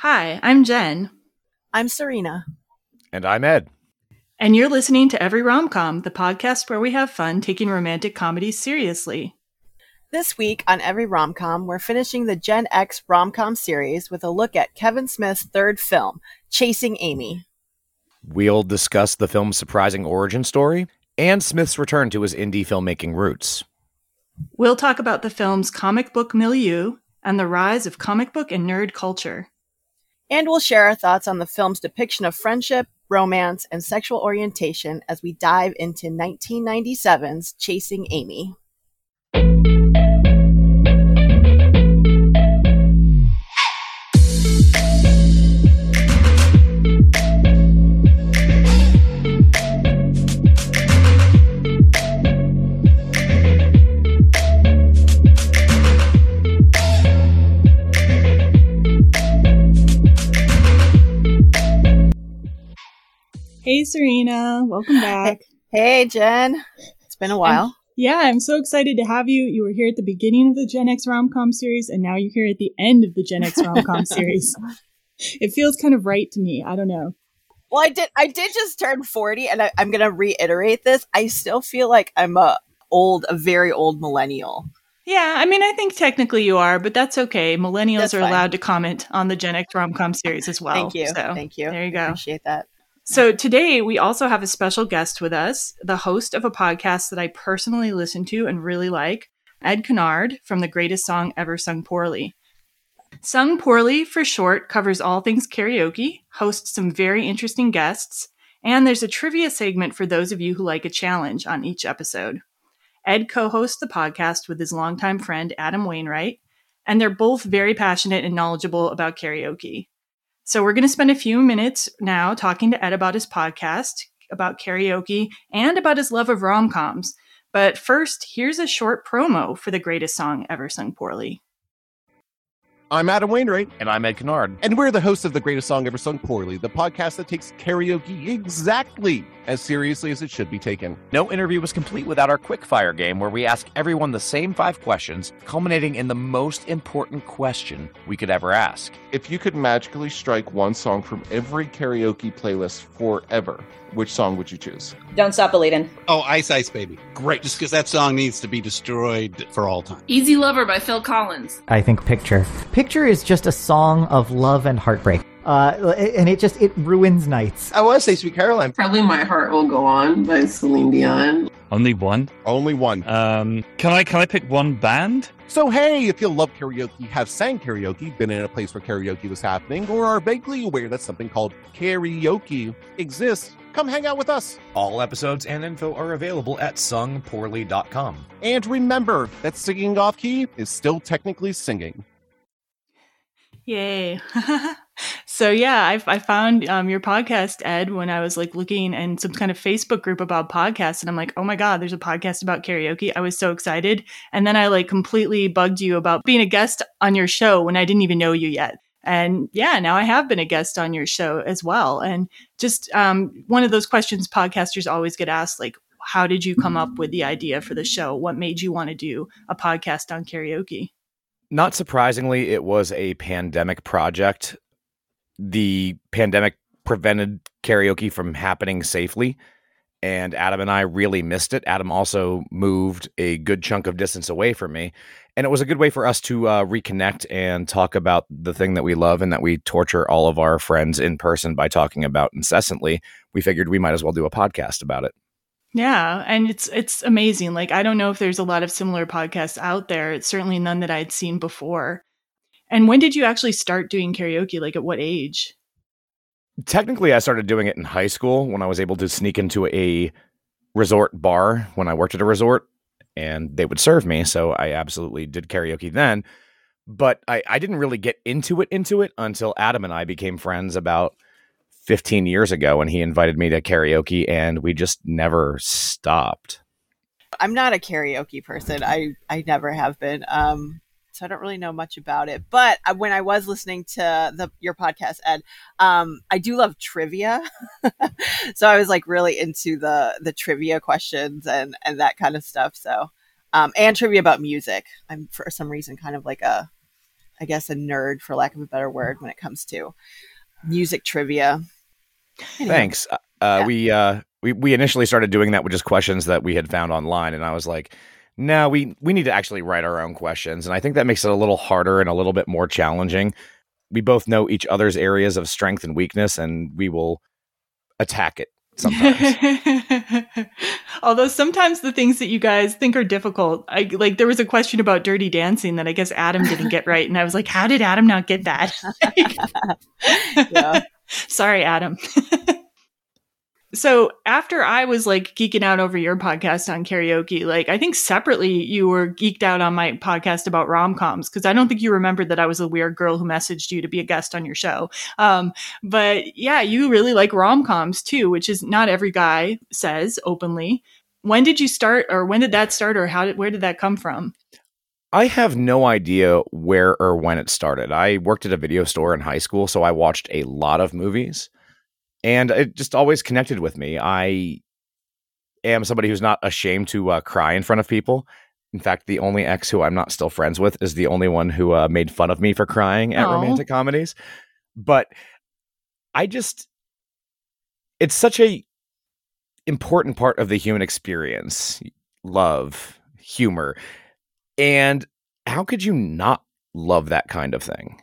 Hi, I'm Jen. I'm Serena. And I'm Ed. And you're listening to Every Romcom, the podcast where we have fun taking romantic comedies seriously. This week on Every Romcom, we're finishing the Gen X Romcom series with a look at Kevin Smith's third film, Chasing Amy. We'll discuss the film's surprising origin story and Smith's return to his indie filmmaking roots. We'll talk about the film's comic book milieu and the rise of comic book and nerd culture. And we'll share our thoughts on the film's depiction of friendship, romance, and sexual orientation as we dive into 1997's Chasing Amy. Hey, Serena. Welcome back. Hey, Jen. It's been a while. I'm, yeah, I'm so excited to have you. You were here at the beginning of the Gen X rom com series, and now you're here at the end of the Gen X rom com series. It feels kind of right to me. I don't know. Well, I did. I did just turn forty, and I, am going to reiterate this. I still feel like I'm a old, a very old millennial. Yeah, I mean, I think technically you are, but that's okay. Millennials that's are fine. allowed to comment on the Gen X rom com series as well. Thank you. So, Thank you. There you go. Appreciate that. So today we also have a special guest with us, the host of a podcast that I personally listen to and really like, Ed Kennard from The Greatest Song Ever Sung Poorly. Sung Poorly for short covers all things karaoke, hosts some very interesting guests, and there's a trivia segment for those of you who like a challenge on each episode. Ed co hosts the podcast with his longtime friend Adam Wainwright, and they're both very passionate and knowledgeable about karaoke. So we're going to spend a few minutes now talking to Ed about his podcast, about karaoke, and about his love of rom coms. But first, here's a short promo for the greatest song ever sung poorly. I'm Adam Wainwright. And I'm Ed Kennard. And we're the hosts of The Greatest Song Ever Sung Poorly, the podcast that takes karaoke exactly as seriously as it should be taken. No interview was complete without our quickfire game, where we ask everyone the same five questions, culminating in the most important question we could ever ask. If you could magically strike one song from every karaoke playlist forever, which song would you choose? Don't Stop Believin'. Oh, Ice Ice Baby. Great. Just because that song needs to be destroyed for all time. Easy Lover by Phil Collins. I think Picture. Picture is just a song of love and heartbreak. Uh, and it just it ruins nights. I want to say Sweet Caroline. Probably My Heart Will Go On by Celine Dion. Only one. Only one. Um, can I can I pick one band? So hey, if you love karaoke, have sang karaoke, been in a place where karaoke was happening, or are vaguely aware that something called karaoke exists, come hang out with us. All episodes and info are available at sungpoorly.com. And remember that singing off key is still technically singing. Yay. so yeah, I, I found um, your podcast, Ed, when I was like looking in some kind of Facebook group about podcasts, and I'm like, oh my god, there's a podcast about karaoke. I was so excited, and then I like completely bugged you about being a guest on your show when I didn't even know you yet. And yeah, now I have been a guest on your show as well. And just um, one of those questions podcasters always get asked, like, how did you come up with the idea for the show? What made you want to do a podcast on karaoke? Not surprisingly, it was a pandemic project. The pandemic prevented karaoke from happening safely, and Adam and I really missed it. Adam also moved a good chunk of distance away from me, and it was a good way for us to uh, reconnect and talk about the thing that we love and that we torture all of our friends in person by talking about incessantly. We figured we might as well do a podcast about it. Yeah, and it's it's amazing. Like I don't know if there's a lot of similar podcasts out there. It's certainly none that I'd seen before. And when did you actually start doing karaoke? Like at what age? Technically, I started doing it in high school when I was able to sneak into a resort bar when I worked at a resort and they would serve me. So I absolutely did karaoke then. But I, I didn't really get into it into it until Adam and I became friends about 15 years ago and he invited me to karaoke and we just never stopped. I'm not a karaoke person. I I never have been. Um so I don't really know much about it. But when I was listening to the your podcast, Ed, um, I do love trivia. so I was like really into the the trivia questions and and that kind of stuff. So um, and trivia about music. I'm for some reason kind of like a I guess, a nerd for lack of a better word when it comes to music trivia. Anyway. Thanks. Uh, uh, Yeah. We uh, we we initially started doing that with just questions that we had found online, and I was like, "No, we we need to actually write our own questions." And I think that makes it a little harder and a little bit more challenging. We both know each other's areas of strength and weakness, and we will attack it sometimes. Although sometimes the things that you guys think are difficult, I like there was a question about dirty dancing that I guess Adam didn't get right, and I was like, how did Adam not get that? Sorry, Adam. So after I was like geeking out over your podcast on karaoke, like I think separately you were geeked out on my podcast about rom coms because I don't think you remembered that I was a weird girl who messaged you to be a guest on your show. Um, but yeah, you really like rom coms too, which is not every guy says openly. When did you start, or when did that start, or how did where did that come from? I have no idea where or when it started. I worked at a video store in high school, so I watched a lot of movies, and it just always connected with me. I am somebody who's not ashamed to uh, cry in front of people. In fact, the only ex who I'm not still friends with is the only one who uh, made fun of me for crying at Aw. romantic comedies. But I just, it's such a important part of the human experience love, humor. And how could you not love that kind of thing?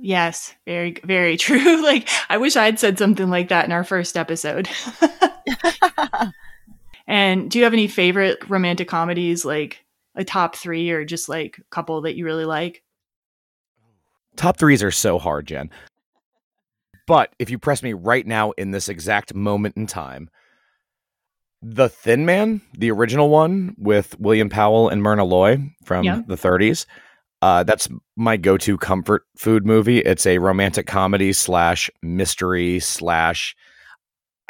Yes, very, very true. like, I wish I had said something like that in our first episode. and do you have any favorite romantic comedies, like a top three or just like a couple that you really like? Top threes are so hard, Jen. But if you press me right now in this exact moment in time, The Thin Man, the original one with William Powell and Myrna Loy from Yeah. the 30s, uh, that's my go-to comfort food movie. It's a romantic comedy slash mystery slash.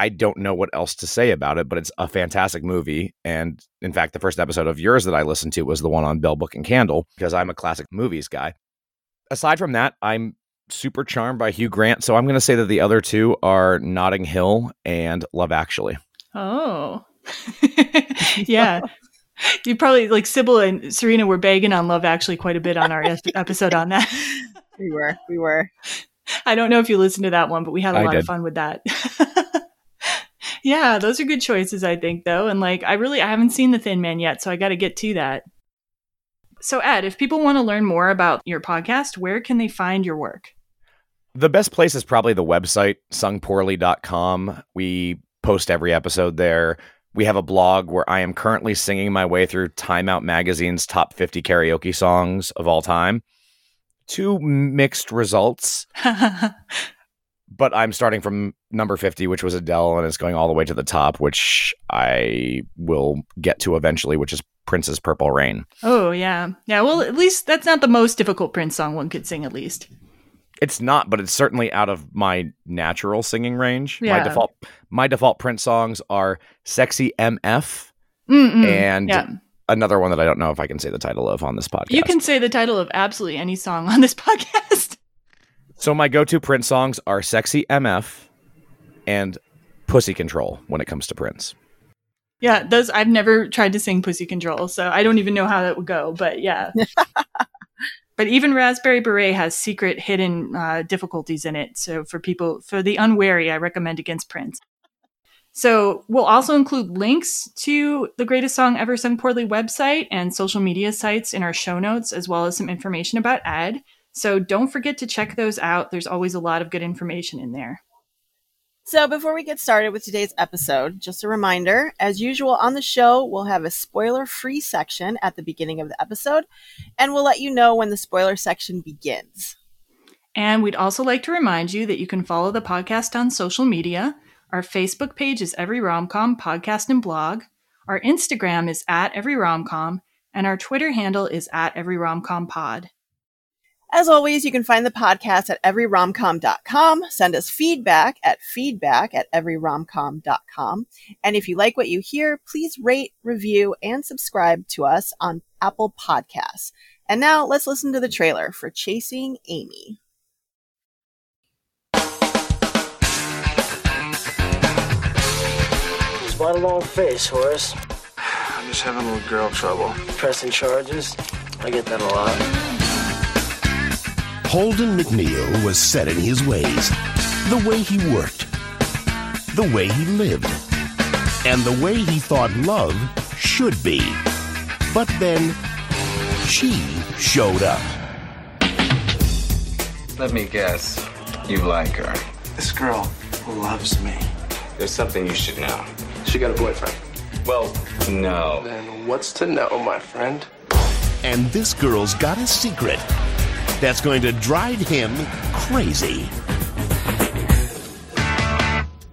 I don't know what else to say about it, but it's a fantastic movie. And in fact, the first episode of yours that I listened to was the one on Bell Book and Candle because I'm a classic movies guy. Aside from that, I'm super charmed by Hugh Grant. So I'm going to say that the other two are Notting Hill and Love Actually. Oh, yeah. You probably like Sybil and Serena were begging on Love Actually quite a bit on our episode on that. we were, we were. I don't know if you listened to that one, but we had a I lot of fun with that. yeah, those are good choices, I think, though. And like, I really I haven't seen The Thin Man yet, so I got to get to that. So, Ed, if people want to learn more about your podcast, where can they find your work? The best place is probably the website, sungpoorly.com. We post every episode there. We have a blog where I am currently singing my way through Time Out Magazine's top 50 karaoke songs of all time. Two mixed results, but I'm starting from number 50, which was Adele, and it's going all the way to the top, which I will get to eventually, which is Prince's Purple Rain. oh, yeah. Yeah, well, at least that's not the most difficult Prince song one could sing, at least. It's not, but it's certainly out of my natural singing range. Yeah. My default my default Prince songs are Sexy MF Mm-mm. and yeah. another one that I don't know if I can say the title of on this podcast. You can say the title of absolutely any song on this podcast. So my go-to Prince songs are Sexy MF and Pussy Control when it comes to Prince. Yeah, those I've never tried to sing Pussy Control, so I don't even know how that would go. But yeah, but even Raspberry Beret has secret hidden uh, difficulties in it. So for people for the unwary, I recommend against Prince. So we'll also include links to the Greatest Song Ever Sung Poorly website and social media sites in our show notes, as well as some information about Ed. So don't forget to check those out. There's always a lot of good information in there. So, before we get started with today's episode, just a reminder as usual on the show, we'll have a spoiler free section at the beginning of the episode, and we'll let you know when the spoiler section begins. And we'd also like to remind you that you can follow the podcast on social media. Our Facebook page is Every Romcom Podcast and Blog. Our Instagram is at Every Romcom, and our Twitter handle is at Every Romcom Pod. As always, you can find the podcast at everyromcom.com. Send us feedback at feedback at everyromcom.com. And if you like what you hear, please rate, review, and subscribe to us on Apple Podcasts. And now let's listen to the trailer for Chasing Amy. Spot a long face, Horace. I'm just having a little girl trouble. Pressing charges. I get that a lot. Holden McNeil was set in his ways. The way he worked, the way he lived, and the way he thought love should be. But then, she showed up. Let me guess. You like her. This girl loves me. There's something you should know. She got a boyfriend. Well, no. Then what's to know, my friend? And this girl's got a secret that's going to drive him crazy.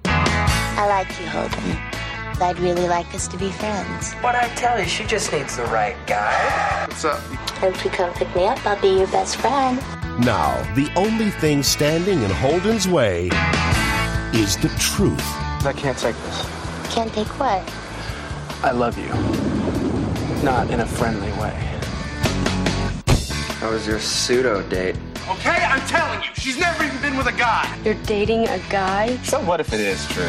I like you, Holden. I'd really like us to be friends. What I tell you, she just needs the right guy. What's up? If you come pick me up, I'll be your best friend. Now, the only thing standing in Holden's way is the truth. I can't take this. Can't take what? I love you. Not in a friendly way. How was your pseudo date? Okay, I'm telling you, she's never even been with a guy. You're dating a guy? So what if it is true?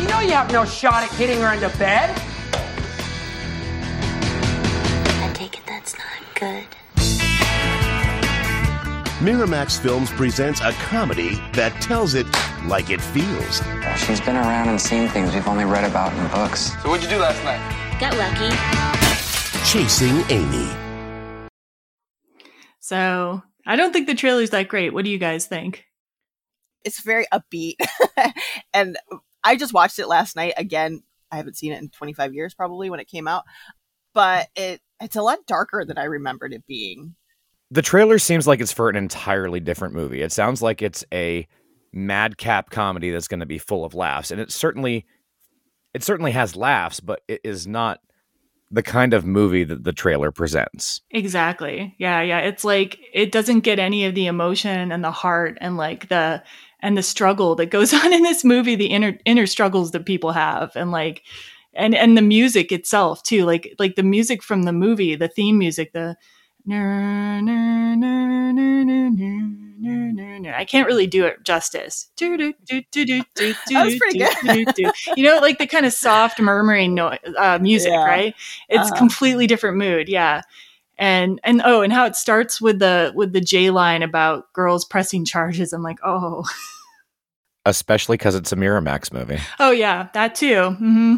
You know you have no shot at getting her into bed. I take it that's not good. Miramax Films presents a comedy that tells it like it feels. She's been around and seen things we've only read about in books. So what'd you do last night? Got lucky. Chasing Amy. So I don't think the trailer's that great. What do you guys think? It's very upbeat. and I just watched it last night again. I haven't seen it in 25 years probably when it came out, but it it's a lot darker than I remembered it being. The trailer seems like it's for an entirely different movie. It sounds like it's a madcap comedy that's going to be full of laughs, and it certainly it certainly has laughs, but it is not the kind of movie that the trailer presents. Exactly. Yeah, yeah. It's like it doesn't get any of the emotion and the heart and like the and the struggle that goes on in this movie, the inner inner struggles that people have and like and and the music itself too. Like like the music from the movie, the theme music, the I can't really do it justice. That was pretty good. You know, like the kind of soft murmuring no- uh, music, Yeah. right? It's Uh-huh. completely different mood. Yeah. And and oh, and how it starts with the with the J line about girls pressing charges. I'm like, oh, Especially because it's a Miramax movie. oh yeah, that too. hmm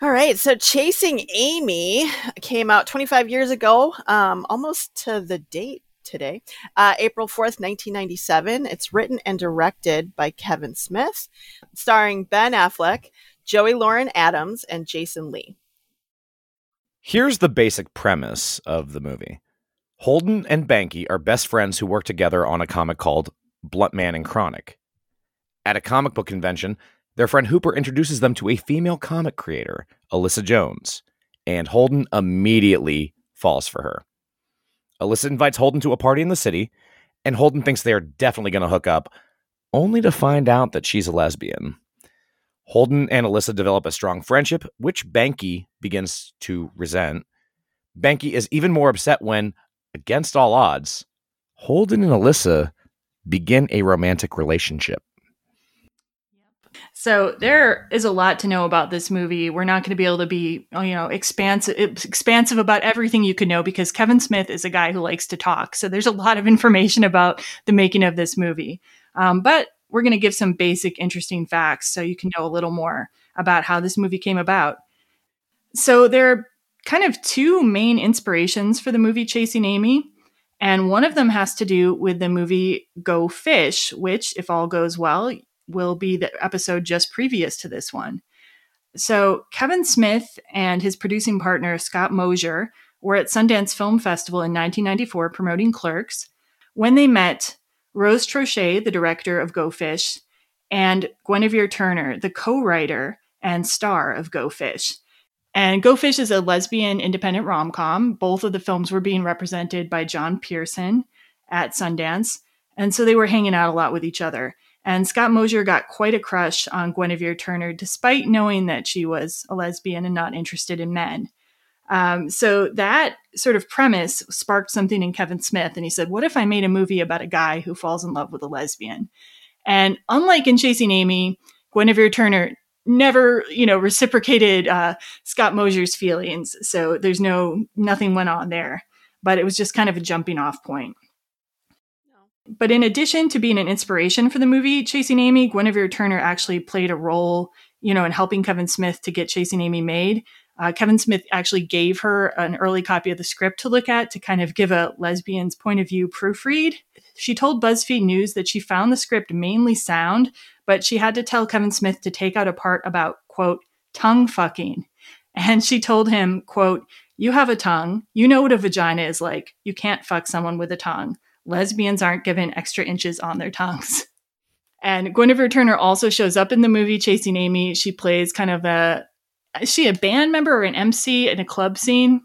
All right, so Chasing Amy came out 25 years ago, um, almost to the date today, uh, April 4th, 1997. It's written and directed by Kevin Smith, starring Ben Affleck, Joey Lauren Adams, and Jason Lee. Here's the basic premise of the movie Holden and Banky are best friends who work together on a comic called Bluntman and Chronic. At a comic book convention, their friend Hooper introduces them to a female comic creator, Alyssa Jones, and Holden immediately falls for her. Alyssa invites Holden to a party in the city, and Holden thinks they are definitely going to hook up, only to find out that she's a lesbian. Holden and Alyssa develop a strong friendship, which Banky begins to resent. Banky is even more upset when, against all odds, Holden and Alyssa begin a romantic relationship. So there is a lot to know about this movie. We're not going to be able to be, oh, you know, expansive expansive about everything you could know because Kevin Smith is a guy who likes to talk. So there's a lot of information about the making of this movie. Um, but we're going to give some basic, interesting facts so you can know a little more about how this movie came about. So there are kind of two main inspirations for the movie Chasing Amy. And one of them has to do with the movie Go Fish, which, if all goes well, will be the episode just previous to this one. So, Kevin Smith and his producing partner, Scott Mosier, were at Sundance Film Festival in 1994 promoting Clerks. When they met, Rose Troche, the director of Go Fish, and Guinevere Turner, the co writer and star of Go Fish. And Go Fish is a lesbian independent rom com. Both of the films were being represented by John Pierson at Sundance. And so they were hanging out a lot with each other. And Scott Mosier got quite a crush on Guinevere Turner, despite knowing that she was a lesbian and not interested in men. Um, so that sort of premise sparked something in Kevin Smith. And he said, What if I made a movie about a guy who falls in love with a lesbian? And unlike in Chasing Amy, Guinevere Turner never, you know, reciprocated uh, Scott Mosier's feelings. So there's no, nothing went on there. but it was just kind of a jumping off point. But in addition to being an inspiration for the movie Chasing Amy, Guinevere Turner actually played a role, you know, in helping Kevin Smith to get Chasing Amy made. Uh, Kevin Smith actually gave her an early copy of the script to look at to kind of give a lesbian's point of view proofread. She told BuzzFeed News that she found the script mainly sound, but she had to tell Kevin Smith to take out a part about, quote, tongue fucking. And she told him, quote, you have a tongue. You know what a vagina is like. You can't fuck someone with a tongue. Lesbians aren't given extra inches on their tongues. And Guinevere Turner also shows up in the movie Chasing Amy. She plays kind of a is she a band member or an MC in a club scene?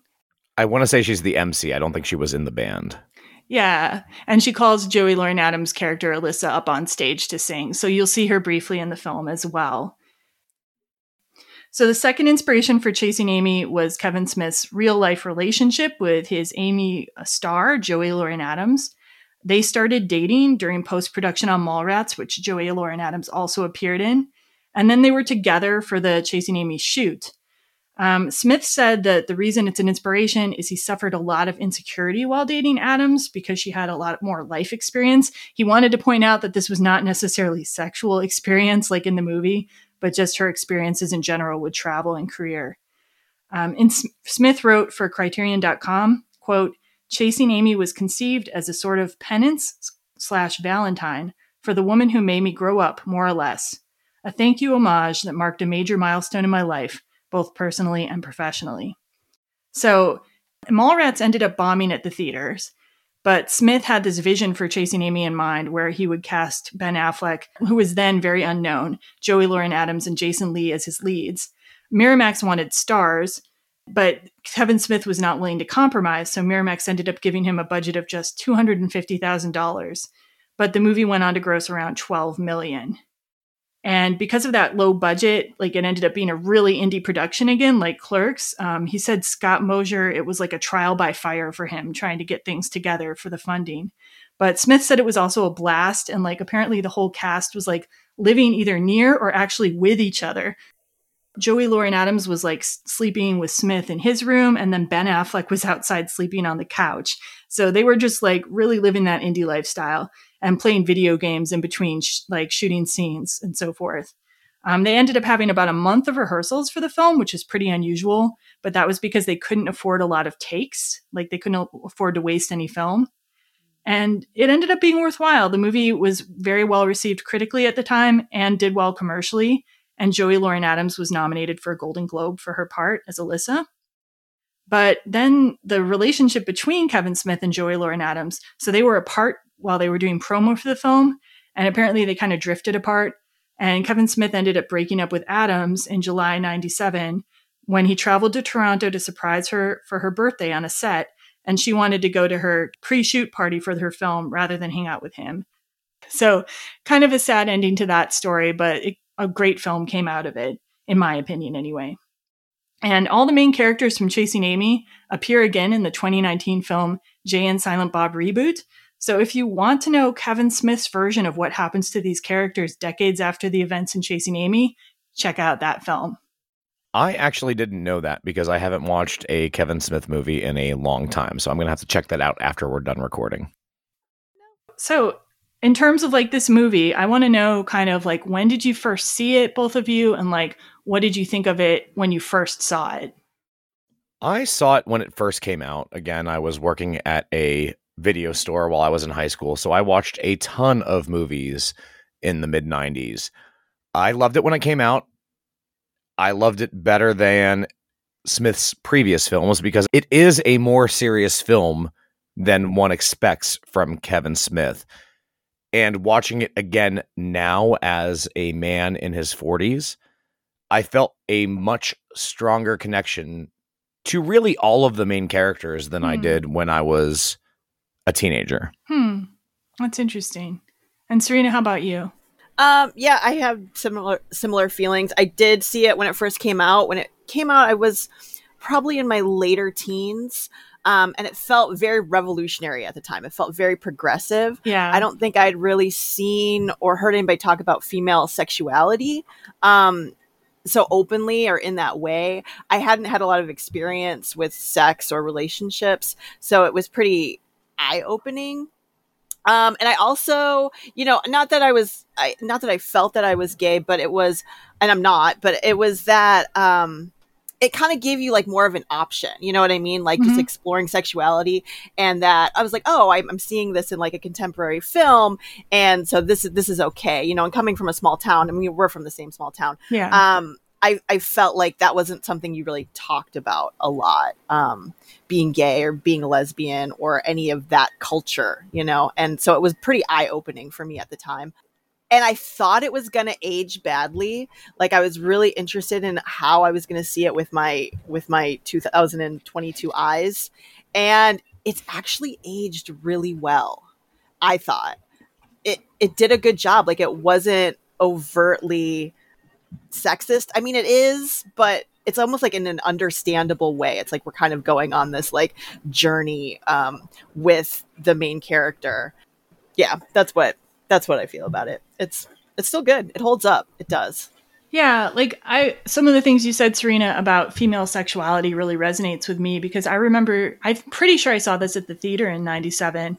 I want to say she's the MC. I don't think she was in the band. Yeah. And she calls Joey Lauren Adams' character Alyssa up on stage to sing. So you'll see her briefly in the film as well. So the second inspiration for Chasing Amy was Kevin Smith's real life relationship with his Amy star, Joey Lauren Adams. They started dating during post production on Mallrats, which Joey Lauren Adams also appeared in. And then they were together for the Chasing Amy shoot. Um, Smith said that the reason it's an inspiration is he suffered a lot of insecurity while dating Adams because she had a lot more life experience. He wanted to point out that this was not necessarily sexual experience like in the movie, but just her experiences in general with travel and career. Um, and S- Smith wrote for Criterion.com, quote, Chasing Amy was conceived as a sort of penance slash Valentine for the woman who made me grow up, more or less a thank you homage that marked a major milestone in my life, both personally and professionally. So, Mallrats ended up bombing at the theaters, but Smith had this vision for Chasing Amy in mind where he would cast Ben Affleck, who was then very unknown, Joey Lauren Adams, and Jason Lee as his leads. Miramax wanted stars, but Kevin Smith was not willing to compromise, so Miramax ended up giving him a budget of just $250,000. But the movie went on to gross around 12 million. And because of that low budget, like it ended up being a really indie production again, like Clerks. Um, he said Scott Mosier, it was like a trial by fire for him trying to get things together for the funding. But Smith said it was also a blast. And like apparently the whole cast was like living either near or actually with each other. Joey Lauren Adams was like sleeping with Smith in his room, and then Ben Affleck was outside sleeping on the couch. So they were just like really living that indie lifestyle and playing video games in between sh- like shooting scenes and so forth. Um, they ended up having about a month of rehearsals for the film, which is pretty unusual, but that was because they couldn't afford a lot of takes. Like they couldn't afford to waste any film. And it ended up being worthwhile. The movie was very well received critically at the time and did well commercially. And Joey Lauren Adams was nominated for a Golden Globe for her part as Alyssa. But then the relationship between Kevin Smith and Joey Lauren Adams, so they were apart while they were doing promo for the film. And apparently they kind of drifted apart. And Kevin Smith ended up breaking up with Adams in July 97 when he traveled to Toronto to surprise her for her birthday on a set. And she wanted to go to her pre shoot party for her film rather than hang out with him. So, kind of a sad ending to that story, but it, a great film came out of it, in my opinion, anyway. And all the main characters from Chasing Amy appear again in the 2019 film Jay and Silent Bob Reboot, so if you want to know Kevin Smith's version of what happens to these characters decades after the events in Chasing Amy, check out that film. I actually didn't know that because I haven't watched a Kevin Smith movie in a long time. So I'm going to have to check that out after we're done recording. So, in terms of like this movie, I want to know kind of like when did you first see it, both of you, and like what did you think of it when you first saw it? I saw it when it first came out. Again, I was working at a video store while I was in high school. So I watched a ton of movies in the mid 90s. I loved it when it came out. I loved it better than Smith's previous films because it is a more serious film than one expects from Kevin Smith. And watching it again now as a man in his 40s, I felt a much stronger connection to really all of the main characters than mm. I hmm. did when I was a teenager. Hmm. That's interesting. And Serena, how about you? Um, yeah, I have similar similar feelings. I did see it when it first came out. When it came out, I was probably in my later teens. Um, and it felt very revolutionary at the time. It felt very progressive. Yeah. I don't think I'd really seen or heard anybody talk about female sexuality. Um, so openly or in that way. I hadn't had a lot of experience with sex or relationships, so it was pretty eye opening. Um, and I also, you know, not that I was, I, not that I felt that I was gay, but it was, and I'm not, but it was that, um, it kind of gave you like more of an option. You know what I mean? Like mm-hmm. just exploring sexuality and that I was like, oh, I'm, I'm, seeing this in like a contemporary film. And so this is, this is okay. You know, and coming from a small town, I mean, we're from the same small town. Yeah. Um, I, I felt like that wasn't something you really talked about a lot. Um, being gay or being a lesbian or any of that culture, you know? And so it was pretty eye opening for me at the time and I thought it was going to age badly. Like I was really interested in how I was going to see it with my with my 2022 eyes, and it's actually aged really well. I thought it it did a good job. Like it wasn't overtly sexist. I mean, it is, but it's almost like in an understandable way. It's like we're kind of going on this like journey um, with the main character. Yeah, that's what that's what I feel about it. It's it's still good. It holds up. It does. Yeah, like I some of the things you said Serena about female sexuality really resonates with me because I remember I'm pretty sure I saw this at the theater in 97.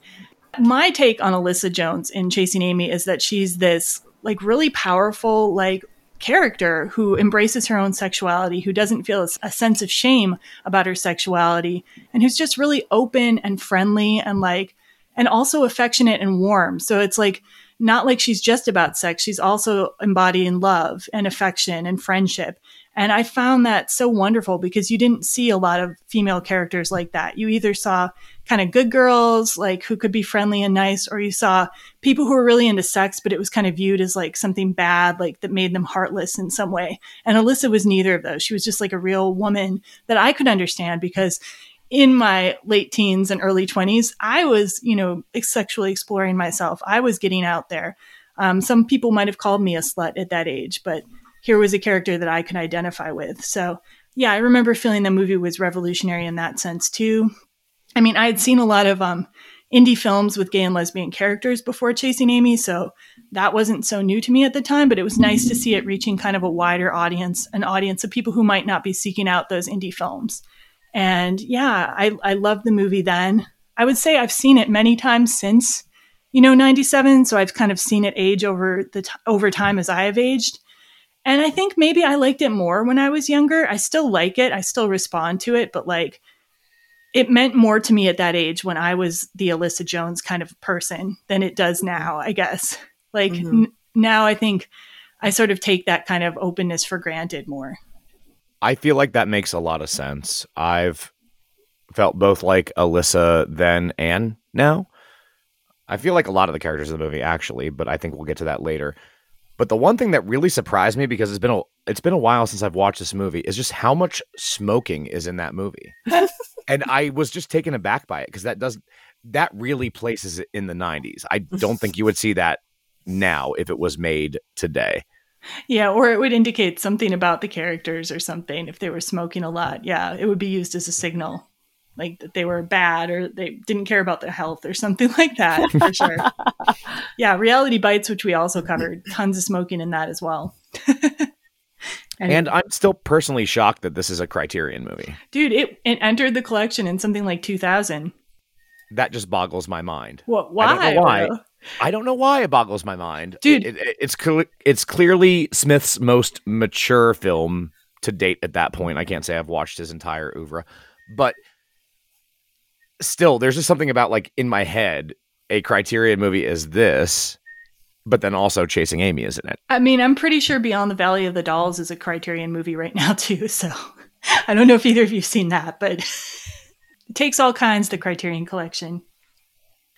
My take on Alyssa Jones in Chasing Amy is that she's this like really powerful like character who embraces her own sexuality, who doesn't feel a sense of shame about her sexuality, and who's just really open and friendly and like and also affectionate and warm. So it's like not like she's just about sex. She's also embodying love and affection and friendship. And I found that so wonderful because you didn't see a lot of female characters like that. You either saw kind of good girls, like who could be friendly and nice, or you saw people who were really into sex, but it was kind of viewed as like something bad, like that made them heartless in some way. And Alyssa was neither of those. She was just like a real woman that I could understand because in my late teens and early 20s, I was, you know, sexually exploring myself. I was getting out there. Um, some people might have called me a slut at that age, but here was a character that I could identify with. So, yeah, I remember feeling the movie was revolutionary in that sense too. I mean, I had seen a lot of um, indie films with gay and lesbian characters before Chasing Amy, so that wasn't so new to me at the time, but it was nice to see it reaching kind of a wider audience, an audience of people who might not be seeking out those indie films. And yeah, I, I loved the movie then. I would say I've seen it many times since, you know, 97. So I've kind of seen it age over the t- over time as I have aged. And I think maybe I liked it more when I was younger. I still like it. I still respond to it, but like it meant more to me at that age when I was the Alyssa Jones kind of person than it does now, I guess. Like mm-hmm. n- now I think I sort of take that kind of openness for granted more. I feel like that makes a lot of sense. I've felt both like Alyssa then and now. I feel like a lot of the characters in the movie actually, but I think we'll get to that later. But the one thing that really surprised me because it's been a it's been a while since I've watched this movie is just how much smoking is in that movie. and I was just taken aback by it because that does that really places it in the 90s. I don't think you would see that now if it was made today. Yeah, or it would indicate something about the characters or something if they were smoking a lot. Yeah, it would be used as a signal, like that they were bad or they didn't care about their health or something like that, for sure. yeah, Reality Bites, which we also covered, tons of smoking in that as well. and, and, I'm still personally shocked that this is a Criterion movie. Dude, it, it entered the collection in something like 2000. That just boggles my mind. What? Why? I don't know why. I don't know why it boggles my mind, dude. It, it, it's cl- it's clearly Smith's most mature film to date. At that point, I can't say I've watched his entire oeuvre, but still, there's just something about like in my head, a Criterion movie is this, but then also Chasing Amy is in it. I mean, I'm pretty sure Beyond the Valley of the Dolls is a Criterion movie right now too. So I don't know if either of you've seen that, but it takes all kinds. The Criterion Collection.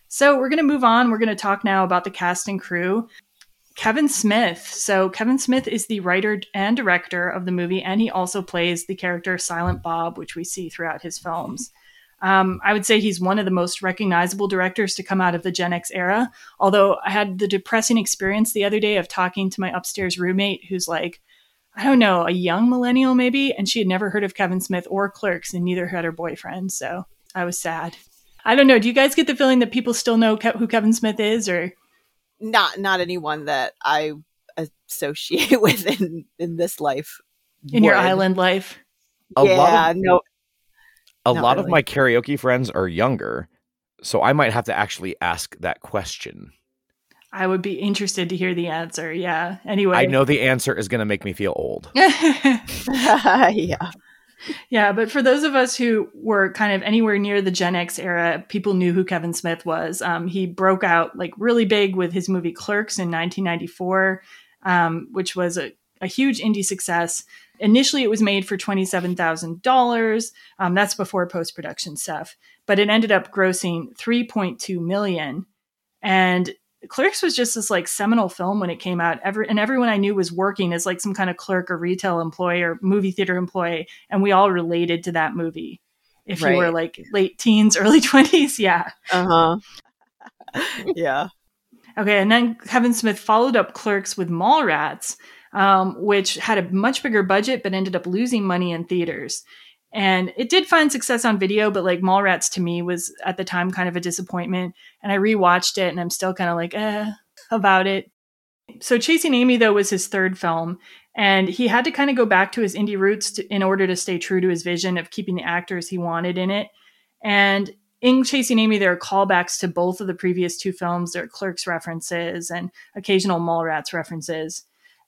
So we're going to move on. We're going to talk now about the cast and crew. Kevin Smith. So Kevin Smith is the writer and director of the movie, and he also plays the character Silent Bob, which we see throughout his films. Um, I would say he's one of the most recognizable directors to come out of the Gen X era. Although I had the depressing experience the other day of talking to my upstairs roommate, who's like, I don't know, a young millennial maybe, and she had never heard of Kevin Smith or Clerks, and neither had her boyfriend. So I was sad. I don't know. Do you guys get the feeling that people still know Ke- who Kevin Smith is, or not? Not anyone that I associate with in in this life. in your island life. A yeah, lot of no. a not lot of my karaoke friends are younger, so I might have to actually ask that question. I would be interested to hear the answer. Yeah. Anyway. I know the answer is going to make me feel old. yeah. Yeah, but for those of us who were kind of anywhere near the Gen X era, people knew who Kevin Smith was. Um, he broke out like really big with his movie Clerks in 1994, um, which was a, a huge indie success. Initially, it was made for $27,000. Um, that's before post production stuff, but it ended up grossing 3.2 million. And Clerks was just this like seminal film when it came out. Every and everyone I knew was working as like some kind of clerk or retail employee or movie theater employee, and we all related to that movie. If you were like late teens, early twenties, yeah. Uh huh. yeah. Okay, and then Kevin Smith followed up Clerks with Mallrats, um, which had a much bigger budget but ended up losing money in theaters. And it did find success on video, but like Mallrats to me was at the time kind of a disappointment. And I rewatched it and I'm still kind of like, eh, about it. So Chasing Amy, though, was his third film. And he had to kind of go back to his indie roots to, in order to stay true to his vision of keeping the actors he wanted in it. And in Chasing Amy, there are callbacks to both of the previous two films. There are Clerks references and occasional Mallrats references.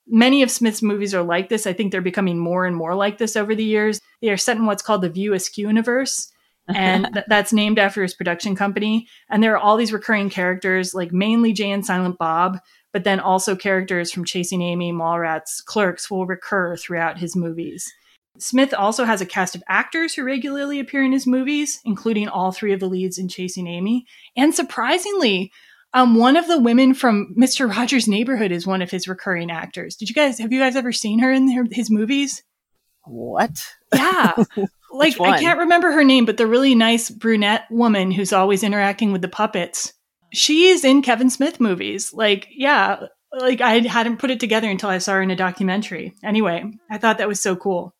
Many of Smith's movies are like this. I think they're becoming more and more like this over the years. They are set in what's called the View Askew universe, and th- that's named after his production company. And there are all these recurring characters, like mainly Jay and Silent Bob, but then also characters from Chasing Amy, Mallrats, Clerks will recur throughout his movies. Smith also has a cast of actors who regularly appear in his movies, including all three of the leads in Chasing Amy. And surprisingly, um, one of the women from Mr. Rogers' Neighborhood is one of his recurring actors. Did you guys have you guys ever seen her in their, his movies? What? Yeah. like I can't remember her name, but the really nice brunette woman who's always interacting with the puppets. She is in Kevin Smith movies. Like, yeah, like I hadn't put it together until I saw her in a documentary. Anyway, I thought that was so cool.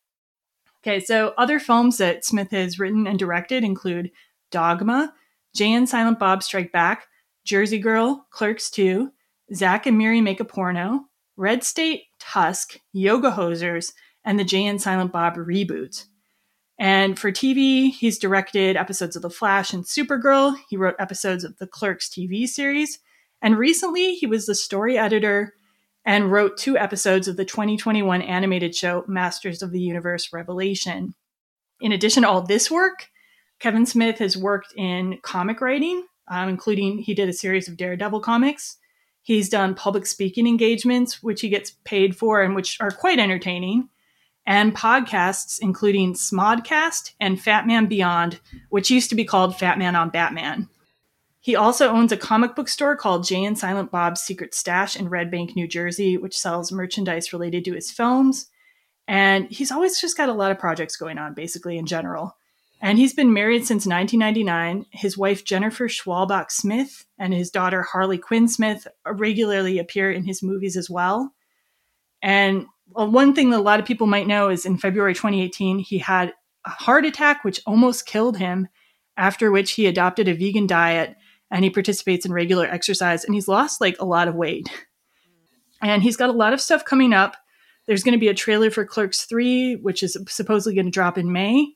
Okay, so other films that Smith has written and directed include Dogma, Jay and Silent Bob Strike Back, Jersey Girl, Clerks 2, Zack and Miri Make a Porno, Red State, Tusk, Yoga Hosers, and the Jay and Silent Bob reboot. And for TV, he's directed episodes of The Flash and Supergirl. He wrote episodes of the Clerks TV series. And recently, he was the story editor and wrote two episodes of the 2021 animated show Masters of the Universe Revelation. In addition to all this work, Kevin Smith has worked in comic writing, um, including he did a series of Daredevil comics. He's done public speaking engagements, which he gets paid for and which are quite entertaining, and podcasts, including Smodcast and Fat Man Beyond, which used to be called Fat Man on Batman. He also owns a comic book store called Jay and Silent Bob's Secret Stash in Red Bank, New Jersey, which sells merchandise related to his films. And he's always just got a lot of projects going on, basically, in general. And he's been married since 1999. His wife, Jennifer Schwalbach Smith, and his daughter, Harley Quinn Smith, regularly appear in his movies as well. And one thing that a lot of people might know is in February 2018, he had a heart attack, which almost killed him, after which he adopted a vegan diet and he participates in regular exercise and he's lost like a lot of weight. And he's got a lot of stuff coming up. There's going to be a trailer for Clerks 3, which is supposedly going to drop in May.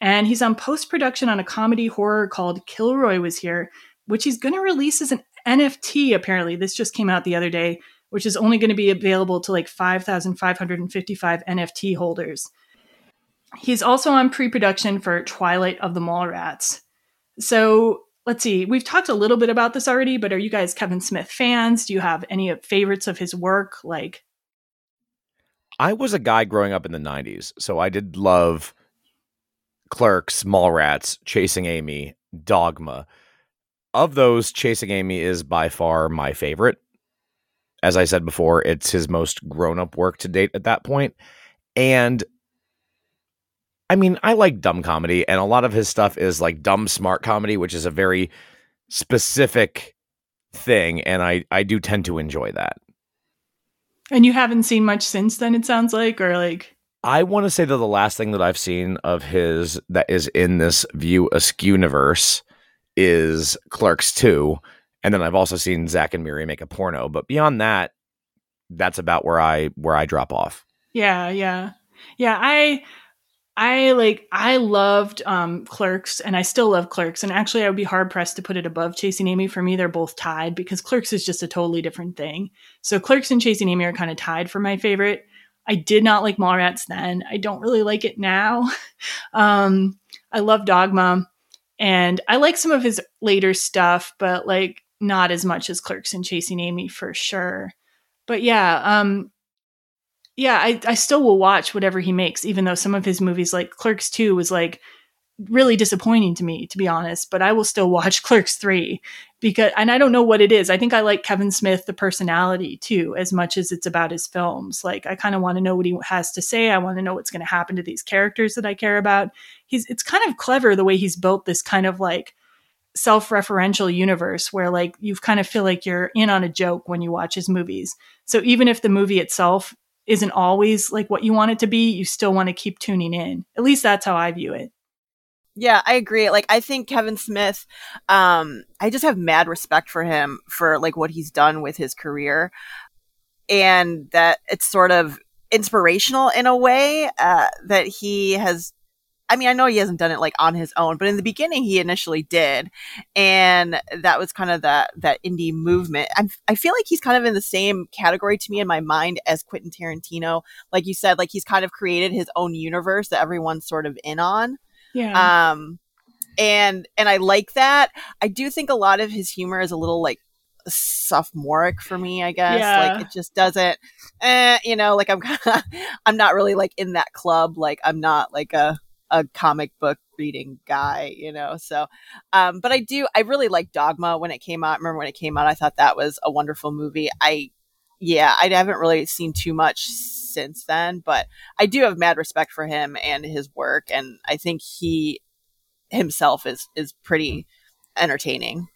And he's on post production on a comedy horror called Kilroy Was Here, which he's going to release as an NFT, apparently. This just came out the other day, which is only going to be available to like 5,555 NFT holders. He's also on pre production for Twilight of the Mallrats. So let's see, we've talked a little bit about this already, but are you guys Kevin Smith fans? Do you have any favorites of his work? Like, I was a guy growing up in the 90s, so I did love Clerks, Mallrats, Chasing Amy, Dogma. Of those, Chasing Amy is by far my favorite. As I said before, it's his most grown up work to date at that point. And I mean, I like dumb comedy, and a lot of his stuff is like dumb smart comedy, which is a very specific thing. And I, I do tend to enjoy that. and you haven't seen much since then, it sounds like, or like, I want to say that the last thing that I've seen of his that is in this View Askew universe is Clerks 2. And then I've also seen Zack and Miri make a porno. But beyond that, that's about where I where I drop off. yeah, yeah. Yeah, I I like I loved um Clerks and I still love Clerks and actually I would be hard pressed to put it above Chasing Amy. For me, they're both tied because Clerks is just a totally different thing. So Clerks and Chasing Amy are kind of tied for my favorite. I did not like Mallrats then. I don't really like it now. um I love Dogma and I like some of his later stuff, but like not as much as Clerks and Chasing Amy for sure. But yeah, um yeah, I, I still will watch whatever he makes, even though some of his movies, like Clerks 2, was like really disappointing to me, to be honest. But I will still watch Clerks 3 because, and I don't know what it is. I think I like Kevin Smith, the personality too, as much as it's about his films. Like, I kind of want to know what he has to say. I want to know what's going to happen to these characters that I care about. He's, it's kind of clever the way he's built this kind of like, self-referential universe where like you kind of feel like you're in on a joke when you watch his movies. So even if the movie itself isn't always like what you want it to be, you still want to keep tuning in. At least that's how I view it. Yeah, I agree. Like I think Kevin Smith um I just have mad respect for him for like what he's done with his career and that it's sort of inspirational in a way uh that he has I mean, I know he hasn't done it like on his own, but in the beginning he initially did, and that was kind of that that indie movement. i I feel like he's kind of in the same category to me in my mind as Quentin Tarantino. Like you said, like he's kind of created his own universe that everyone's sort of in on. Yeah. Um, and and I like that. I do think a lot of his humor is a little like sophomoric for me, I guess. Yeah. Like it just doesn't, eh, you know, like I'm kind of, I'm not really like in that club. Like I'm not like a a comic book reading guy, you know. So, um, but I do, I really like Dogma when it came out. I remember when it came out, I thought that was a wonderful movie. I, yeah, I haven't really seen too much since then, but I do have mad respect for him and his work, and I think he himself is is pretty entertaining.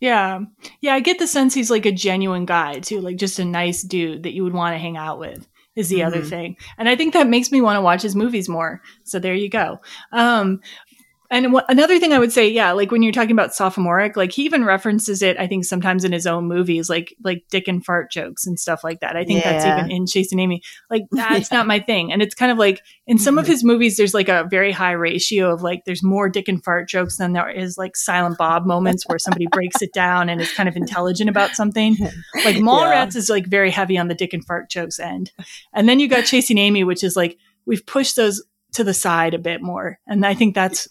Yeah. Yeah, I get the sense he's like a genuine guy too, like just a nice dude that you would want to hang out with is the mm-hmm. other thing. And I think that makes me want to watch his movies more. So there you go. Um, and w- another thing I would say, yeah, like when you're talking about sophomoric, like he even references it, I think sometimes in his own movies, like like dick and fart jokes and stuff like that. I think yeah. that's even in Chasing Amy. Like that's yeah. not my thing. And it's kind of like in some of mm-hmm. his movies, there's like a very high ratio of like there's more dick and fart jokes than there is like silent Bob moments where somebody breaks it down and is kind of intelligent about something. Like Mallrats yeah. is like very heavy on the dick and fart jokes end. And then you got Chasing Amy, which is like we've pushed those to the side a bit more. And I think that's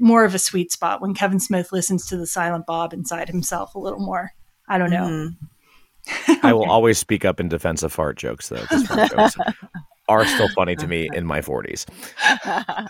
more of a sweet spot when Kevin Smith listens to the silent Bob inside himself a little more. I don't know. Mm-hmm. I will always speak up in defense of fart jokes, though. Fart jokes are still funny to me in my 40s.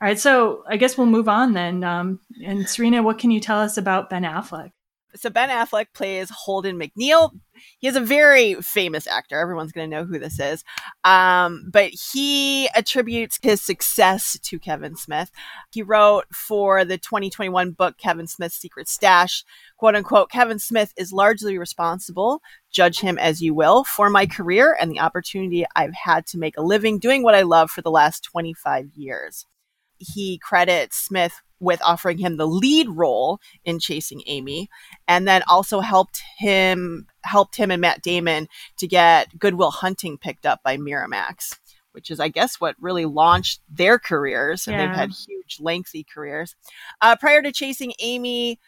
All right, so I guess we'll move on then. Um, and Serena, what can you tell us about Ben Affleck? So Ben Affleck plays Holden McNeil. He is a very famous actor. Everyone's going to know who this is. Um, but he attributes his success to Kevin Smith. He wrote for the 2021 book Kevin Smith's Secret Stash, quote unquote, Kevin Smith is largely responsible, judge him as you will, for my career and the opportunity I've had to make a living doing what I love for the last 25 years. He credits Smith with offering him the lead role in Chasing Amy, and then also helped him helped him and Matt Damon to get Good Will Hunting picked up by Miramax, which is I guess what really launched their careers, and yeah. they've had huge, lengthy careers. Uh, prior to Chasing Amy.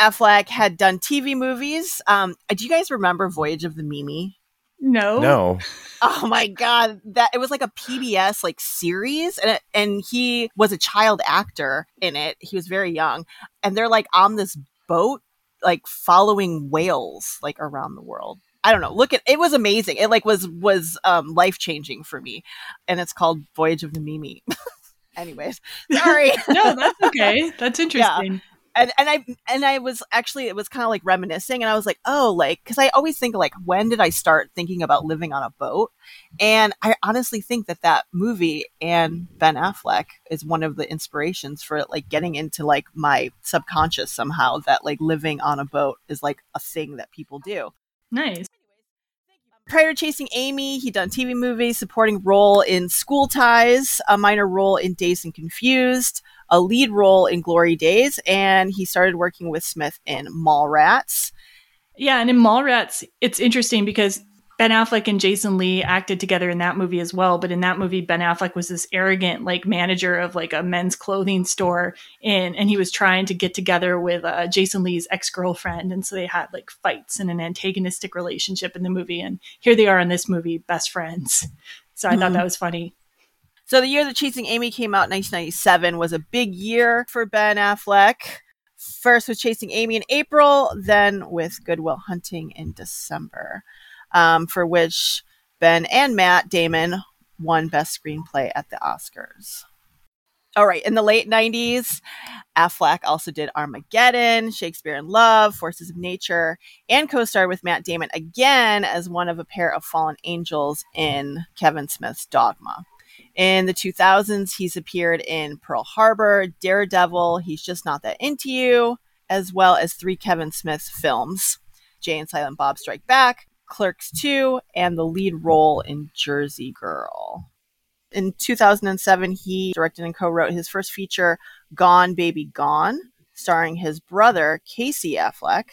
Affleck had done TV movies. Um, do you guys remember Voyage of the Mimi? No. No. Oh my god, that it was like a PBS like series and it, and he was a child actor in it. He was very young and they're like on this boat like following whales like around the world. I don't know. Look at it was amazing. It like was was um life-changing for me. And it's called Voyage of the Mimi. Anyways, sorry. no, that's okay. That's interesting. Yeah and and I and I was actually it was kind of like reminiscing, and I was like, oh, like because I always think like when did I start thinking about living on a boat? And I honestly think that that movie and Ben Affleck is one of the inspirations for like getting into like my subconscious somehow that like living on a boat is like a thing that people do. Nice. Prior to chasing Amy, he'd done TV movies, supporting role in School Ties, a minor role in Dazed and Confused, a lead role in Glory Days, and he started working with Smith in Mallrats. Yeah, and in Mallrats, it's interesting because Ben Affleck and Jason Lee acted together in that movie as well. But in that movie, Ben Affleck was this arrogant like manager of like a men's clothing store, in and he was trying to get together with uh, Jason Lee's ex girlfriend, and so they had like fights and an antagonistic relationship in the movie. And here they are in this movie, best friends. So I mm-hmm. thought that was funny. So the year that Chasing Amy came out, 1997, was a big year for Ben Affleck. First with Chasing Amy in April, then with Good Will Hunting in December um, for which Ben and Matt Damon won Best Screenplay at the Oscars. All right, in the late 90s, Affleck also did Armageddon, Shakespeare in Love, Forces of Nature, and co starred with Matt Damon again as one of a pair of fallen angels in Kevin Smith's Dogma. In the 2000s, he's appeared in Pearl Harbor, Daredevil, He's Just Not That Into You, as well as three Kevin Smith films Jay and Silent Bob Strike Back, Clerks 2, and the lead role in Jersey Girl. In 2007, he directed and co wrote his first feature, Gone Baby Gone, starring his brother, Casey Affleck,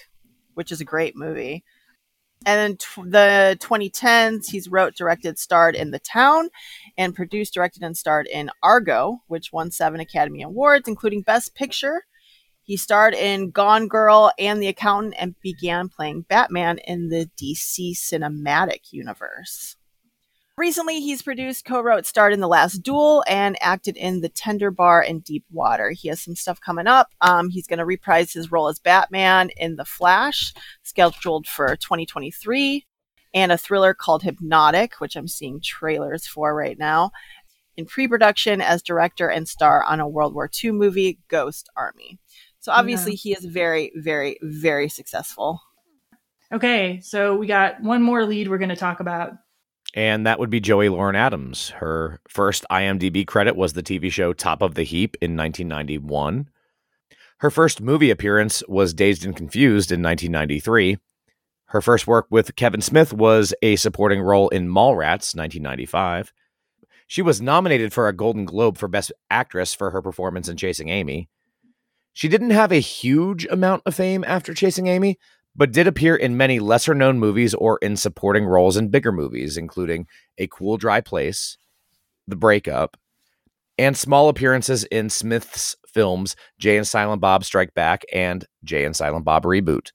which is a great movie. And in the 2010s, he's wrote, directed, starred in The Town, and produced, directed, and starred in Argo, which won seven Academy Awards, including Best Picture, he starred in Gone Girl and The Accountant and began playing Batman in the DC cinematic universe. Recently, he's produced, co wrote, starred in The Last Duel, and acted in The Tender Bar and Deep Water. He has some stuff coming up. Um, he's going to reprise his role as Batman in The Flash, scheduled for 2023, and a thriller called Hypnotic, which I'm seeing trailers for right now, in pre production as director and star on a World War II movie, Ghost Army. So obviously yeah. he is very, very, very successful. Okay, so we got one more lead we're going to talk about. And that would be Joey Lauren Adams. Her first IMDb credit was the TV show Top of the Heap in 1991. Her first movie appearance was Dazed and Confused in 1993. Her first work with Kevin Smith was a supporting role in Mallrats 1995. She was nominated for a Golden Globe for Best Actress for her performance in Chasing Amy. She didn't have a huge amount of fame after Chasing Amy, but did appear in many lesser known movies or in supporting roles in bigger movies, including A Cool Dry Place, The Breakup, and small appearances in Smith's films Jay and Silent Bob Strike Back and Jay and Silent Bob Reboot.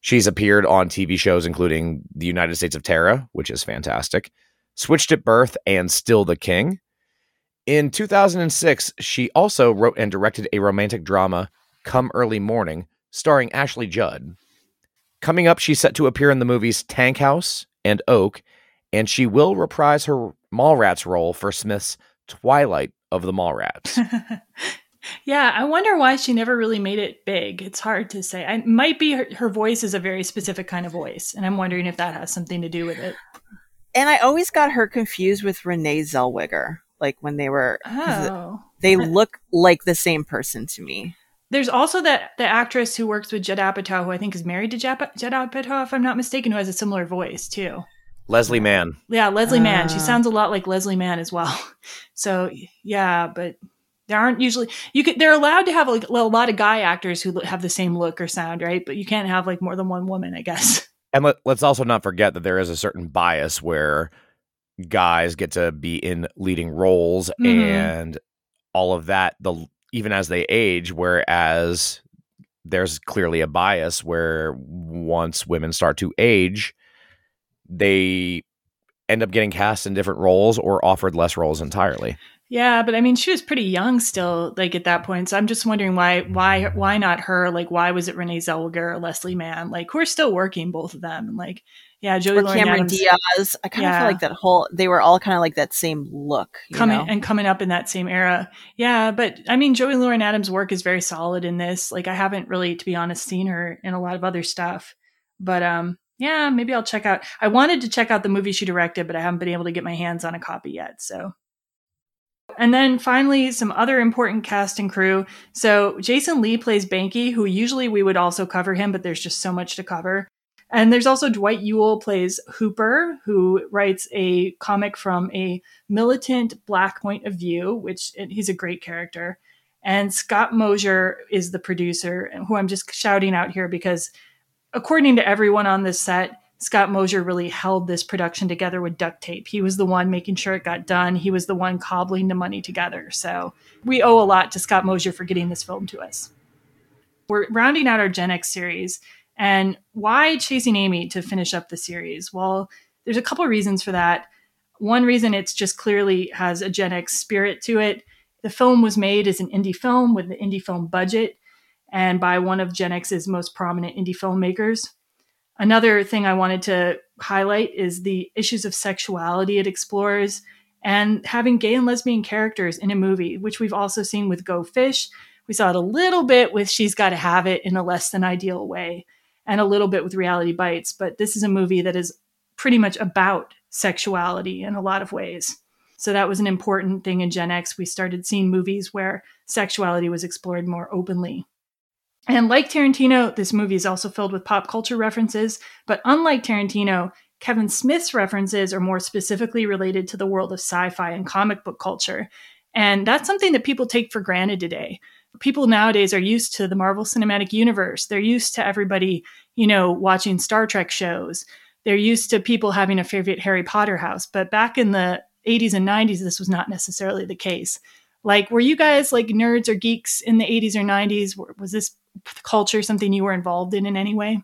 She's appeared on TV shows including The United States of Tara, which is fantastic, Switched at Birth, and Still the King. In 2006, she also wrote and directed a romantic drama, Come Early Morning, starring Ashley Judd. Coming up, she's set to appear in the movies Tank House and Oak, and she will reprise her Mallrats role for Smith's Twilight of the Mallrats. yeah, I wonder why she never really made it big. It's hard to say. It might be her, her voice is a very specific kind of voice, and I'm wondering if that has something to do with it. And I always got her confused with Renee Zellweger like when they were oh. they look like the same person to me. There's also that the actress who works with Judd Apatow, who I think is married to Judd Apatow, if I'm not mistaken, who has a similar voice too. Leslie Mann. Yeah, Leslie uh. Mann. She ah. sounds a lot like Leslie Mann as well. So yeah, but there aren't usually you could they're allowed to have like a lot of guy actors who have the same look or sound, right? But you can't have like more than one woman, I guess. And let, let's also not forget that there is a certain bias where guys get to be in leading roles mm-hmm. and all of that the even as they age whereas there's clearly a bias where once women start to age they end up getting cast in different roles or offered less roles entirely yeah, but I mean, she was pretty young still, like at that point. So I'm just wondering why, why, why not her? Like, why was it Renee Zellweger or Leslie Mann? Like, who are still working, both of them, and like, yeah, Joey or Cameron Adams. Diaz. I kind of yeah. feel like that whole they were all kind of like that same look, coming know? and coming up in that same era. Yeah, but I mean, Joey Lauren Adams' work is very solid in this. Like, I haven't really, to be honest, seen her in a lot of other stuff, but um, yeah, maybe I'll check out. I wanted to check out the movie she directed, but I haven't been able to get my hands on a copy yet. So and then finally, some other important cast and crew. So Jason Lee plays Banky, who usually we would also cover him, but there's just so much to cover. And there's also Dwight Ewell plays Hooper, who writes a comic from a militant black point of view, which he's a great character. And Scott Mosier is the producer, who I'm just shouting out here because, according to everyone on this set, Scott Mosier really held this production together with duct tape. He was the one making sure it got done. He was the one cobbling the money together. So we owe a lot to Scott Mosier for getting this film to us. We're rounding out our Gen X series. And why Chasing Amy to finish up the series? Well, there's a couple reasons for that. One reason it's just clearly has a Gen X spirit to it. The film was made as an indie film with an indie film budget and by one of Gen X's most prominent indie filmmakers. Another thing I wanted to highlight is the issues of sexuality it explores and having gay and lesbian characters in a movie, which we've also seen with Go Fish. We saw it a little bit with She's Gotta Have It in a less than ideal way, and a little bit with Reality Bites. But this is a movie that is pretty much about sexuality in a lot of ways. So that was an important thing in Gen X. We started seeing movies where sexuality was explored more openly. And like Tarantino, this movie is also filled with pop culture references, but unlike Tarantino, Kevin Smith's references are more specifically related to the world of sci fi and comic book culture. And that's something that people take for granted today. People nowadays are used to the Marvel Cinematic Universe. They're used to everybody, you know, watching Star Trek shows. They're used to people having a favorite Harry Potter house. But back in the 80s and 90s, this was not necessarily the case. Like, were you guys like nerds or geeks in the 80s or 90s? Was this culture something you were involved in in any way?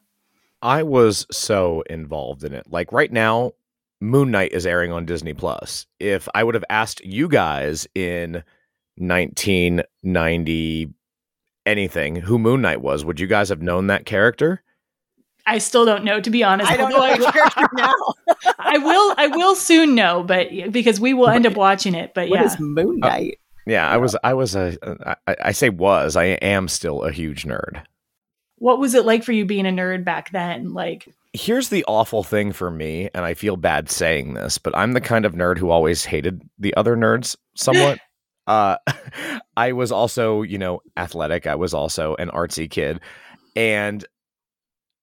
I was so involved in it. Like right now, Moon Knight is airing on Disney Plus. If I would have asked you guys in 1990 anything who Moon Knight was, would you guys have known that character? I still don't know, to be honest. I don't know that character now. I will. I will soon know, but because we will end up watching it. But What yeah, is Moon uh, Knight? Yeah, I was. I was a. I, I say was. I am still a huge nerd. what was it like for you being a nerd back then? Like, Here's the awful thing for me, and I feel bad saying this, but I'm the kind of nerd who always hated the other nerds somewhat. Uh, I was also, you know, athletic. I was also an artsy kid, and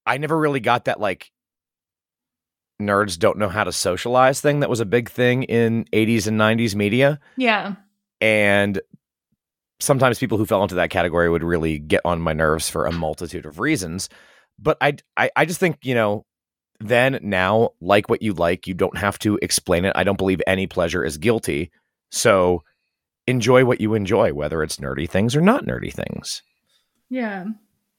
I never really got that like nerds don't know how to socialize thing that was a big thing in 80s and 90s media. yeah, and sometimes people who fell into that category would really get on my nerves for a multitude of reasons. But I, I i just think you know then now like what you like you don't have to explain it. I don't believe any pleasure is guilty. So enjoy what you enjoy whether it's nerdy things or not nerdy things yeah,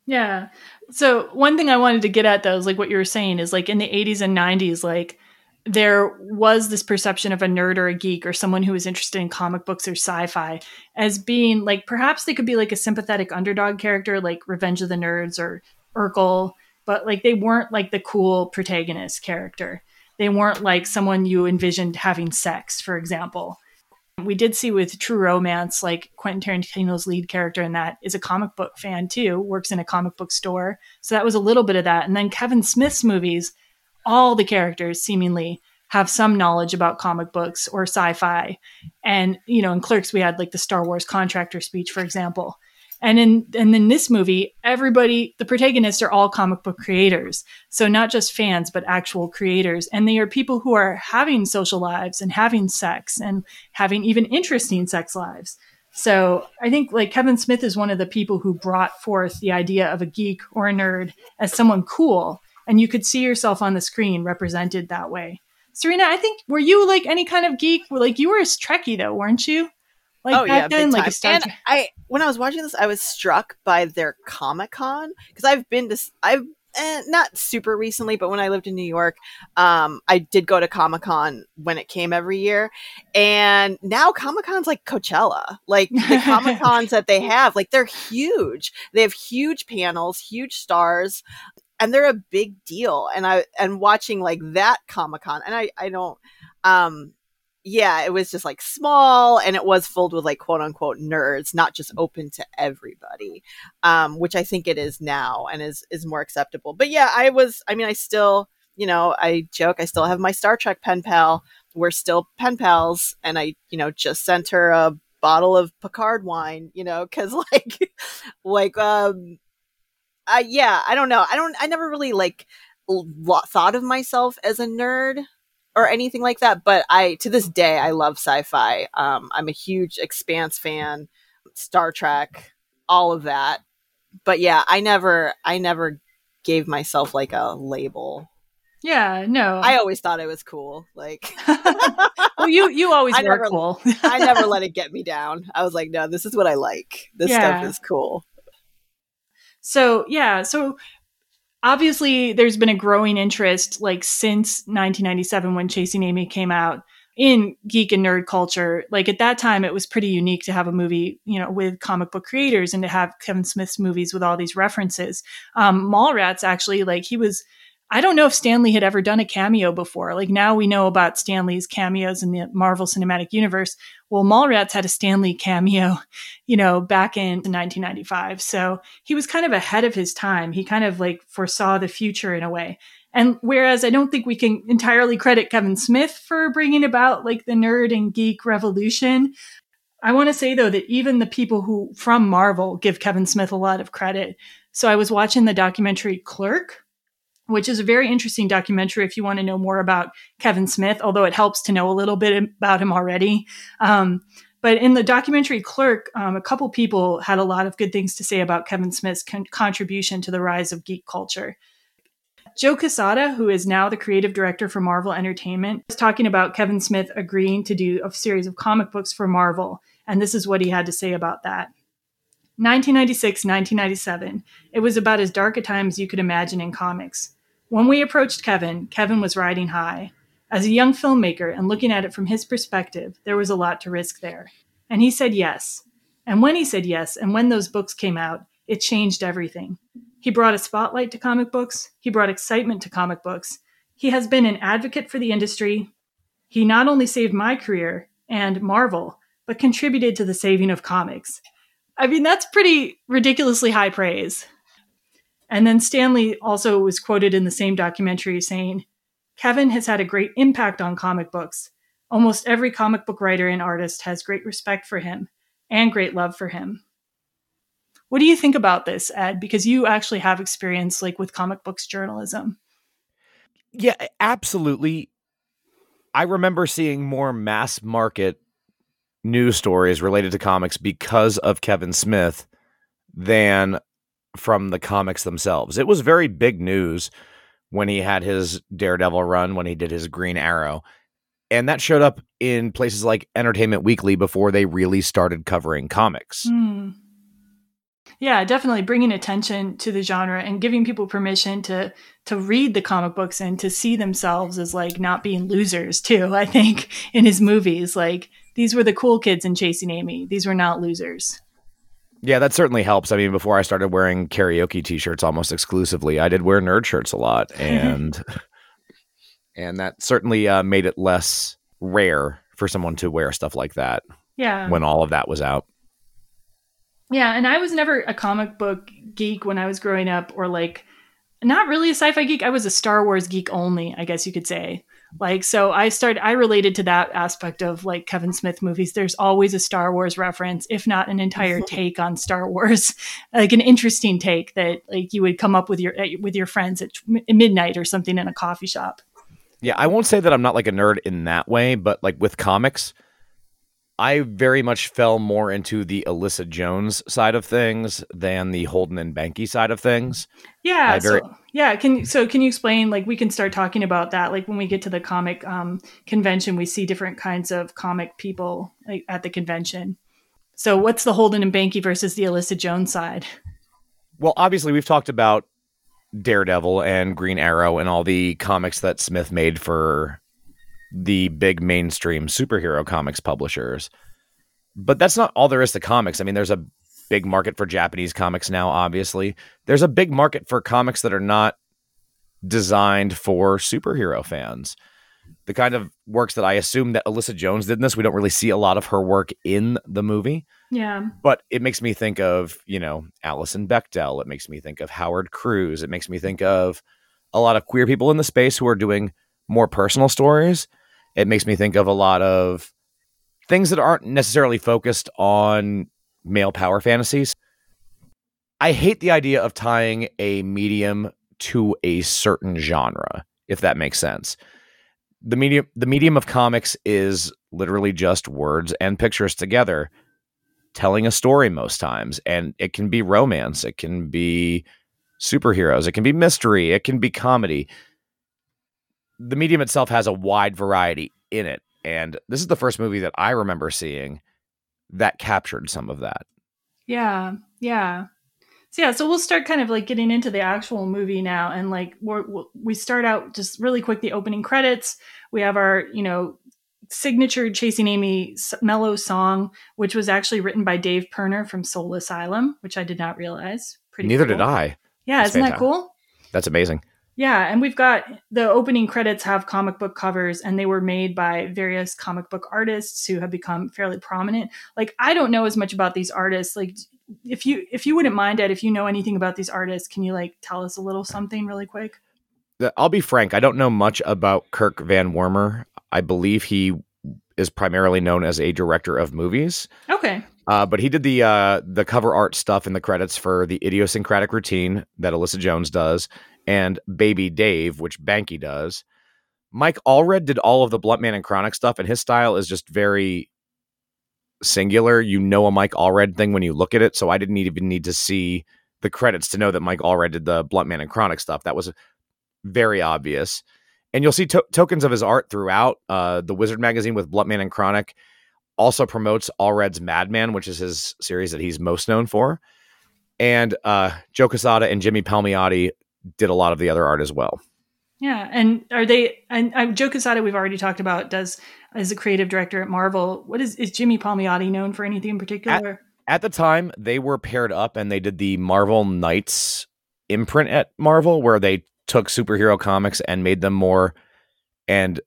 yeah. So one thing I wanted to get at though is like what you were saying is like in the 80s and 90s, like there was this perception of a nerd or a geek or someone who was interested in comic books or sci-fi as being like perhaps they could be like a sympathetic underdog character like Revenge of the Nerds or Urkel, but like they weren't like the cool protagonist character. They weren't like someone you envisioned having sex, for example. We did see with True Romance, like Quentin Tarantino's lead character in that is a comic book fan too, works in a comic book store. So that was a little bit of that. And then Kevin Smith's movies, all the characters seemingly have some knowledge about comic books or sci-fi. And, you know, in Clerks we had like the Star Wars contractor speech, for example. And in and in this movie, everybody, the protagonists are all comic book creators. So not just fans, but actual creators. And they are people who are having social lives and having sex and having even interesting sex lives. So I think like Kevin Smith is one of the people who brought forth the idea of a geek or a nerd as someone cool. And you could see yourself on the screen represented that way. Serena, I think were you like any kind of geek? Like you were a Trekkie though, weren't you? Like oh yeah, then, like and Trek- I when I was watching this, I was struck by their Comic Con because I've been to I've eh, not super recently, but when I lived in New York, um, I did go to Comic Con when it came every year, and now Comic Con's like Coachella, like the Comic Cons that they have, like they're huge. They have huge panels, huge stars. And they're a big deal, and I and watching like that Comic Con, and I I don't, um, yeah, it was just like small and it was filled with like quote unquote nerds, not just open to everybody. Um, which I think it is now and is is more acceptable. But yeah, I was I mean I still, you know, I joke I still have my Star Trek pen pal. We're still pen pals and I, you know, just sent her a bottle of Picard wine, you know, cuz like like um uh, yeah, I don't know. I don't I never really like l- thought of myself as a nerd or anything like that. But I, to this day, I love sci-fi. Um, I'm a huge Expanse fan, Star Trek, all of that. But yeah, I never, I never gave myself like a label. Yeah, no. I always thought it was cool. Like, well, you you always I were never- cool. I never let it get me down. I was like, no, this is what I like. This Yeah. stuff is cool. So yeah, so obviously there's been a growing interest like since 1997 when Chasing Amy came out in geek and nerd culture. Like at that time, it was pretty unique to have a movie, you know, with comic book creators and to have Kevin Smith's movies with all these references. Um, Mallrats actually, like he was. I don't know if Stan Lee had ever done a cameo before. Like now we know about Stan Lee's cameos in the Marvel Cinematic Universe. Well, Mallrats had a Stan Lee cameo, you know, back in 1995. So he was kind of ahead of his time. He kind of like foresaw the future in a way. And whereas I don't think we can entirely credit Kevin Smith for bringing about like the nerd and geek revolution, I want to say though that even the people who from Marvel give Kevin Smith a lot of credit. So I was watching the documentary Clerk, which is a very interesting documentary if you want to know more about Kevin Smith, although it helps to know a little bit about him already. Um, but in the documentary Clerk, um, a couple people had a lot of good things to say about Kevin Smith's con- contribution to the rise of geek culture. Joe Quesada, who is now the creative director for Marvel Entertainment, was talking about Kevin Smith agreeing to do a series of comic books for Marvel. And this is what he had to say about that. 1996, 1997. It was about as dark a time as you could imagine in comics. When we approached Kevin, Kevin was riding high. As a young filmmaker and looking at it from his perspective, there was a lot to risk there. And he said yes. And when he said yes, and when those books came out, it changed everything. He brought a spotlight to comic books, he brought excitement to comic books. He has been an advocate for the industry. He not only saved my career and Marvel, but contributed to the saving of comics. I mean, that's pretty ridiculously high praise. And then Stan Lee also was quoted in the same documentary saying, Kevin has had a great impact on comic books. Almost every comic book writer and artist has great respect for him and great love for him. What do you think about this, Ed? Because you actually have experience like with comic books journalism. Yeah, absolutely. I remember seeing more mass market news stories related to comics because of Kevin Smith than from the comics themselves. It was very big news when he had his Daredevil run, when he did his Green Arrow. And that showed up in places like Entertainment Weekly before they really started covering comics. Hmm. Yeah, definitely bringing attention to the genre and giving people permission to to read the comic books and to see themselves as like not being losers too. I think in his movies, like these were the cool kids in Chasing Amy. These were not losers. Yeah, that certainly helps. I mean, before I started wearing karaoke t-shirts almost exclusively, I did wear nerd shirts a lot, and and that certainly uh, made it less rare for someone to wear stuff like that. Yeah. when all of that was out. Yeah, and I was never a comic book geek when I was growing up, or like not really a sci-fi geek. I was a Star Wars geek only, I guess you could say. Like, so I started, I related to that aspect of like Kevin Smith movies. There's always a Star Wars reference, if not an entire take on Star Wars, like an interesting take that like you would come up with your with your friends at midnight or something in a coffee shop. Yeah, I won't say that I'm not like a nerd in that way, but like with comics, I very much fell more into the Alyssa Jones side of things than the Holden and Banky side of things. Yeah. Very- so, yeah. Can so can you explain? Like we can start talking about that. Like when we get to the comic um, convention, we see different kinds of comic people like, at the convention. So what's the Holden and Banky versus the Alyssa Jones side? Well, obviously, we've talked about Daredevil and Green Arrow and all the comics that Smith made for the big mainstream superhero comics publishers. But that's not all there is to comics. I mean, there's a big market for Japanese comics now, obviously. There's a big market for comics that are not designed for superhero fans. The kind of works that I assume that Alyssa Jones did in this, we don't really see a lot of her work in the movie Yeah. but it makes me think of you know Alison Bechdel. It makes me think of Howard Cruse. It makes me think of a lot of queer people in the space who are doing more personal stories. It makes me think of a lot of things that aren't necessarily focused on male power fantasies. I hate the idea of tying a medium to a certain genre, if that makes sense. The medium the medium of comics is literally just words and pictures together telling a story most times and it can be romance it can be superheroes it can be mystery it can be comedy the medium itself has a wide variety in it. And this is the first movie that I remember seeing that captured some of that. Yeah, yeah. So yeah, so we'll start kind of like getting into the actual movie now, and like we're, we start out just really quick the opening credits. We have our you know signature Chasing Amy mellow song, which was actually written by Dave Pirner from Soul Asylum, which I did not realize. Pretty Neither cool. did I. Yeah, That's isn't fantastic. that cool? That's amazing. Yeah, and we've got the opening credits have comic book covers and they were made by various comic book artists who have become fairly prominent. Like I don't know as much about these artists. Like if you if you wouldn't mind Ed, if you know anything about these artists, can you like tell us a little something really quick? I'll be frank, I don't know much about Kirk Van Wormer. I believe he is primarily known as a director of movies. Okay. Uh, but he did the uh, the cover art stuff in the credits for the idiosyncratic routine that Alyssa Jones does, and Baby Dave, which Banky does. Mike Allred did all of the Bluntman and Chronic stuff, and his style is just very singular. You know a Mike Allred thing when you look at it, so I didn't even need to see the credits to know that Mike Allred did the Bluntman and Chronic stuff. That was very obvious. And you'll see to- tokens of his art throughout. Uh, the Wizard magazine with Bluntman and Chronic also promotes Allred's Madman, which is his series that he's most known for. And uh, Joe Quesada and Jimmy Palmiotti did a lot of the other art as well. Yeah, and are they? And uh, Joe Quesada, we've already talked about, does as a creative director at Marvel. What is is Jimmy Palmiotti known for anything in particular? At, at the time, they were paired up, and they did the Marvel Knights imprint at Marvel, where they took superhero comics and made them more. And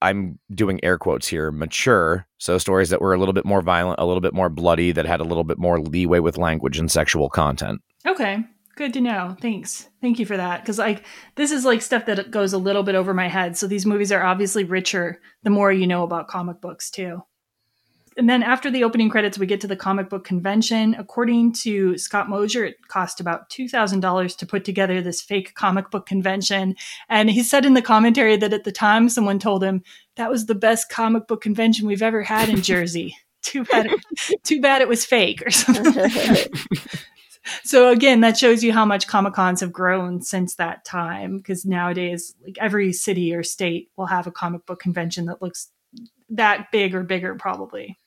I'm doing air quotes here, mature. So stories that were a little bit more violent, a little bit more bloody, that had a little bit more leeway with language and sexual content. Okay, Good to know. Thanks. Thank you for that. Because like this is like stuff that goes a little bit over my head. So these movies are obviously richer the more you know about comic books too. And then after the opening credits, we get to the comic book convention. According to Scott Mosier, it cost about $2,000 to put together this fake comic book convention. And he said in the commentary that at the time someone told him that was the best comic book convention we've ever had in Jersey. too bad it, too bad it was fake or something so again, that shows you how much Comic Cons have grown since that time. Because nowadays, like every city or state will have a comic book convention that looks that big or bigger, probably.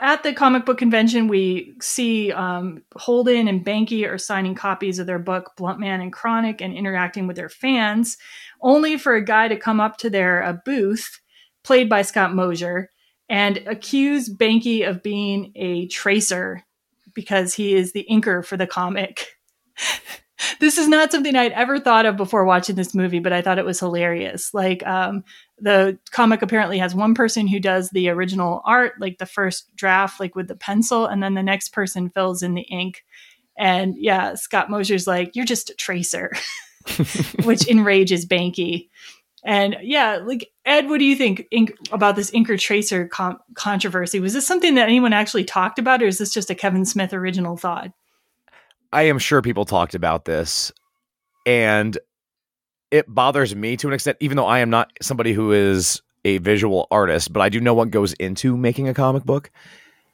At the comic book convention, we see um, Holden and Banky are signing copies of their book Bluntman and Chronic and interacting with their fans, only for a guy to come up to their uh, booth, played by Scott Mosier, and accuse Banky of being a tracer because he is the inker for the comic. this is not something I'd ever thought of before watching this movie, but I thought it was hilarious. Like, um, the comic apparently has one person who does the original art, like the first draft, like with the pencil, and then the next person fills in the ink. And yeah, Scott Mosier's like, You're just a tracer, which enrages Banky. And yeah, like Ed, what do you think ink, about this Inker Tracer com- controversy? Was this something that anyone actually talked about, or is this just a Kevin Smith original thought? I am sure people talked about this, and it bothers me to an extent, even though I am not somebody who is a visual artist, but I do know what goes into making a comic book.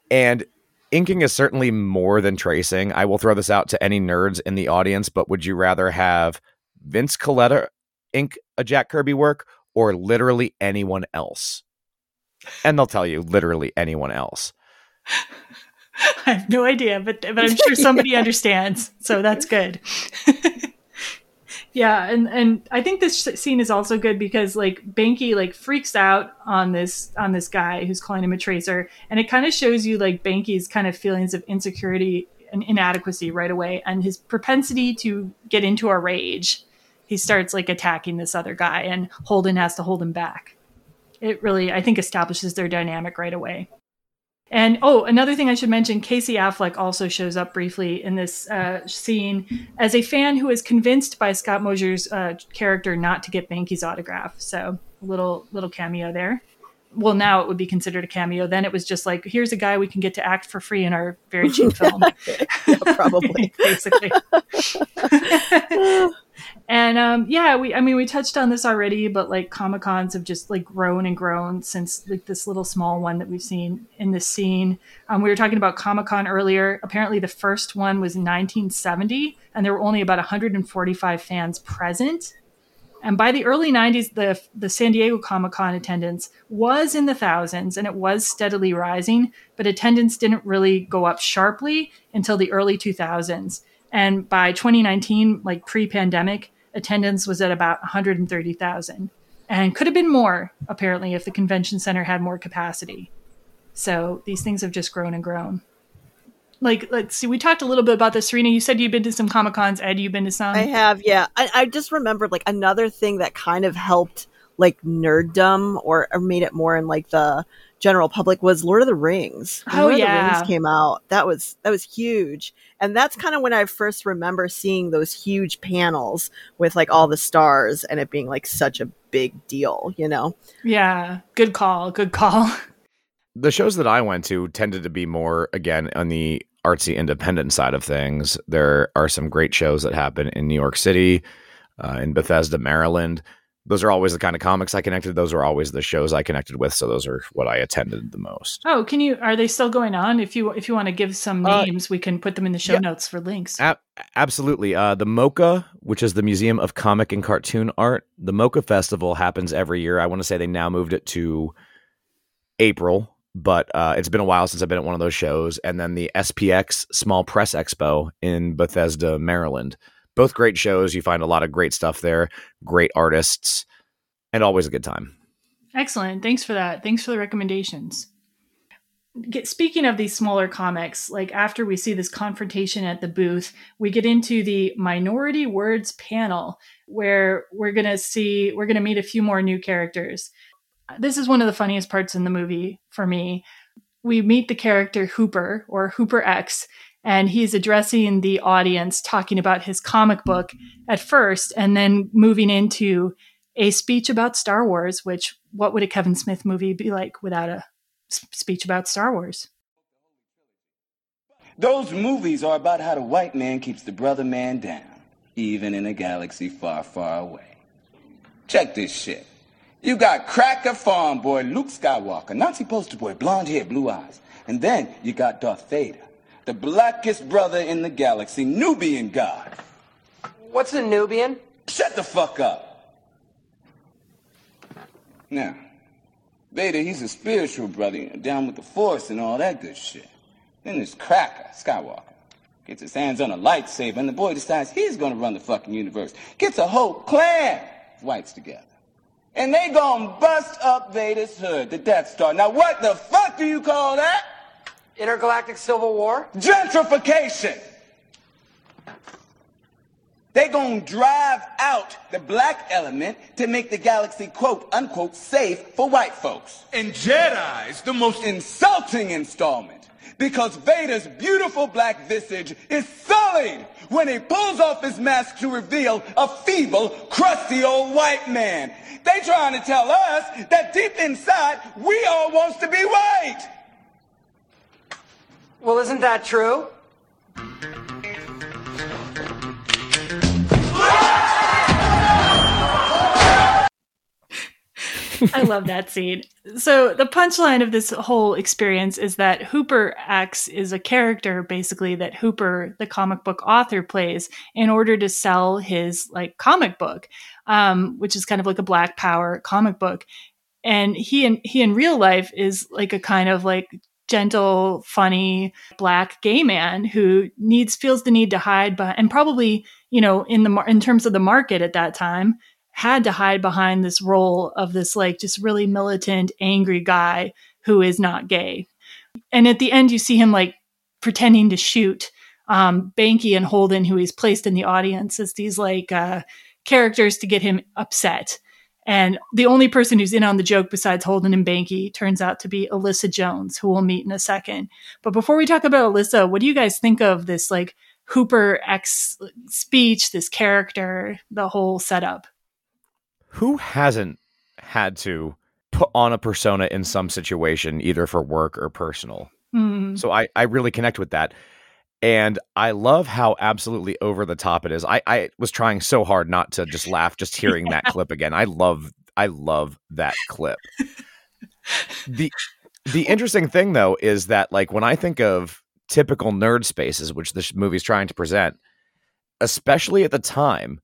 And inking is certainly more than tracing. I will throw this out to any nerds in the audience, but would you rather have Vince Colletta ink a Jack Kirby work or literally anyone else? And they'll tell you literally anyone else. I have no idea, but but I'm sure somebody understands. So that's good. yeah, and and I think this scene is also good because like Banky like freaks out on this on this guy who's calling him a tracer, and it kind of shows you like Banky's kind of feelings of insecurity and inadequacy right away, and his propensity to get into a rage he starts like attacking this other guy and Holden has to hold him back. It really, I think, establishes their dynamic right away. And oh, another thing I should mention Casey Affleck also shows up briefly in this uh, scene as a fan who is convinced by Scott Mosier's uh, character not to get Banky's autograph. So, a little, little cameo there. Well, now it would be considered a cameo. Then it was just like, here's a guy we can get to act for free in our very cheap film. yeah, probably. Basically. And um, yeah, we I mean we touched on this already, but like Comic Cons have just like grown and grown since like this little small one that we've seen in this scene. Um, we were talking about Comic Con earlier. Apparently, the first one was 1970, and there were only about 145 fans present. And by the early 90s, the, the San Diego Comic Con attendance was in the thousands and it was steadily rising, but attendance didn't really go up sharply until the early 2000s. And by 2019, like pre pandemic, attendance was at about 130,000 and could have been more, apparently, if the convention center had more capacity. So these things have just grown and grown. Like, let's see, we talked a little bit about this, Serena. You said you've been to some Comic Cons. Ed, you've been to some? I have, yeah. I, I just remembered like another thing that kind of helped like nerddom or, or made it more in like the general public was Lord of the Rings. When Oh, Lord yeah. of the Rings came out. That was that was huge. And that's kind of when I first remember seeing those huge panels with like all the stars and it being like such a big deal, you know. Yeah, good call. Good call. the shows that I went to tended to be more again on the artsy independent side of things. There are some great shows that happen in New York City, uh, in Bethesda, Maryland. Those are always the kind of comics I connected. Those are always the shows I connected with. So those are what I attended the most. Oh, can you? Are they still going on? If you if you want to give some Uh, names, we can put them in the show yeah. notes for links. Absolutely. Uh, the MoCCA, which is the Museum of Comic and Cartoon Art, the MoCCA Festival happens every year. I want to say they now moved it to April, but uh, it's been a while since I've been at one of those shows. And then the SPX Small Press Expo in Bethesda, Maryland. Both great shows. You find a lot of great stuff there, great artists, and always a good time. Excellent. Thanks for that. Thanks for the recommendations. Get, speaking of these smaller comics, like after we see this confrontation at the booth, we get into the minority words panel where we're going to see, we're going to meet a few more new characters. This is one of the funniest parts in the movie for me. We meet the character Hooper or Hooper X, and he's addressing the audience, talking about his comic book at first, and then moving into a speech about Star Wars, which what would a Kevin Smith movie be like without a speech about Star Wars? Those movies are about how the white man keeps the brother man down, even in a galaxy far, far away. Check this shit. You got cracker farm boy Luke Skywalker, Nazi poster boy, blonde hair, blue eyes. And then you got Darth Vader, the blackest brother in the galaxy, Nubian god. What's a Nubian? Shut the fuck up. Now, Vader, he's a spiritual brother, you know, down with the Force and all that good shit. Then there's Cracker, Skywalker. Gets his hands on a lightsaber, and the boy decides he's gonna run the fucking universe. Gets a whole clan of whites together. And they gonna bust up Vader's hood, the Death Star. Now what the fuck do you call that? Intergalactic Civil War? Gentrification! They gonna drive out the black element to make the galaxy quote unquote safe for white folks. And Jedi's the most insulting installment because Vader's beautiful black visage is sullied when he pulls off his mask to reveal a feeble, crusty old white man. They trying to tell us that deep inside we all wants to be white. Well, isn't that true? I love that scene. So the punchline of this whole experience is that Hooper X is a character basically that Hooper, the comic book author, plays in order to sell his like comic book, um, which is kind of like a Black Power comic book. And he in he in real life is like a kind of like gentle, funny black gay man who needs feels the need to hide, but and probably you know in the in terms of the market at that time had to hide behind this role of this like just really militant, angry guy who is not gay. And at the end, you see him like pretending to shoot um, Banky and Holden, who he's placed in the audience as these like uh, characters to get him upset. And the only person who's in on the joke besides Holden and Banky turns out to be Alyssa Jones, who we'll meet in a second. But before we talk about Alyssa, what do you guys think of this like Hooper X speech, this character, the whole setup? Who hasn't had to put on a persona in some situation, either for work or personal? Hmm. So I, I really connect with that. And I love how absolutely over the top it is. I, I was trying so hard not to just laugh just hearing that clip again. I love I love that clip. the the interesting thing though is that like when I think of typical nerd spaces, which this movie's trying to present, especially at the time,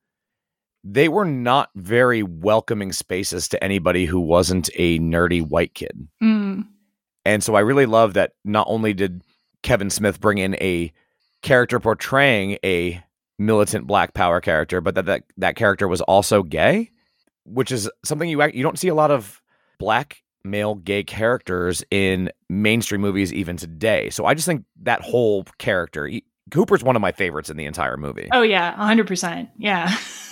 they were not very welcoming spaces to anybody who wasn't a nerdy white kid. Mm. And so I really love that not only did Kevin Smith bring in a character portraying a militant black power character, but that that, that character was also gay, which is something you you don't see a lot of black male gay characters in mainstream movies even today. So I just think that whole character, he, Hooper's one of my favorites in the entire movie. Oh yeah, 100%. Yeah.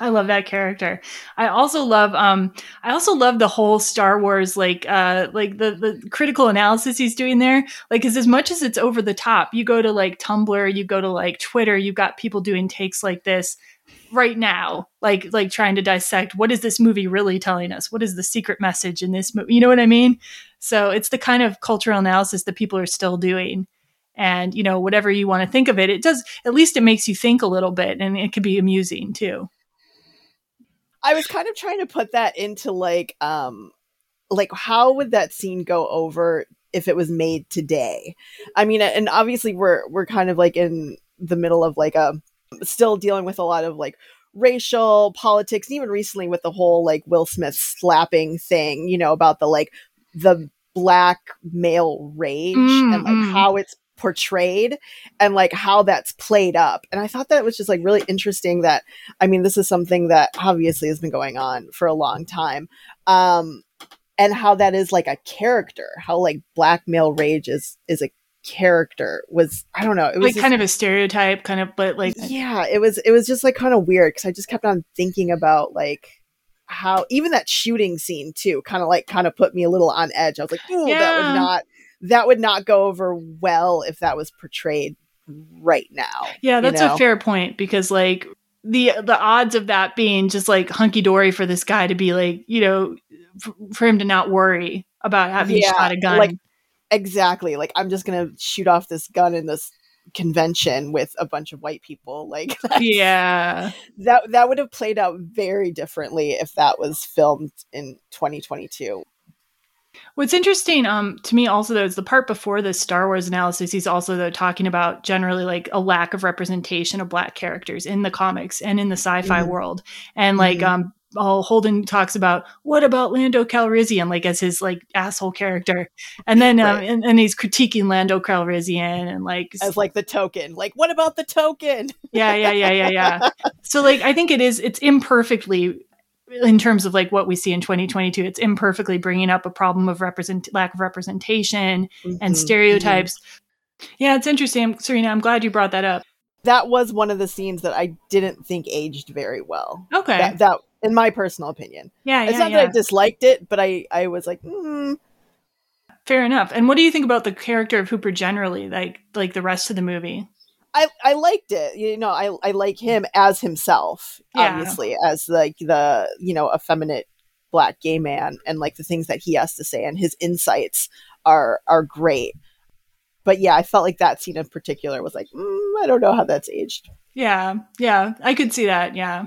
I love that character. I also love um I also love the whole Star Wars like uh like the the critical analysis he's doing there. Like cuz as much as it's over the top, you go to like Tumblr, you go to like Twitter, you've got people doing takes like this right now like like trying to dissect what is this movie really telling us what is the secret message in this movie you know what i mean so it's the kind of cultural analysis that people are still doing and you know whatever you want to think of it it does at least it makes you think a little bit and it can be amusing too I was kind of trying to put that into like um like how would that scene go over if it was made today? I mean and obviously we're we're kind of like in the middle of like a still dealing with a lot of like racial politics and even recently with the whole like Will Smith slapping thing, you know, about the like the black male rage mm, and like mm. how it's portrayed and like how that's played up. And I thought that was just like really interesting that I mean this is something that obviously has been going on for a long time. Um and how that is like a character, how like black male rage is is a character was I don't know, it was like just, kind of a stereotype kind of but like Yeah, it was it was just like kind of weird cuz I just kept on thinking about like how even that shooting scene too kind of like kind of put me a little on edge. I was like, "Oh, yeah. that would not that would not go over well if that was portrayed right now. Yeah, that's you know? a fair point because like the the odds of that being just like hunky dory for this guy to be like, you know, f- for him to not worry about having yeah, shot a gun. Like exactly. Like I'm just going to shoot off this gun in this convention with a bunch of white people like yeah that that would have played out very differently if that was filmed in 2022 What's interesting um, to me also though is the part before the Star Wars analysis. He's also though talking about generally like a lack of representation of black characters in the comics and in the sci-fi mm-hmm. world, and like mm-hmm. um, oh, Holden talks about what about Lando Calrissian like as his like asshole character, and then um, and, and, he's critiquing Lando Calrissian and like as like the token, like what about the token? yeah, yeah, yeah, yeah, yeah. so like I think it is it's imperfectly in terms of like what we see in 2022 it's imperfectly bringing up a problem of represent lack of representation mm-hmm, and stereotypes. Mm-hmm. yeah it's interesting serena i'm glad you brought that up. That was one of the scenes that i didn't think aged very well. Okay. That, that in my personal opinion. Yeah, it's yeah, not yeah. that i disliked it but i i was like mm. fair enough. And what do you think about the character of hooper generally like like the rest of the movie I, I liked it. You know, I I like him as himself, yeah. obviously, as like the you know effeminate black gay man, and like the things that he has to say and his insights are are great. But yeah, I felt like that scene in particular was like, mm, I don't know how that's aged. Yeah, yeah, I could see that. Yeah.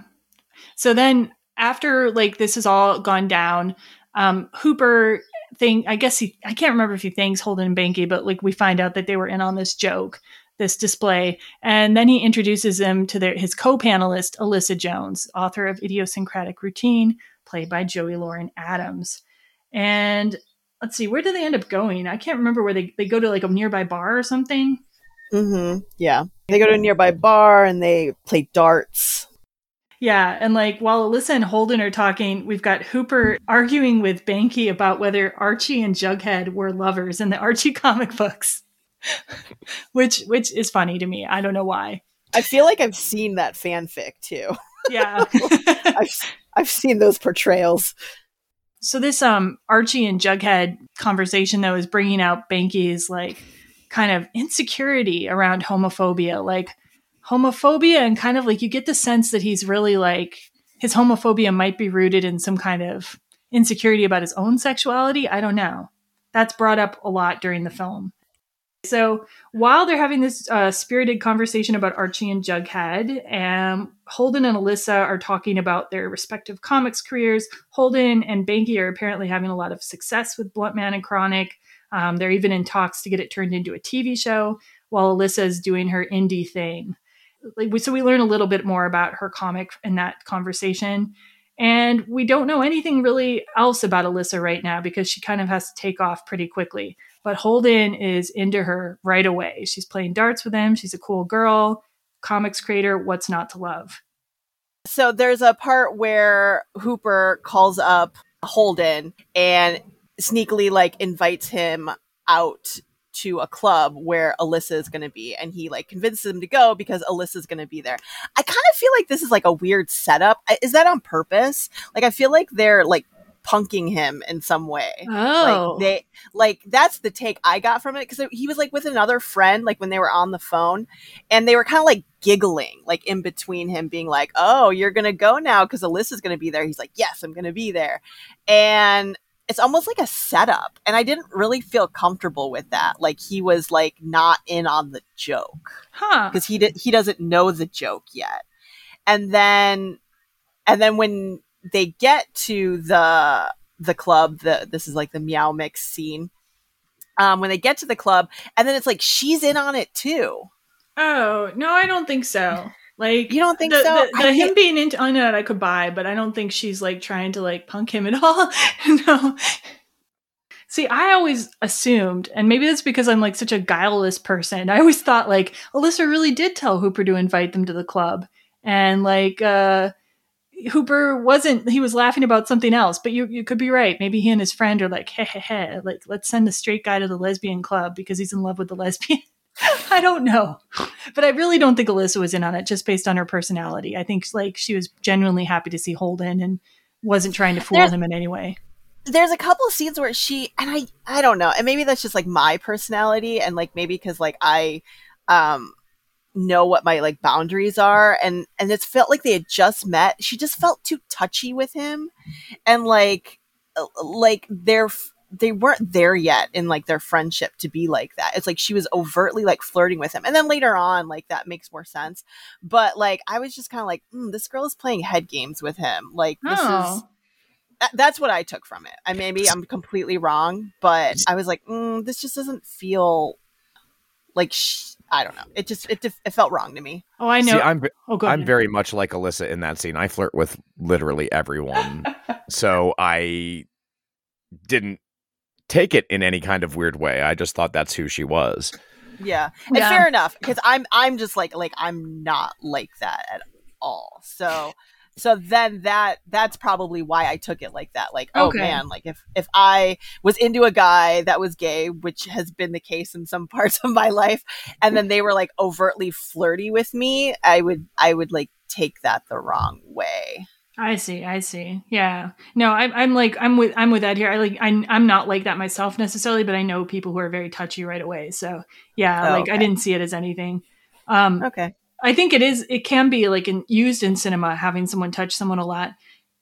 So then after like this has all gone down, um, Hooper thing. I guess he. I can't remember if he thanks Holden and Banky, but like we find out that they were in on this joke this display. And then he introduces them to their, his co panelist, Alyssa Jones, author of Idiosyncratic Routine, played by Joey Lauren Adams. And let's see, where do they end up going? I can't remember where they, they go to like a nearby bar or something. Mm-hmm. Yeah. They go to a nearby bar and they play darts. Yeah, and like while Alyssa and Holden are talking, we've got Hooper arguing with Banky about whether Archie and Jughead were lovers in the Archie comic books. Which which is funny to me. I don't know why. I feel like I've seen that fanfic too. Yeah. I've I've seen those portrayals. So this um Archie and Jughead conversation though is bringing out Banky's like kind of insecurity around homophobia, like homophobia and kind of like you get the sense that he's really like his homophobia might be rooted in some kind of insecurity about his own sexuality. I don't know. That's brought up a lot during the film. So while they're having this uh, spirited conversation about Archie and Jughead, um, Holden and Alyssa are talking about their respective comics careers. Holden and Banky are apparently having a lot of success with Bluntman and Chronic. Um, they're even in talks to get it turned into a TV show, while Alyssa is doing her indie thing. like we, so we learn a little bit more about her comic in that conversation. And we don't know anything really else about Alyssa right now because she kind of has to take off pretty quickly. But Holden is into her right away. She's playing darts with him. She's a cool girl, comics creator. What's not to love? So there's a part where Hooper calls up Holden and sneakily like invites him out to a club where Alyssa is going to be and he like convinces him to go because Alyssa's going to be there. I kind of feel like this is like a weird setup. Is that on purpose? Like I feel like they're like punking him in some way. Oh. Like they like that's the take I got from it cuz he was like with another friend like when they were on the phone and they were kind of like giggling like in between him being like, "Oh, you're going to go now cuz Alyssa's going to be there." He's like, "Yes, I'm going to be there." And it's almost like a setup and i didn't really feel comfortable with that like he was like not in on the joke huh because he did he doesn't know the joke yet and then and then when they get to the the club the this is like the meow mix scene um when they get to the club and then it's like she's in on it too oh no i don't think so like you don't think the, so? The, the him being into on it, I could buy, but I don't think she's like trying to like punk him at all. no. See, I always assumed, and maybe that's because I'm like such a guileless person. I always thought like Alyssa really did tell Hooper to invite them to the club, and like uh Hooper wasn't. He was laughing about something else, but you you could be right. Maybe he and his friend are like, hey, hey, hey, like let's send the straight guy to the lesbian club because he's in love with the lesbian. I don't know. But I really don't think Alyssa was in on it just based on her personality. I think like she was genuinely happy to see Holden and wasn't trying to fool There's- him in any way. there's a couple of scenes where she and I I don't know, and maybe that's just like my personality, and like maybe because like I um know what my like boundaries are, and and it's felt like they had just met. She just felt too touchy with him, and like like they're they weren't there yet in like their friendship to be like that. It's like she was overtly like flirting with him, and then later on, like that makes more sense. But like I was just kind of like, mm, this girl is playing head games with him. Like this is Oh. that- that's what I took from it. I maybe I'm completely wrong, but I was like, mm, this just doesn't feel like sh- I don't know. It just it def- it felt wrong to me. Oh, I know. See, I'm oh, go I'm ahead. very much like Alyssa in that scene. I flirt with literally everyone, so I didn't take it in any kind of weird way. I just thought that's who she was. Yeah, and Yeah. fair enough because I'm I'm just like like I'm not like that at all. So so then that that's probably why I took it like that. Like oh Okay. man, like if if I was into a guy that was gay, which has been the case in some parts of my life, and then they were like overtly flirty with me, I would I would like take that the wrong way. I see. I see. Yeah. No, I'm, I'm like I'm with I'm with Ed here. I like I'm I'm not like that myself necessarily, but I know people who are very touchy right away. So yeah, Oh, like I didn't see it as anything. Um, Okay. I think it is. It can be like in, used in cinema. Having someone touch someone a lot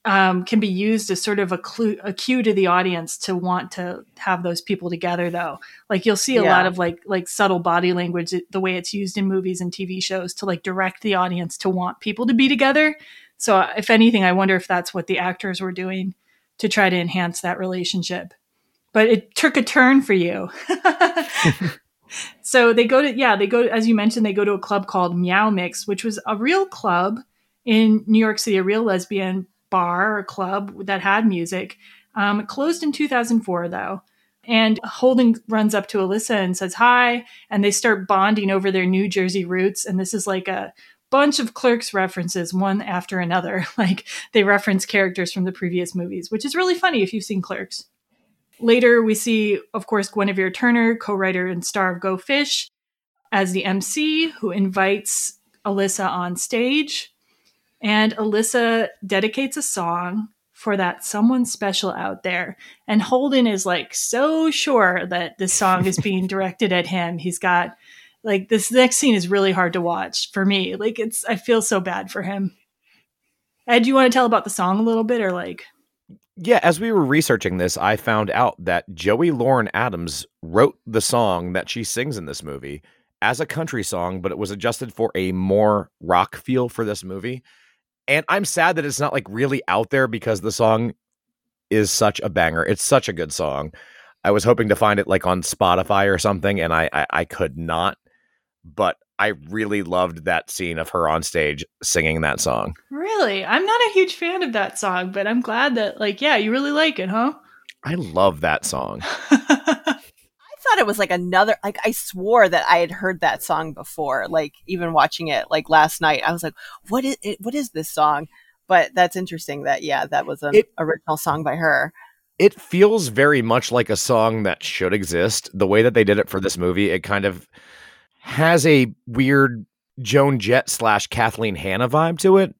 um, can be used as sort of a clue, a cue to the audience to want to have those people together. Though, like you'll see a Yeah. lot of like like subtle body language, the way it's used in movies and TV shows to like direct the audience to want people to be together. So, if anything, I wonder if that's what the actors were doing to try to enhance that relationship. But it took a turn for you. so they go to yeah they go as you mentioned they go to a club called meow mix which was a real club in new york city a real lesbian bar or club that had music. Um, closed in 2004 though. And holden runs up to alyssa and says hi and they start bonding over their new jersey roots. And this is like a bunch of clerks references one after another. Like they reference characters from the previous movies which is really funny if you've seen clerks Later, we see, of course, Guinevere Turner, co writer and star of Go Fish, as the MC who invites Alyssa on stage. And Alyssa dedicates a song for that someone special out there. And Holden is like so sure that this song is being directed at him. He's got like this next scene is really hard to watch for me. Like it's I feel so bad for him. Ed, do you want to tell about the song a little bit or like Yeah, as we were researching this, I found out that Joey Lauren Adams wrote the song that she sings in this movie as a country song, but it was adjusted for a more rock feel for this movie. And I'm sad that it's not like really out there because the song is such a banger. It's such a good song. I was hoping to find it like on Spotify or something, and I I, I could not. But I really loved that scene of her on stage singing that song. Really? I'm not a huge fan of that song, but I'm glad that, like, yeah, you really like it, huh? I love that song. I thought it was like another like I swore that I had heard that song before. Like even watching it like last night, I was like, "What is it? What is this song?" But that's interesting that yeah, that was an It- original song by her. It feels very much like a song that should exist. The way that they did it for this movie, it kind of has a weird Joan Jett slash Kathleen Hanna vibe to it.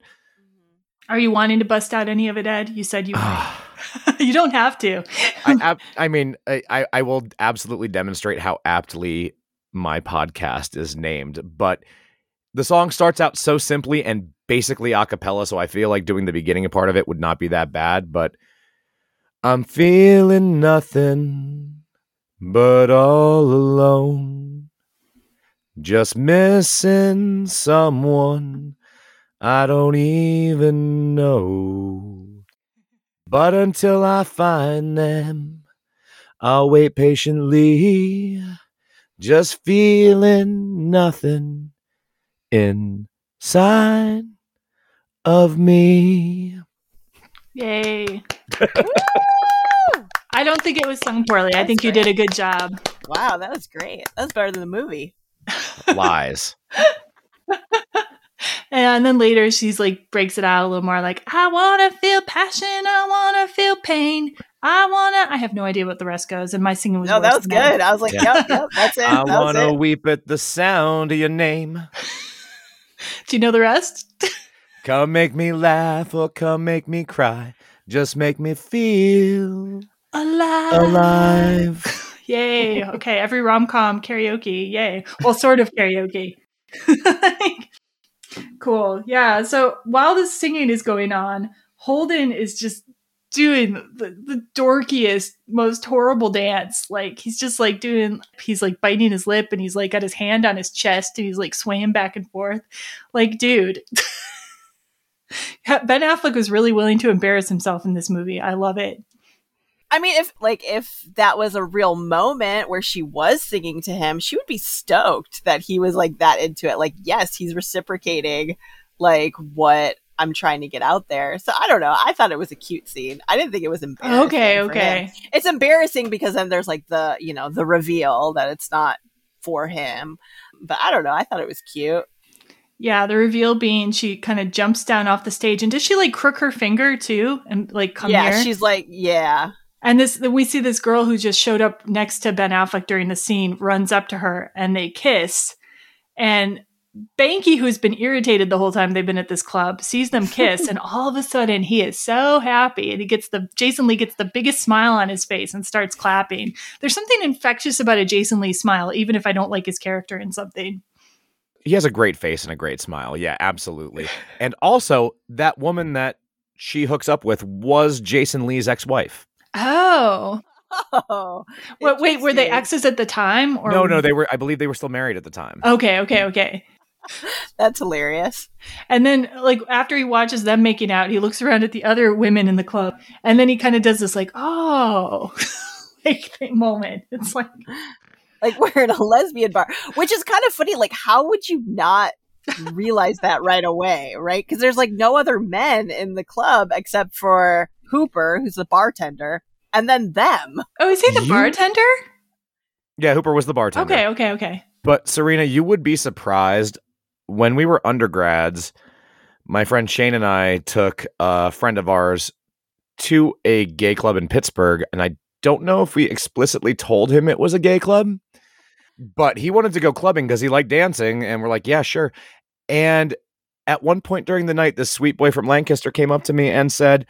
Are you wanting to bust out any of it, Ed? You said you ah. you don't have to. I, I mean, I, I, I will absolutely demonstrate how aptly my podcast is named, but the song starts out so simply and basically a cappella, so I feel like doing the beginning part of it would not be that bad, but I'm feeling nothing but all alone. Just missing someone I don't even know. But until I find them, I'll wait patiently, just feeling nothing inside of me. Yay. I don't think it was sung poorly. I think you did a good job. Wow, that was great. That was better than the movie. Lies. And then later she's like breaks it out a little more like I want to feel passion, I want to feel pain. I want to I have no idea what the rest goes and my singing was No, that worse was than good. I was like, Yeah. yep, yep, that's it. I that want to it. weep at the sound of your name. Do you know the rest? Come make me laugh or come make me cry. Just make me feel Alive. alive. Yay. Okay, every rom-com karaoke. Yay. Well, sort of karaoke. cool. Yeah, so while this singing is going on, Holden is just doing the, the dorkiest, most horrible dance. Like he's just like doing he's like biting his lip and he's like got his hand on his chest and he's like swaying back and forth. Like, dude. Ben Affleck was really willing to embarrass himself in this movie. I love it. I mean, if like if that was a real moment where she was singing to him, she would be stoked that he was like that into it. Like, yes, he's reciprocating like what I'm trying to get out there. So I don't know. I thought it was a cute scene. I didn't think it was embarrassing. Okay, okay. him. It's embarrassing because then there's like the you know the reveal that it's not for him. But I don't know. I thought it was cute. Yeah, the reveal being she kind of jumps down off the stage, and does she like crook her finger too, and like come yeah, here? she's like, yeah. And this we see this girl who just showed up next to Ben Affleck during the scene runs up to her and they kiss, and Banky, who's been irritated the whole time they've been at this club, sees them kiss, and all of a sudden he is so happy, and he gets the Jason Lee gets the biggest smile on his face and starts clapping. There's something infectious about a Jason Lee smile, even if I don't like his character in something. He has a great face and a great smile. Yeah, absolutely. And also, that woman that she hooks up with was Jason Lee's ex-wife. Oh. Oh, Wait, wait, were they exes at the time? Or no, no, they were. I believe they were still married at the time. Okay, okay, okay. That's hilarious. And then, like, after he watches them making out, he looks around at the other women in the club, and then he kind of does this, like, oh, like thing moment. It's like, like we're in a lesbian bar, which is kind of funny. Like, how would you not realize that right away, right? Because there's like no other men in the club except for Hooper, who's the bartender, and then them. oh, is he the You- bartender? Yeah, Hooper was the bartender. Okay, okay, okay. But Serena, you would be surprised when we were undergrads. My friend Shane and I took a friend of ours to a gay club in Pittsburgh, and I don't know if we explicitly told him it was a gay club, but he wanted to go clubbing because he liked dancing, and we're like, yeah, sure. And at one point during the night, this sweet boy from Lancaster came up to me and said,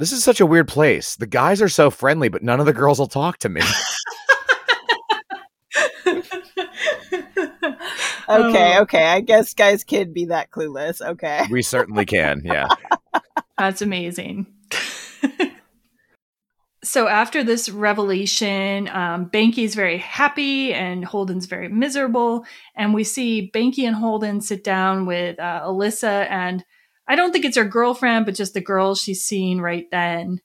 "This is such a weird place. The guys are so friendly, but none of the girls will talk to me." Okay, Oh. okay. I guess guys can be that clueless. Okay. we certainly can. Yeah. That's amazing. so after this revelation, um, Banky's very happy and Holden's very miserable. And we see Banky and Holden sit down with uh, Alyssa, and I don't think it's her girlfriend, but just the girl she's seeing right then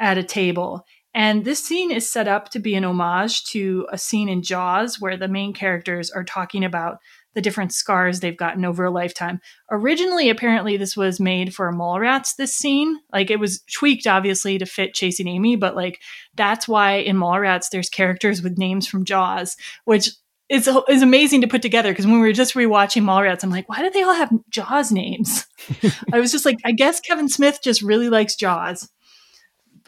at a table. And this scene is set up to be an homage to a scene in Jaws where the main characters are talking about the different scars they've gotten over a lifetime. Originally, apparently, this was made for Mallrats, this scene. Like, it was tweaked, obviously, to fit Chasing Amy, but like, that's why in Mallrats there's characters with names from Jaws, which is, is amazing to put together because when we were just rewatching Mallrats, I'm like, why do they all have Jaws names? I was just like, I guess Kevin Smith just really likes Jaws.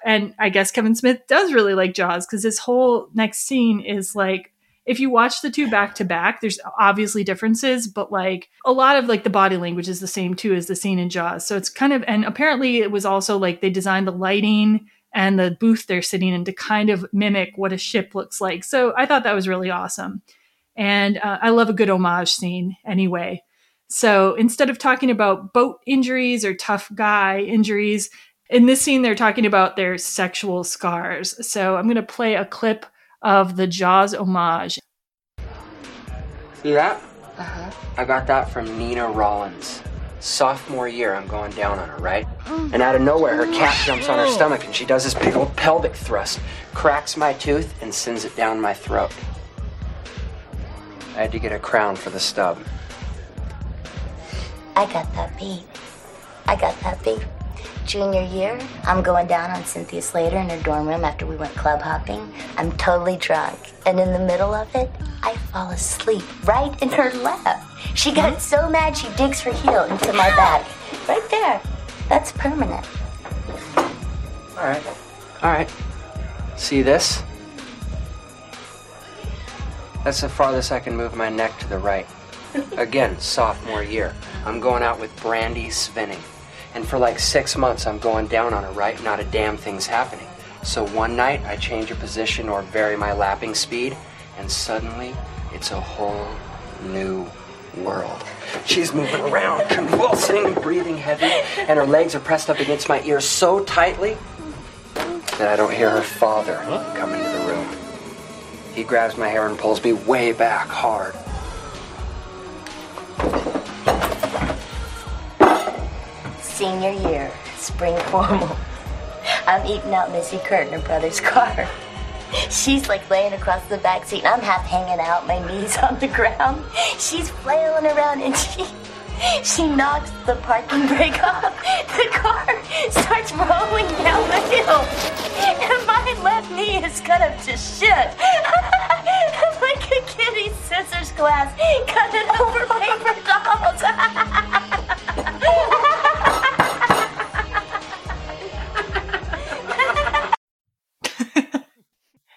And I guess Kevin Smith does really like Jaws because this whole next scene is like if you watch the two back to back, there's obviously differences, but like a lot of like the body language is the same too as the scene in Jaws. So it's kind of, and apparently it was also like they designed the lighting and the booth they're sitting in to kind of mimic what a ship looks like. So I thought that was really awesome. And uh, I love a good homage scene anyway. So instead of talking about boat injuries or tough guy injuries, in this scene, they're talking about their sexual scars. So I'm going to play a clip of the Jaws homage. See that? Uh-huh. I got that from Nina Rollins. Sophomore year, I'm going down on her, right? And out of nowhere, her cat jumps on her stomach and she does this big old pelvic thrust, cracks my tooth, and sends it down my throat. I had to get a crown for the stub. I got that beat. I got that beat. Junior year, I'm going down on Cynthia Slater in her dorm room after we went club hopping. I'm totally drunk. And in the middle of it, I fall asleep right in her lap. She got so mad she digs her heel into my back. Right there. That's permanent. All right. All right. See this? That's the farthest I can move my neck to the right. Again, sophomore year. I'm going out with Brandy Svinning. And for like six months, I'm going down on her, right? Not a damn thing's happening. So one night, I change her position or vary my lapping speed, and suddenly, it's a whole new world. She's moving around, convulsing, breathing heavy, and her legs are pressed up against my ear so tightly that I don't hear her father come into the room. He grabs my hair and pulls me way back hard. Senior year, spring formal. I'm eating out Missy Kurt in her brother's car. She's like laying across the back seat. And I'm half hanging out, my knees on the ground. She's flailing around and she she knocks the parking brake off. The car starts rolling down the hill. And my left knee is cut up to shit. like a kitty scissors glass cut it over paper dolls.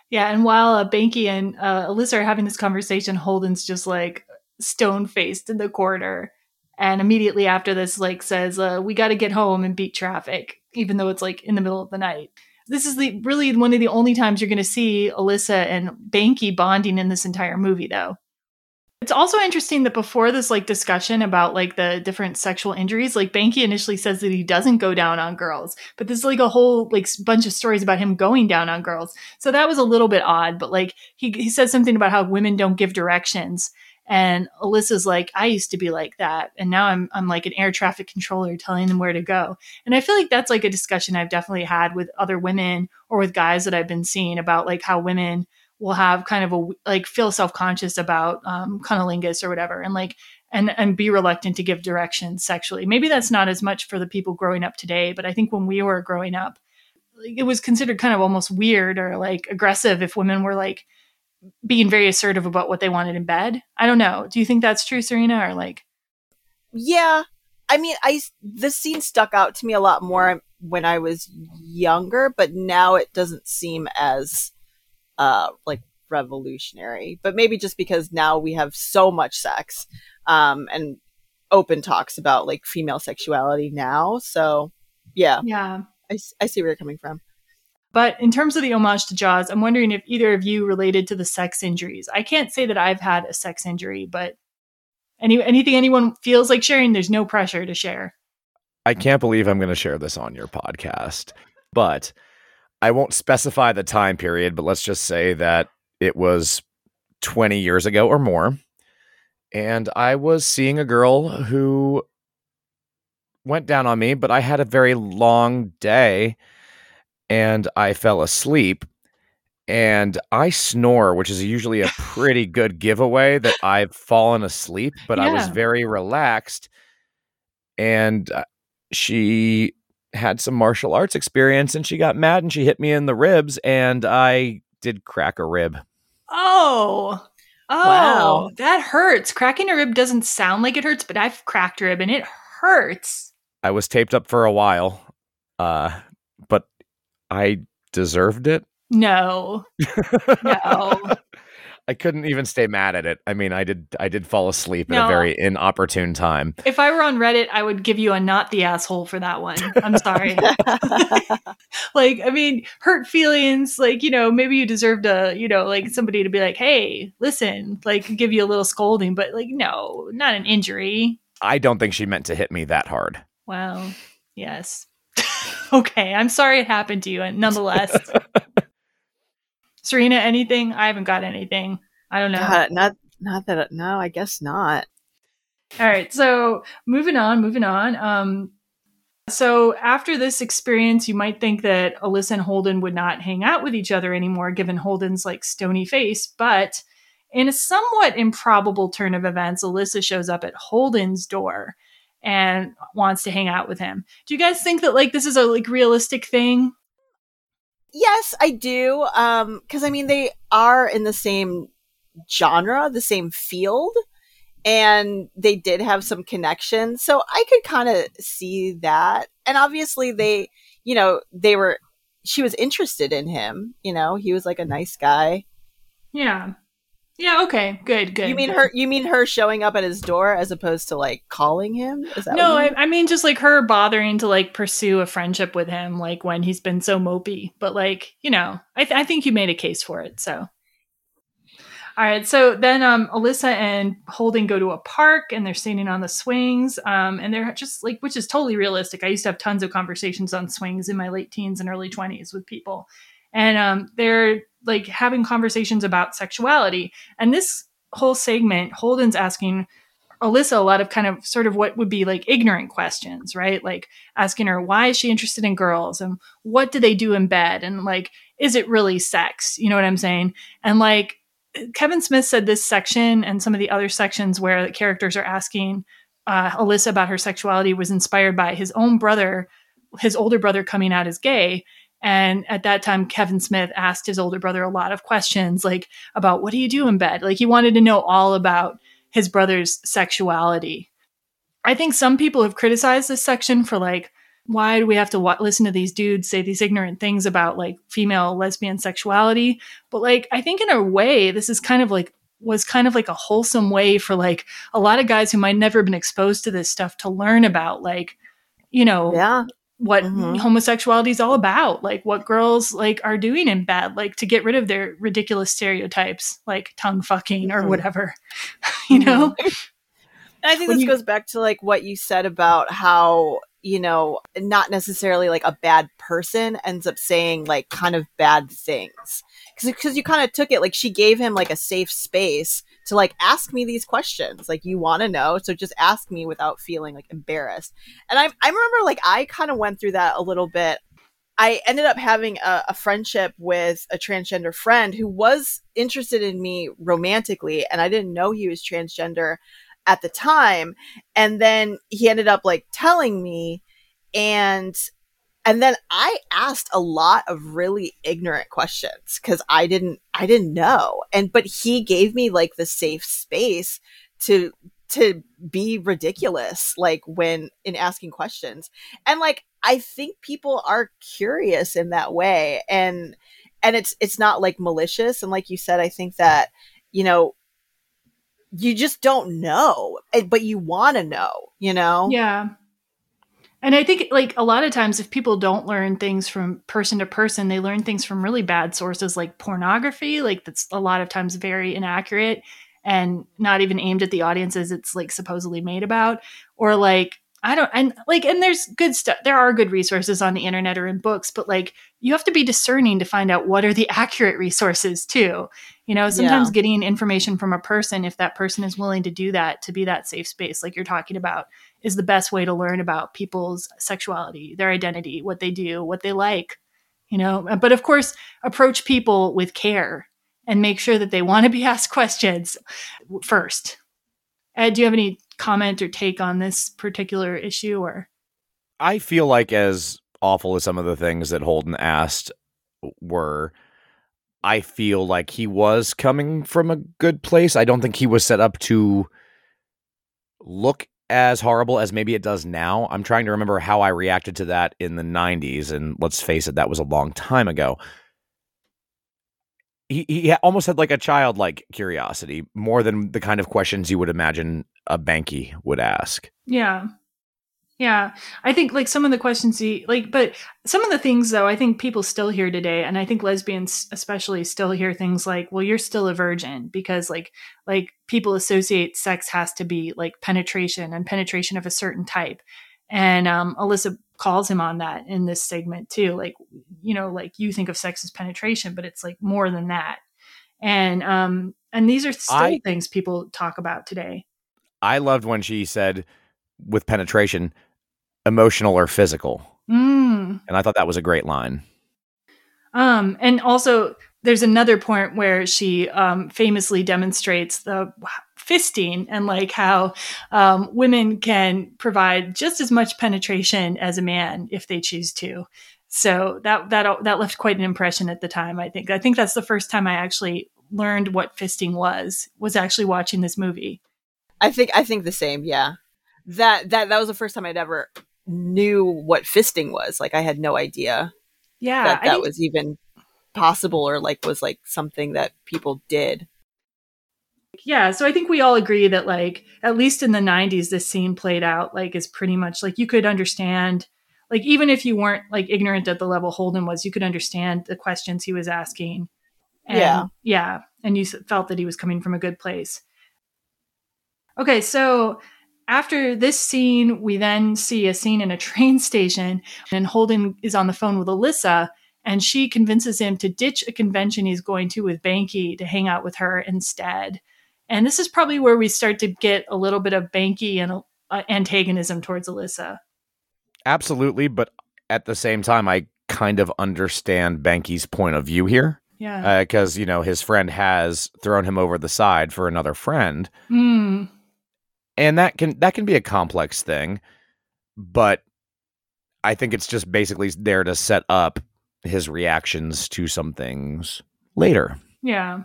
Yeah, and while uh, Banky and uh, Alyssa are having this conversation, Holden's just like stone faced in the corner, and immediately after this, like says, uh, "We got to get home and beat traffic," even though it's like in the middle of the night. This is the really one of the only times you're going to see Alyssa and Banky bonding in this entire movie, though. It's also interesting that before this like discussion about like the different sexual injuries, like Banky initially says that he doesn't go down on girls, but there's like a whole like bunch of stories about him going down on girls. So that was a little bit odd, but like he he says something about how women don't give directions. And Alyssa's like, I used to be like that, and now I'm I'm like an air traffic controller telling them where to go. And I feel like that's like a discussion I've definitely had with other women or with guys that I've been seeing about like how women will have kind of a like feel self-conscious about um, cunnilingus or whatever and like and and be reluctant to give directions sexually maybe that's not as much for the people growing up today but i think when we were growing up it was considered kind of almost weird or like aggressive if women were like being very assertive about what they wanted in bed. I don't know. Do you think that's true serena or like yeah. I mean i this scene stuck out to me a lot more when i was younger but now it doesn't seem as uh like revolutionary. But maybe just because now we have so much sex um and open talks about like female sexuality now. So yeah. Yeah. I, I see where you're coming from but in terms of the homage to Jaws, I'm wondering if either of you related to the sex injuries. I can't say that I've had a sex injury, but any anything anyone feels like sharing, there's no pressure to share. I can't believe I'm going to share this on your podcast, but I won't specify the time period, but let's just say that it was 20 years ago or more. And I was seeing a girl who went down on me, but I had a very long day. And I fell asleep. And I snore, which is usually a pretty good giveaway that I've fallen asleep, but I was very relaxed. And uh, she had some martial arts experience and she got mad and she hit me in the ribs and I did crack a rib. Oh. Oh, Wow. that hurts. Cracking a rib doesn't sound like it hurts, but I've cracked a rib and it hurts. I was taped up for a while, uh, but I deserved it. No. No. I couldn't even stay mad at it. I mean, I did I did fall asleep at a very inopportune time. If I were on Reddit, I would give you a not the asshole for that one. I'm sorry. like, I mean, hurt feelings, like, you know, maybe you deserved a, you know, like somebody to be like, hey, listen, like give you a little scolding, but like, no, not an injury. I don't think she meant to hit me that hard. Wow. Yes. okay. I'm sorry it happened to you. And nonetheless, Serena, anything? I haven't got anything. I don't know. God, not not that no, I guess not. All right, so moving on, moving on. Um, so after this experience, you might think that Alyssa and Holden would not hang out with each other anymore, given Holden's like stony face. But in a somewhat improbable turn of events, Alyssa shows up at Holden's door and wants to hang out with him. Do you guys think that like this is a like realistic thing? Yes, I do. Um, because I mean they are in the same genre, the same field, and they did have some connection. So I could kind of see that. And obviously they, you know, they were she was interested in him, you know, he was like a nice guy. Yeah. Yeah, okay. Good, good. You mean her you mean her showing up at his door as opposed to like calling him? Is that No, I, mean? I mean just like her bothering to like pursue a friendship with him, like when he's been so mopey. But like, you know, I, th- I think you made a case for it. So, all right. So then, um, Alyssa and Holden go to a park and they're standing on the swings. Um, and they're just like, which is totally realistic. I used to have tons of conversations on swings in my late teens and early twenties with people, and um, they're like having conversations about sexuality. And this whole segment, Holden's asking Alyssa a lot of kind of sort of what would be like ignorant questions, right? Like asking her why is she interested in girls and what do they do in bed and like is it really sex? You know what I'm saying? And like Kevin Smith said this section and some of the other sections where the characters are asking uh, Alyssa about her sexuality was inspired by his own brother, his older brother coming out as gay. And at that time, Kevin Smith asked his older brother a lot of questions, like about what do you do in bed? Like he wanted to know all about his brother's sexuality. I think some people have criticized this section for like, why do we have to wa- listen to these dudes say these ignorant things about like female lesbian sexuality? But like, I think in a way, this is kind of like was kind of like a wholesome way for like a lot of guys who might never been exposed to this stuff to learn about like, you know, yeah. What Mhm. homosexuality is all about, like what girls like are doing in bed, like to get rid of their ridiculous stereotypes, like tongue fucking or Mhm. whatever, you know? I think When this you- goes back to like what you said about how, you know, not necessarily like a bad person ends up saying like kind of bad things. Cause, you kind of took it like she gave him like a safe space to like ask me these questions. Like you want to know, so just ask me without feeling like embarrassed. And I, I remember like I kind of went through that a little bit. I ended up having a, a friendship with a transgender friend who was interested in me romantically, and I didn't know he was transgender at the time and then he ended up like telling me and and then i asked a lot of really ignorant questions because i didn't i didn't know. And but he gave me like the safe space to to be ridiculous like when in asking questions. And like i think people are curious in that way. And and it's it's not like malicious. And like you said i think that you know you just don't know, but you want to know, you know? Yeah. And I think like a lot of times if people don't learn things from person to person, they learn things from really bad sources like pornography, like that's a lot of times very inaccurate and not even aimed at the audiences it's like supposedly made about or like I don't and like and there's good stuff there are good resources on the internet or in books but like you have to be discerning to find out what are the accurate resources too. You know, sometimes Yeah. getting information from a person if that person is willing to do that to be that safe space like you're talking about is the best way to learn about people's sexuality, their identity, what they do, what they like. you know, uh, but of course, approach people with care and make sure that they want to be asked questions first. Ed, do you have any comment or take on this particular issue or? I feel like as awful as some of the things that Holden asked were, I feel like he was coming from a good place. I don't think he was set up to look as horrible as maybe it does now. I'm trying to remember how I reacted to that in the 90s and let's face it that was a long time ago. He he almost had like a childlike curiosity more than the kind of questions you would imagine a banky would ask. Yeah. Yeah, I think like some of the questions he like, but some of the things though, I think people still hear today, and I think lesbians especially still hear things like, "Well, you're still a virgin," because like like people associate sex has to be like penetration and penetration of a certain type, and um, Alyssa calls him on that in this segment too. Like, you know, like you think of sex as penetration, but it's like more than that, and um, and these are still I- things people talk about today. I loved when she said with penetration, emotional or physical. Mm. And I thought that was a great line. Um, and also, there's another point where she um, famously demonstrates the fisting and like how um, women can provide just as much penetration as a man if they choose to. So that that that left quite an impression at the time. I think. I think that's the first time I actually learned what fisting was. Was actually watching this movie. I think I think the same. Yeah, that that that was the first time I'd ever knew what fisting was. Like I had no idea Yeah, that that was even possible or like was like something that people did. yeah so i think we all agree that like at least in the 90s this scene played out like is pretty much like you could understand like even if you weren't like ignorant at the level holden was you could understand the questions he was asking and, Yeah. yeah and you felt that he was coming from a good place okay so after this scene we then see a scene in a train station and holden is on the phone with alyssa and she convinces him to ditch a convention he's going to with Banky to hang out with her instead. And this is probably where we start to get a little bit of Banky and uh, antagonism towards Alyssa. Absolutely, but at the same time, I kind of understand Banky's point of view here. Yeah. Because, you know, his friend has thrown him over the side for another friend. Hmm. And that can that can be a complex thing, but I think it's just basically there to set up his reactions to some things later. Yeah.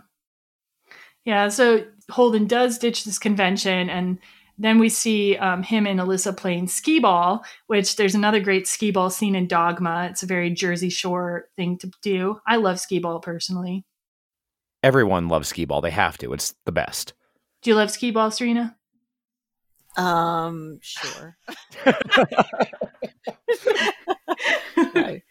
Yeah. So Holden does ditch this convention and then we see um, him and Alyssa playing skee ball, which there's another great skee ball scene in Dogma. It's a very Jersey Shore thing to do. I love skee ball personally. Everyone loves skee ball. They have to. It's the best. Do you love skee ball, Serena? Um, sure.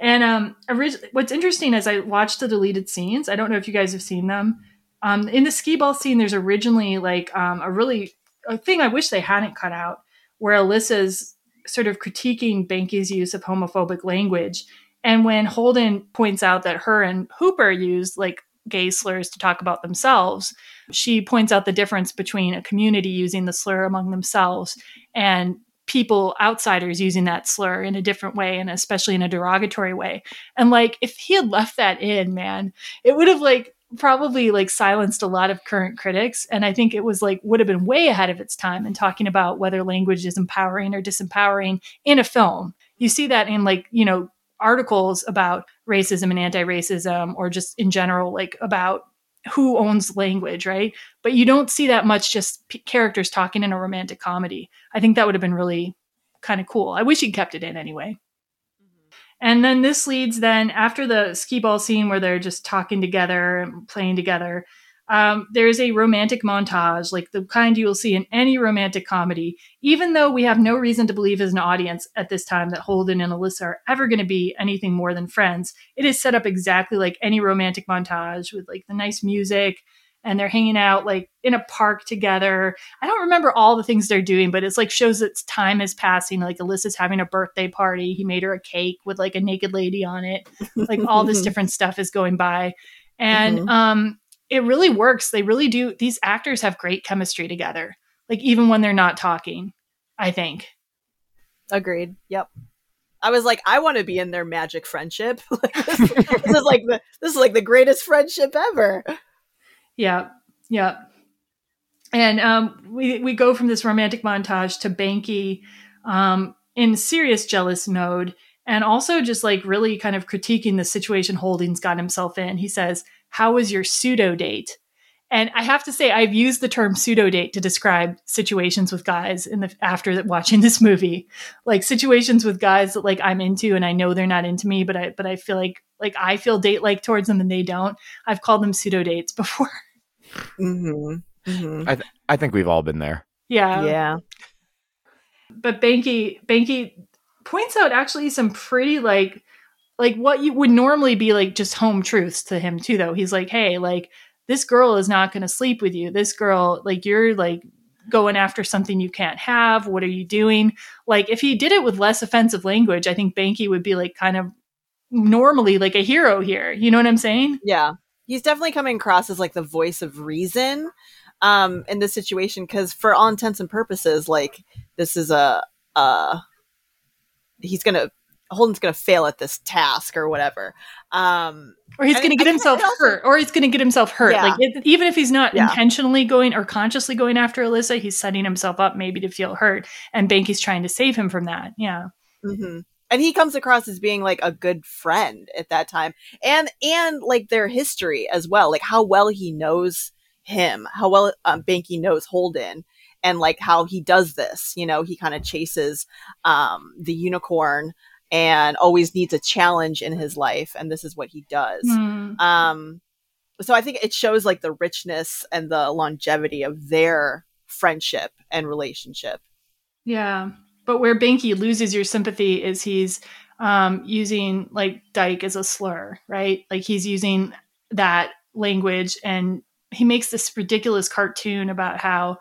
And um, orig- what's interesting is I watched the deleted scenes. I don't know if you guys have seen them. Um, in the skee ball scene, there's originally like um, a really a thing I wish they hadn't cut out, where Alyssa's sort of critiquing Banky's use of homophobic language, and when Holden points out that her and Hooper used like gay slurs to talk about themselves, she points out the difference between a community using the slur among themselves and people outsiders using that slur in a different way and especially in a derogatory way. And like if he had left that in man it would have like probably like silenced a lot of current critics. And i think it was like would have been way ahead of its time in talking about whether language is empowering or disempowering in a film. You see that in like you know articles about racism and anti-racism or just in general like about who owns language, right? But you don't see that much just p- characters talking in a romantic comedy. I think that would have been really kind of cool. I wish he'd kept it in anyway. Mm-hmm. And then this leads then after the skee ball scene where they're just talking together and playing together. Um, there's a romantic montage, like the kind you will see in any romantic comedy, even though we have no reason to believe as an audience at this time that Holden and Alyssa are ever going to be anything more than friends. It is set up exactly like any romantic montage with like the nice music and they're hanging out like in a park together. I don't remember all the things they're doing, but it's like shows that time is passing. Like Alyssa's having a birthday party. He made her a cake with like a naked lady on it. Like all this different stuff is going by. And Mhm. um it really works. They really do. These actors have great chemistry together. Like even when they're not talking, I think. Agreed. Yep. I was like, I want to be in their magic friendship. this, this is like the this is like the greatest friendship ever. Yeah, yeah. And um, we we go from this romantic montage to Banky um, in serious jealous mode, and also just like really kind of critiquing the situation Holden's got himself in. He says, "How was your pseudo date?" And I have to say, I've used the term pseudo date to describe situations with guys in the after watching this movie, like situations with guys that like I'm into and I know they're not into me, but I but I feel like like I feel date like towards them and they don't. I've called them pseudo dates before. Mm-hmm. Mm-hmm. I th- I think we've all been there. Yeah, yeah. But Banky Banky points out actually some pretty like like what you would normally be like just home truths to him too. Though he's like, hey, like this girl is not going to sleep with you. This girl, like, you're like going after something you can't have. What are you doing? Like, if he did it with less offensive language, I think Banky would be like kind of normally like a hero here. You know what I'm saying? Yeah. He's definitely coming across as like the voice of reason um in this situation because for all intents and purposes like this is a uh he's gonna Holden's gonna fail at this task or whatever. Um or he's going to get himself also, hurt or he's going to get himself hurt yeah. like it, even if he's not yeah. intentionally going or consciously going after alyssa he's setting himself up maybe to feel hurt and banky's trying to save him from that yeah mm-hmm. and he comes across as being like a good friend at that time and and like their history as well like how well he knows him how well um, banky knows holden and like how he does this you know he kind of chases um the unicorn and always needs a challenge in his life and this is what he does. Mm. um so i think it shows like the richness and the longevity of their friendship and relationship. Yeah but where banky loses your sympathy is he's um using like dyke as a slur right? Like he's using that language and he makes this ridiculous cartoon about how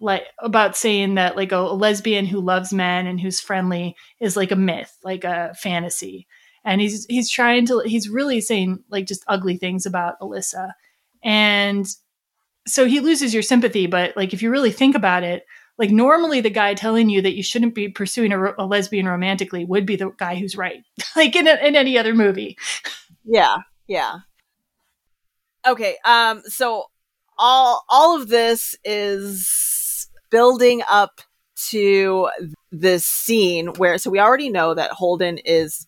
like about saying that like a, a, lesbian who loves men and who's friendly is like a myth, like a fantasy. And he's he's trying to he's really saying like just ugly things about Alyssa. And so he loses your sympathy, but like if you really think about it, like normally the guy telling you that you shouldn't be pursuing a, a lesbian romantically would be the guy who's right. like in a, in any other movie. Yeah. Yeah. Okay. Um so all all of this is building up to this scene where so we already know that Holden is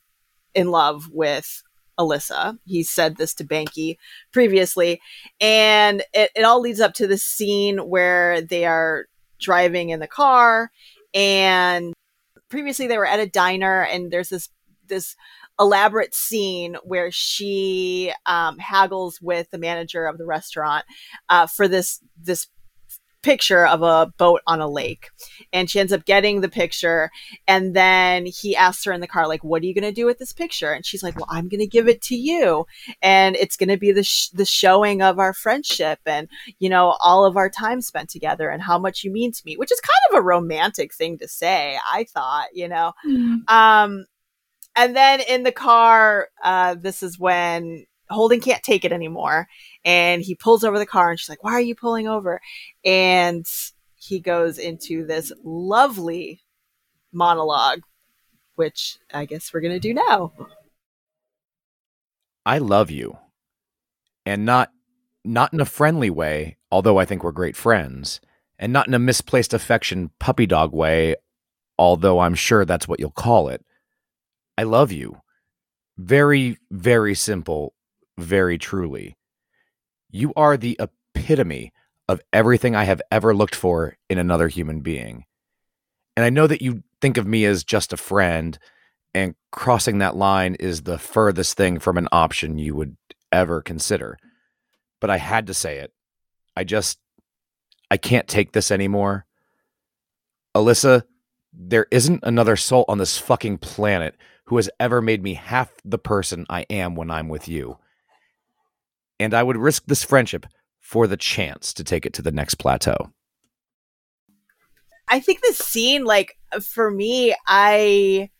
in love with Alyssa. He said this to Banky previously. And it, it all leads up to the scene where they are driving in the car and previously they were at a diner and there's this this elaborate scene where she um, haggles with the manager of the restaurant uh, for this this picture of a boat on a lake. And she ends up getting the picture. And then he asks her in the car like what are you going to do with this picture? And she's like well i'm going to give it to you. And it's going to be the sh- the showing of our friendship and you know all of our time spent together and how much you mean to me which is kind of a romantic thing to say i thought you know? Mm-hmm. um and then in the car uh this is when Holden can't take it anymore. And he pulls over the car and she's like, Why are you pulling over? And he goes into this lovely monologue, which I guess we're going to do now. I love you. And not not in a friendly way, although I think we're great friends, and not in a misplaced affection puppy dog way, although I'm sure that's what you'll call it. I love you. Very, very simple, very truly. You are the epitome of everything I have ever looked for in another human being. And I know that you think of me as just a friend, and crossing that line is the furthest thing from an option you would ever consider. But I had to say it. I just, I can't take this anymore. Alyssa, there isn't another soul on this fucking planet who has ever made me half the person I am when I'm with you and I would risk this friendship for the chance to take it to the next plateau. I think this scene, like for me, I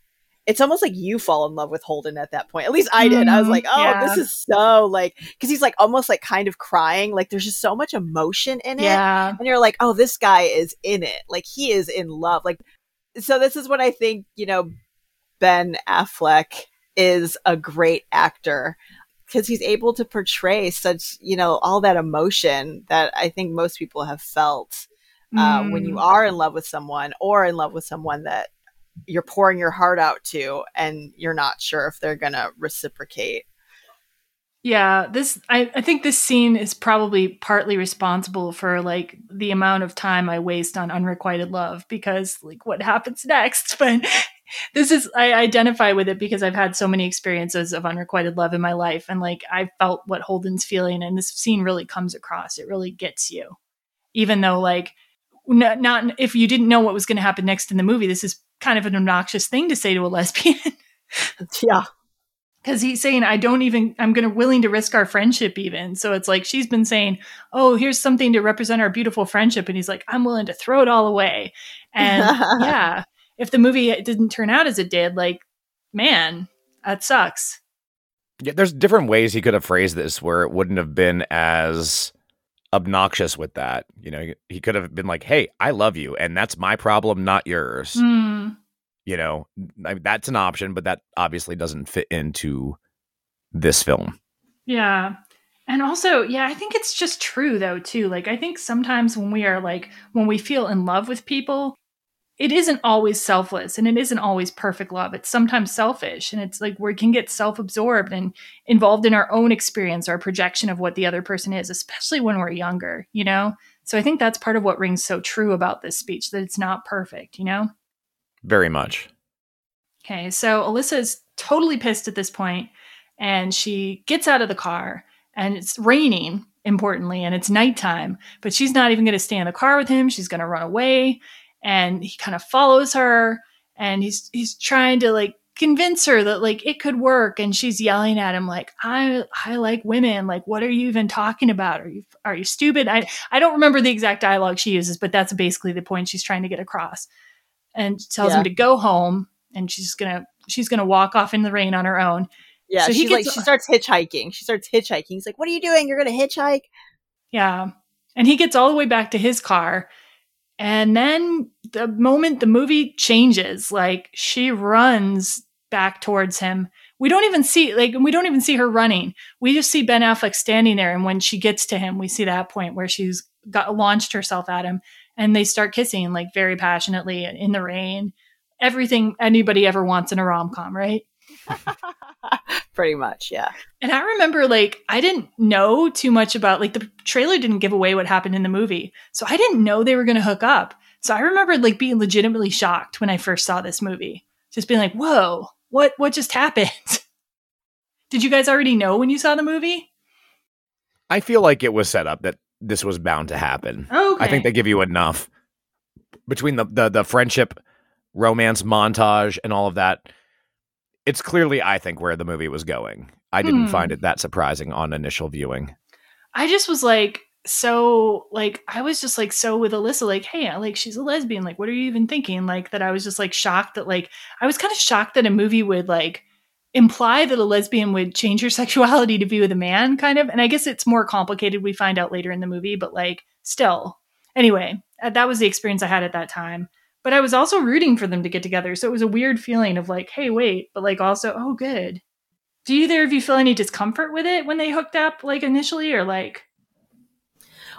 it's almost like you fall in love with Holden at that point. At least I did. I was mm-hmm. like, oh, yeah. this is so like because he's like almost like kind of crying. Like there's just so much emotion in it. Yeah. And you're like, oh, this guy is in it. Like he is in love. Like so this is what I think, you know, Ben Affleck is a great actor because he's able to portray such, you know, all that emotion that I think most people have felt uh, when you Mm. are in love with someone or in love with someone that you're pouring your heart out to and you're not sure if they're going to reciprocate. Yeah, this I, I think this scene is probably partly responsible for like the amount of time I waste on unrequited love because like what happens next. But this is I identify with it because I've had so many experiences of unrequited love in my life and like I felt what Holden's feeling and this scene really comes across. It really gets you. Even though like n- not if you didn't know what was going to happen next in the movie, this is kind of an obnoxious thing to say to a lesbian. yeah because he's saying i don't even i'm gonna willing to risk our friendship even so it's like she's been saying oh here's something to represent our beautiful friendship and he's like i'm willing to throw it all away and yeah if the movie didn't turn out as it did like man that sucks Yeah, there's different ways he could have phrased this where it wouldn't have been as obnoxious with that. You know, he could have been like, "Hey, I love you, and that's my problem, not yours." Hmm. You know, I mean, that's an option, but that obviously doesn't fit into this film. Yeah. And also, yeah, I think it's just true though too. Like I think sometimes when we are like when we feel in love with people, it isn't always selfless and it isn't always perfect love. It's sometimes selfish and it's like we can get self-absorbed and involved in our own experience or projection of what the other person is, especially when we're younger, you know? So I think that's part of what rings so true about this speech that it's not perfect, you know? Very much. Okay, so Alyssa is totally pissed at this point, and she gets out of the car, and it's raining, importantly, and it's nighttime, but she's not even going to stay in the car with him. She's going to run away, and he kind of follows her, and he's he's trying to like convince her that like it could work, and she's yelling at him like I I like women, like what are you even talking about? Are you are you stupid? I I don't remember the exact dialogue she uses, but that's basically the point she's trying to get across and tells Yeah. him to go home and she's gonna she's gonna walk off in the rain on her own Yeah, So he she's like she starts hitchhiking. She starts hitchhiking. He's like, "What are you doing? You're to hitchhike?" yeah and he gets all the way back to his car and then the moment the movie changes like she runs back towards him. We don't even see like we don't even see her running. We just see ben affleck standing there and when she gets to him we see that point where she's got launched herself at him and they start kissing like very passionately in the rain. Everything anybody ever wants in a rom-com right Pretty much, yeah. And I remember like I didn't know too much about like the trailer didn't give away what happened in the movie. So I didn't know they were going to hook up. So I remember like being legitimately shocked when I first saw this movie. Just being like, "Whoa, what what just happened?" Did you guys already know when you saw the movie? I feel like it was set up that this was bound to happen. Okay. I think they give you enough between the, the the friendship romance montage and all of that. It's clearly, I think, where the movie was going. I didn't Hmm. find it that surprising on initial viewing. I just was like so like I was just like so with Alyssa like hey like she's a lesbian like what are you even thinking like that I was just like shocked that like I was kind of shocked that a movie would like imply that a lesbian would change her sexuality to be with a man kind of and I guess it's more complicated we find out later in the movie but like still anyway uh, that was the experience I had at that time but I was also rooting for them to get together so it was a weird feeling of like hey wait but like also oh good do either of you feel any discomfort with it when they hooked up like initially or like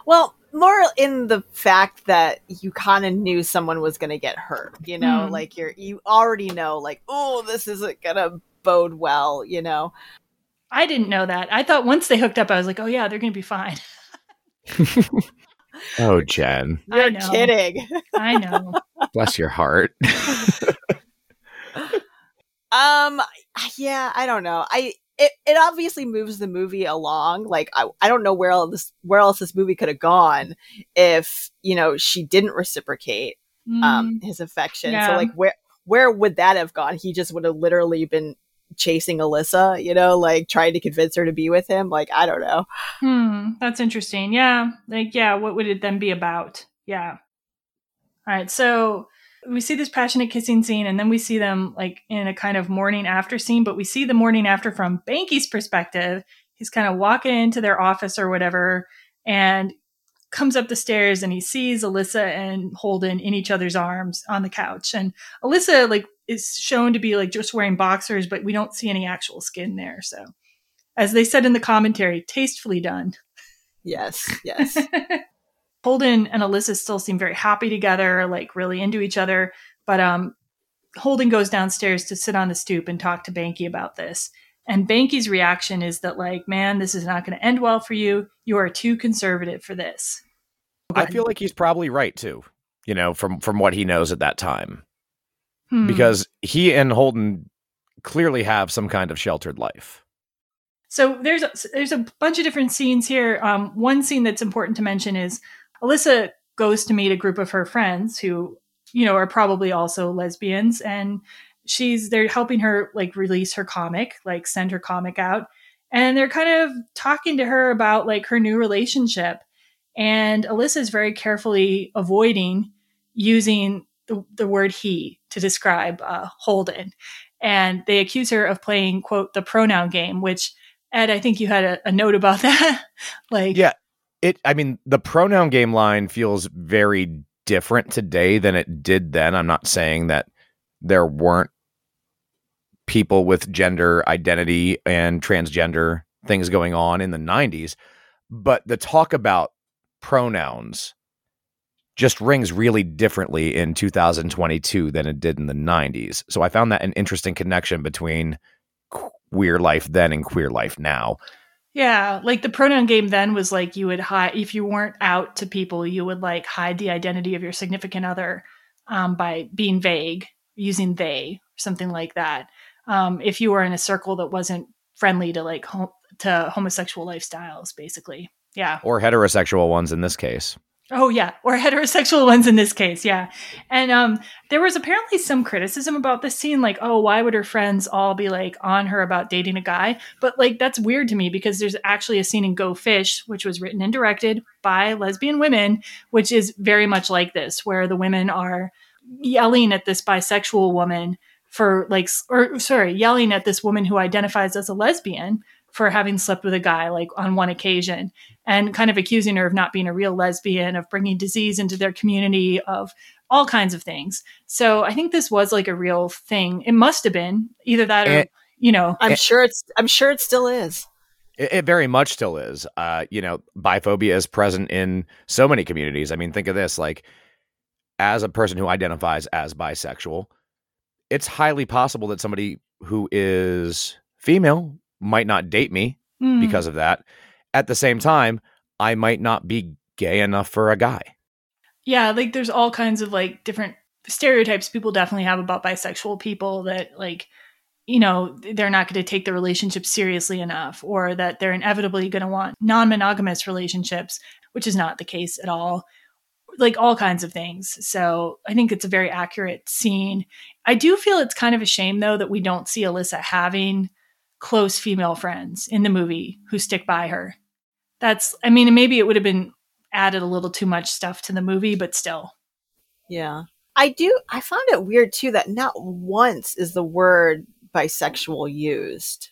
Well, more in the fact that you kind of knew someone was going to get hurt, you know, Hmm. like you're you already know like, "Oh, this isn't going to bode well," you know. I didn't know that. I thought once they hooked up, I was like, oh yeah, they're gonna be fine. Oh, Jen, You're know. kidding. I know. bless your heart. Um yeah, I don't know. I it, it obviously moves the movie along. Like I, I don't know where else this where else this movie could have gone if, you know, she didn't reciprocate um his affection. So like where where would that have gone? He just would have literally been chasing Alyssa, you know, like trying to convince her to be with him. Like I don't know. Hmm, that's interesting. Yeah. Like, yeah, what would it then be about? Yeah. All right. So we see this passionate kissing scene, and then we see them like in a kind of morning after scene, but we see the morning after from Banky's perspective. He's kind of walking into their office or whatever and comes up the stairs and he sees Alyssa and Holden in each other's arms on the couch. And Alyssa like is shown to be like just wearing boxers, but we don't see any actual skin there. So, as they said in the commentary, tastefully done. Yes, yes. Holden and Alyssa still seem very happy together, like really into each other. But um, Holden goes downstairs to sit on the stoop and talk to Banky about this. And Banky's reaction is that, like, man, this is not going to end well for you. You are too conservative for this. I feel like he's probably right too. You know, from from what he knows at that time, Hmm. because he and Holden clearly have some kind of sheltered life. So there's a, there's a bunch of different scenes here. Um, one scene that's important to mention is Alyssa goes to meet a group of her friends who you know are probably also lesbians, and she's they're helping her like release her comic, like send her comic out, and they're kind of talking to her about like her new relationship. And Alyssa is very carefully avoiding using the, the word he to describe uh, Holden. And they accuse her of playing, quote, the pronoun game, which, Ed, I think you had a, a note about that. like, Yeah, it. I mean, the pronoun game line feels very different today than it did then. I'm not saying that there weren't people with gender identity and transgender things going on in the 90s, but the talk about pronouns just rings really differently in 2022 than it did in the 90s. So I found that an interesting connection between queer life then and queer life now. Yeah, like the pronoun game then was like you would hide if you weren't out to people, you would like hide the identity of your significant other um, by being vague, using they, something like that. Um, if you were in a circle that wasn't friendly to like ho- to homosexual lifestyles, basically. Yeah. Or heterosexual ones in this case. Oh yeah, or heterosexual ones in this case, yeah. And um there was apparently some criticism about this scene like, "Oh, why would her friends all be like on her about dating a guy?" But like that's weird to me because there's actually a scene in Go Fish which was written and directed by lesbian women, which is very much like this where the women are yelling at this bisexual woman for like or sorry, yelling at this woman who identifies as a lesbian for having slept with a guy like on one occasion and kind of accusing her of not being a real lesbian, of bringing disease into their community, of all kinds of things. So I think this was like a real thing. It must have been either that or, And- you know, I'm sure it's. I'm sure it still is. It, it very much still is. Uh, you know, biphobia is present in so many communities. I mean, think of this: like, as a person who identifies as bisexual, it's highly possible that somebody who is female might not date me Mm. because of that. At the same time, I might not be gay enough for a guy. yeah, like there's all kinds of like different stereotypes people definitely have about bisexual people that like you know they're not going to take the relationship seriously enough or that they're inevitably going to want non-monogamous relationships which is not the case at all. Like all kinds of things. So i think it's a very accurate scene. I do feel it's kind of a shame though that we don't see alyssa having close female friends in the movie who stick by her that's i mean maybe it would have been added a little too much stuff to the movie but still Yeah. I do. I found it weird too that not once is the word bisexual used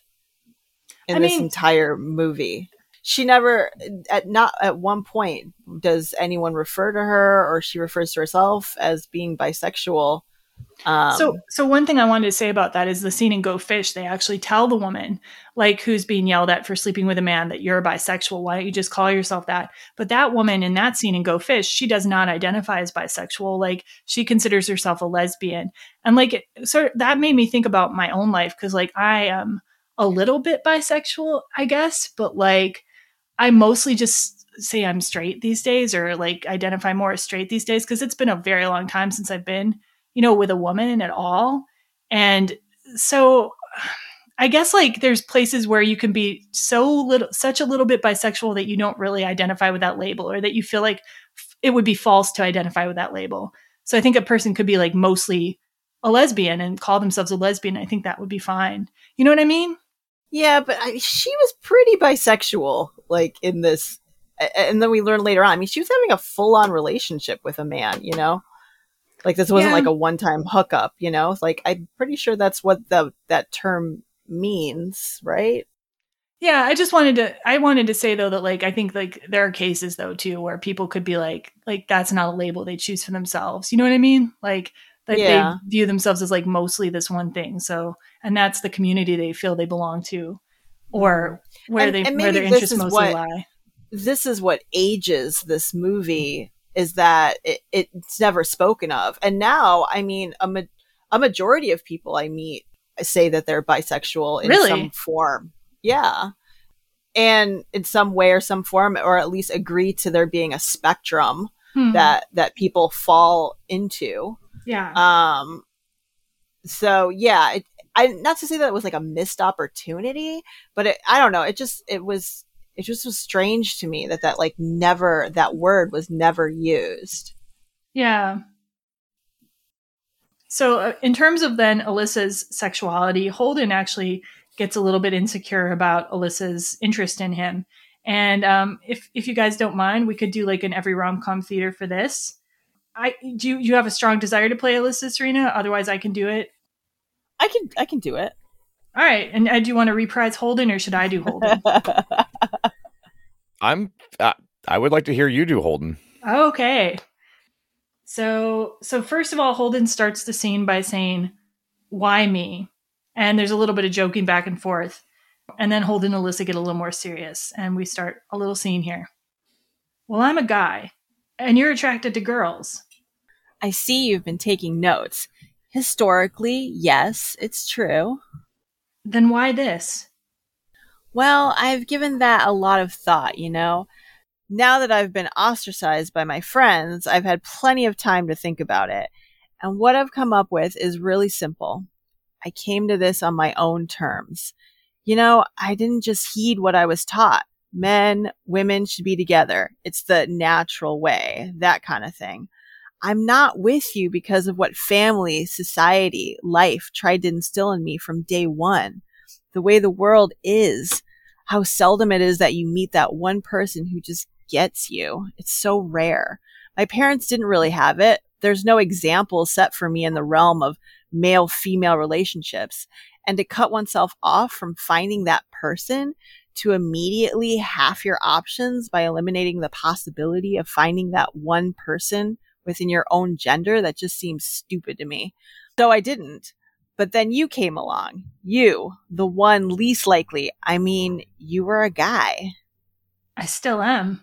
in I this mean- entire movie. She never, at not at one point, does anyone refer to her or she refers to herself as being bisexual. Um, so, so one thing I wanted to say about that is the scene in Go Fish. They actually tell the woman, like who's being yelled at for sleeping with a man, that you're bisexual. Why don't you just call yourself that? But that woman in that scene in Go Fish, she does not identify as bisexual. Like she considers herself a lesbian, and like so that made me think about my own life because like I am a little bit bisexual, I guess, but like I mostly just say I'm straight these days or like identify more as straight these days because it's been a very long time since I've been, you know, with a woman at all. And so I guess like there's places where you can be so little such a little bit bisexual that you don't really identify with that label or that you feel like it would be false to identify with that label. So I think a person could be like mostly a lesbian and call themselves a lesbian. I think that would be fine. You know what I mean? Yeah, but I, she was pretty bisexual, like in this. And then we learned later on. I mean, she was having a full on relationship with a man, you know? Like this wasn't Yeah. like a one time hookup, you know? Like I'm pretty sure that's what the that term means, right? Yeah, I just wanted to I wanted to say though that like I think like there are cases though too where people could be like like that's not a label they choose for themselves. You know what I mean? Like that Yeah. they view themselves as like mostly this one thing. So, and that's the community they feel they belong to, or mm-hmm. where And- they and where their interests mostly what- lie. this is what ages this movie is that it, it's never spoken of and now i mean a, ma- a majority of people i meet say that they're bisexual in Really? some form yeah and in some way or some form or at least agree to there being a spectrum Hmm. that that people fall into Yeah. um so yeah it, i not to say that it was like a missed opportunity but it, i don't know it just it was it just was strange to me that that like never that word was never used Yeah. So, uh, in terms of then Alyssa's sexuality, Holden actually gets a little bit insecure about Alyssa's interest in him. And um, if if you guys don't mind, we could do like an every rom com theater for this. I do. You, you have a strong desire to play Alyssa, Serena. Otherwise, I can do it. i can i can do it All right. And uh, do you want to reprise Holden, or should I do Holden? I'm. Uh, I would like to hear you do Holden. Okay. So so first of all, Holden starts the scene by saying, "Why me?" And there's a little bit of joking back and forth. And then Holden and Alyssa get a little more serious, and we start a little scene here. Well, I'm a guy, and you're attracted to girls. i see you've been taking notes historically yes it's true Then why this? Well, I've given that a lot of thought, you know. Now that I've been ostracized by my friends, I've had plenty of time to think about it. And what I've come up with is really simple. I came to this on my own terms. You know, I didn't just heed what I was taught. Men, women should be together. It's the natural way, that kind of thing. I'm not with you because of what family, society, life tried to instill in me from day one the way the world is, how seldom it is that you meet that one person who just gets you. It's so rare. My parents didn't really have it. There's no example set for me in the realm of male female relationships. And to cut oneself off from finding that person to immediately half your options by eliminating the possibility of finding that one person within your own gender, that just seems stupid to me. So I didn't. But then you came along. You, the one least likely. I mean, you were a guy. I still am.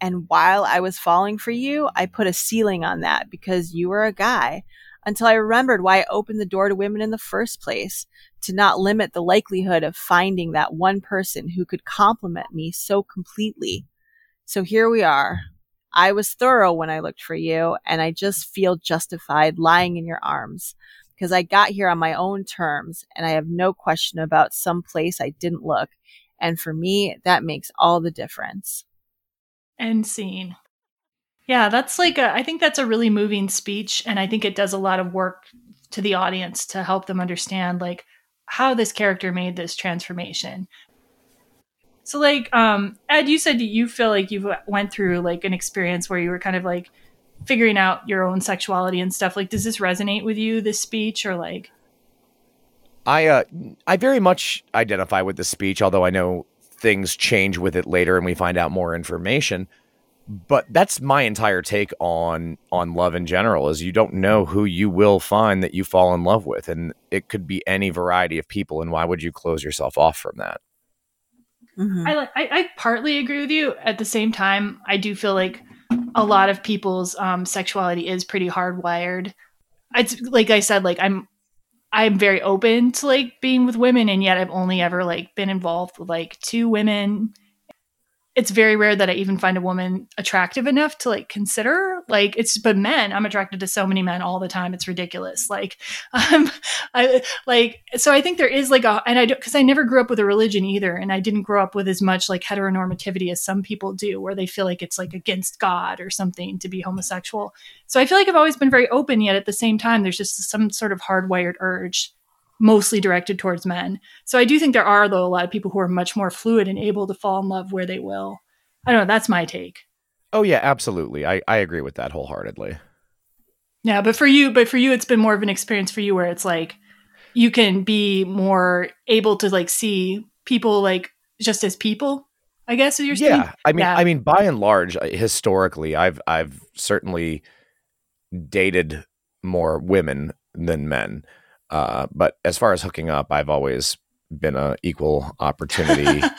And while I was falling for you, I put a ceiling on that because you were a guy until I remembered why I opened the door to women in the first place to not limit the likelihood of finding that one person who could complement me so completely. So here we are. I was thorough when I looked for you, and I just feel justified lying in your arms because I got here on my own terms and I have no question about some place I didn't look. And for me, that makes all the difference. End scene. Yeah, that's like a, I think that's a really moving speech, and I think it does a lot of work to the audience to help them understand like how this character made this transformation. So, like, um, Ed, you said you feel like you went through like an experience where you were kind of like figuring out your own sexuality and stuff. Like, does this resonate with you? This speech, or like, I uh, I very much identify with the speech, although I know things change with it later and we find out more information. But that's my entire take on on love in general is you don't know who you will find that you fall in love with and it could be any variety of people and why would you close yourself off from that? I I, I partly agree with you. At the same time, I do feel like a lot of people's um, sexuality is pretty hardwired. It's like I said, like I'm I'm very open to like being with women, and yet I've only ever like been involved with like two women. It's very rare that I even find a woman attractive enough to like consider. Like it's but men, I'm attracted to so many men all the time. It's ridiculous. Like um I like so I think there is like a and I don't because I never grew up with a religion either, and I didn't grow up with as much like heteronormativity as some people do, where they feel like it's like against God or something to be homosexual. So I feel like I've always been very open, yet at the same time, there's just some sort of hardwired urge, mostly directed towards men. So I do think there are though a lot of people who are much more fluid and able to fall in love where they will. I don't know. That's my take. Oh yeah, absolutely. I, I agree with that wholeheartedly. Yeah, but for you, but for you, it's been more of an experience for you where it's like you can be more able to like see people like just as people. I guess you're saying. Yeah, I mean, Yeah. I mean, by and large, uh, historically, I've I've certainly dated more women than men. Uh, but as far as hooking up, I've always been a equal opportunity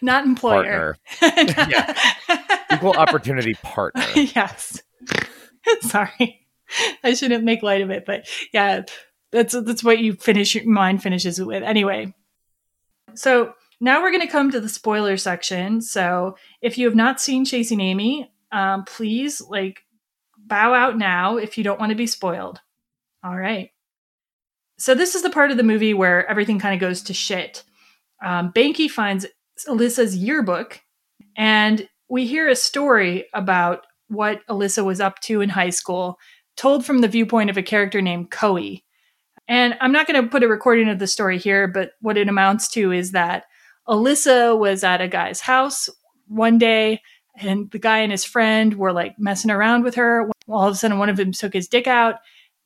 Not employer. partner. yeah. Equal opportunity partner. yes. Sorry. I shouldn't make light of it, but yeah, that's that's what you finish your mind finishes it with. Anyway. So now we're gonna come to the spoiler section. So if you have not seen Chasing Amy, um, please like bow out now if you don't want to be spoiled. All right. So this is the part of the movie where everything kind of goes to shit. Um, Banky finds Alyssa's yearbook, and we hear a story about what Alyssa was up to in high school, told from the viewpoint of a character named Coe. And I'm not going to put a recording of the story here, but what it amounts to is that Alyssa was at a guy's house one day, and the guy and his friend were like messing around with her. All of a sudden, one of them took his dick out.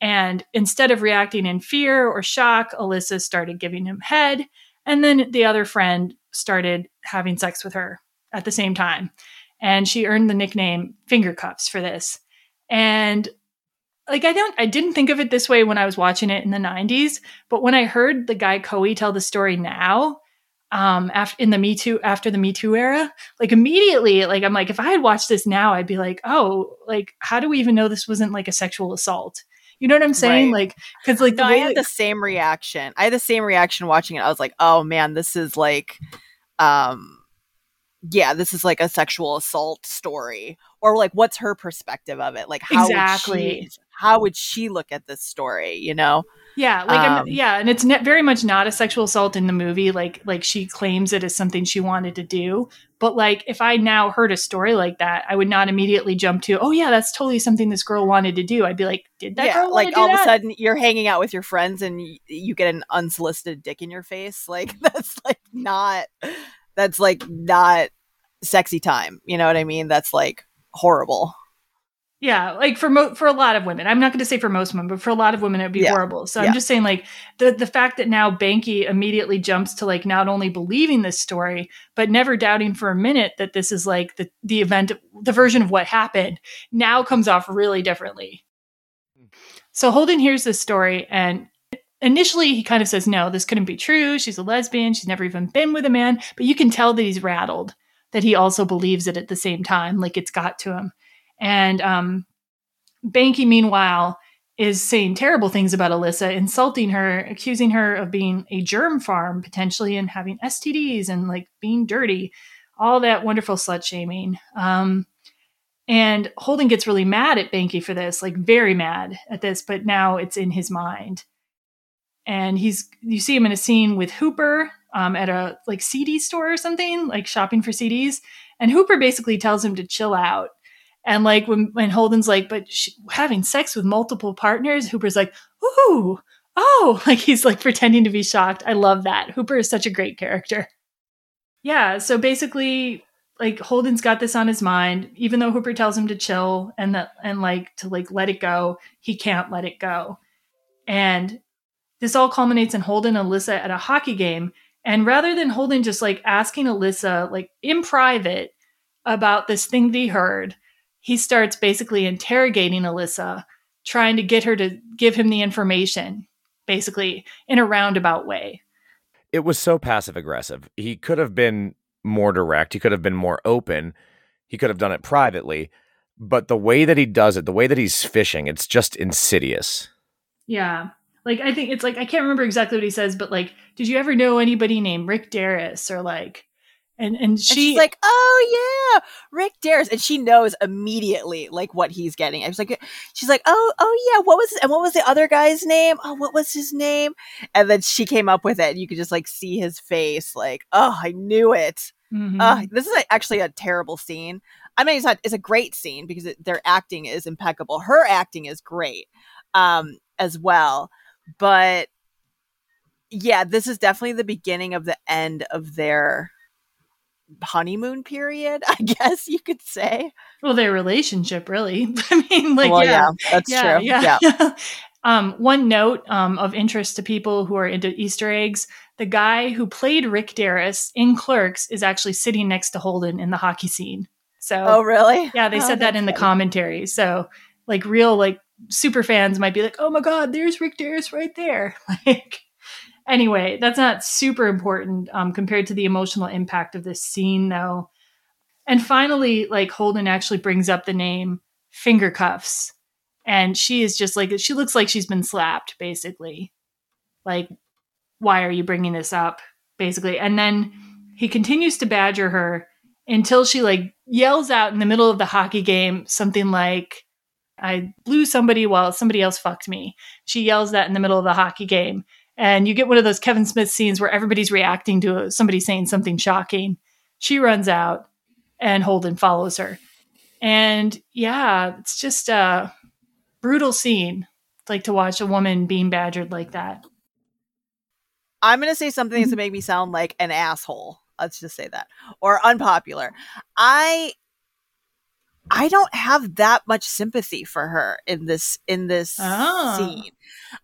And instead of reacting in fear or shock, Alyssa started giving him head. And then the other friend started having sex with her at the same time. And she earned the nickname Finger Cuffs for this. And like I don't I didn't think of it this way when I was watching it in the 90s, but when I heard the guy Coe tell the story now, um after in the Me Too after the Me Too era, like immediately like I'm like if I had watched this now, I'd be like, "Oh, like how do we even know this wasn't like a sexual assault?" You know what I'm saying? Right. Like cuz like no, I had the same reaction. I had the same reaction watching it. I was like, "Oh man, this is like, um, yeah, this is like a sexual assault story." Or like, what's her perspective of it? Like, how Exactly. would she, how would she look at this story? You know? Yeah, like Um, yeah, and it's ne- very much not a sexual assault in the movie. Like like she claims it as something she wanted to do, but like if I now heard a story like that, I would not immediately jump to, oh yeah, that's totally something this girl wanted to do. I'd be like, did that yeah, girl like all of a sudden you're hanging out with your friends and y- you get an unsolicited dick in your face. Like that's like not that's like not sexy time. You know what I mean? That's like horrible. Yeah, like for mo- for a lot of women, I'm not going to say for most women, but for a lot of women, it'd be Yeah. horrible. So Yeah. I'm just saying, like the the fact that now Banky immediately jumps to like not only believing this story, but never doubting for a minute that this is like the the event, the version of what happened, now comes off really differently. So Holden hears this story, and initially he kind of says, "No, this couldn't be true. She's a lesbian. She's never even been with a man." But you can tell that he's rattled. That he also believes it at the same time, like it's got to him. And um, Banky, meanwhile, is saying terrible things about Alyssa, insulting her, accusing her of being a germ farm potentially and having STDs and like being dirty, all that wonderful slut shaming. Um, and Holden gets really mad at Banky for this, like very mad at this, but now it's in his mind. And he's you see him in a scene with Hooper um, at a like CD store or something, like shopping for CDs. And Hooper basically tells him to chill out. And like when, when Holden's like, but sh having sex with multiple partners, Hooper's like, ooh, oh, like he's like pretending to be shocked. I love that. Hooper is such a great character. Yeah. So basically, like Holden's got this on his mind, even though Hooper tells him to chill and that and like to like let it go, he can't let it go. And this all culminates in Holden and Alyssa at a hockey game. And rather than Holden just like asking Alyssa, like in private, about this thing that he heard, he starts basically interrogating Alyssa, trying to get her to give him the information, basically in a roundabout way. It was so passive aggressive. He could have been more direct. He could have been more open. He could have done it privately. But the way that he does it, the way that he's fishing, it's just insidious. Yeah. Like I think it's like I can't remember exactly what he says, but like, did you ever know anybody named Rick Derris or like and and And she she's like, "Oh yeah, Rick Derris," and she knows immediately like what he's getting. I was like, she's like, "Oh, oh yeah, what was and what was the other guy's name? Oh, what was his name?" And then she came up with it. And you could just like see his face, like, "Oh, I knew it." Mhm. Uh, this is a, actually a terrible scene. I mean, it's not. It's a great scene because it, their acting is impeccable. Her acting is great, um, as well. But yeah, this is definitely the beginning of the end of their honeymoon period. I guess you could say. well, their relationship really. I mean, like Well, yeah, yeah, that's true. Yeah. um, one note um, of interest to people who are into Easter eggs: the guy who played Rick Derris in Clerks is actually sitting next to Holden in the hockey scene. So, Oh, really? Yeah, they Oh, said that in the funny. commentary. So, like real, like super fans might be like, "Oh my god, there's Rick Derris right there." Like anyway, that's not super important um, compared to the emotional impact of this scene, though. And finally, like Holden actually brings up the name finger cuffs, and she is just like she looks like she's been slapped, basically. Like, why are you bringing this up? Basically, and then he continues to badger her until she like yells out in the middle of the hockey game something like I blew somebody while somebody else fucked me. She yells that in the middle of the hockey game. And you get one of those Kevin Smith scenes where everybody's reacting to somebody saying something shocking. She runs out and Holden follows her. And yeah, it's just a brutal scene. Like to watch a woman being badgered like that. I'm going to say something that's going to make me sound like an asshole. Let's just say that. Or unpopular. I I don't have that much sympathy for her in this in this Oh. scene.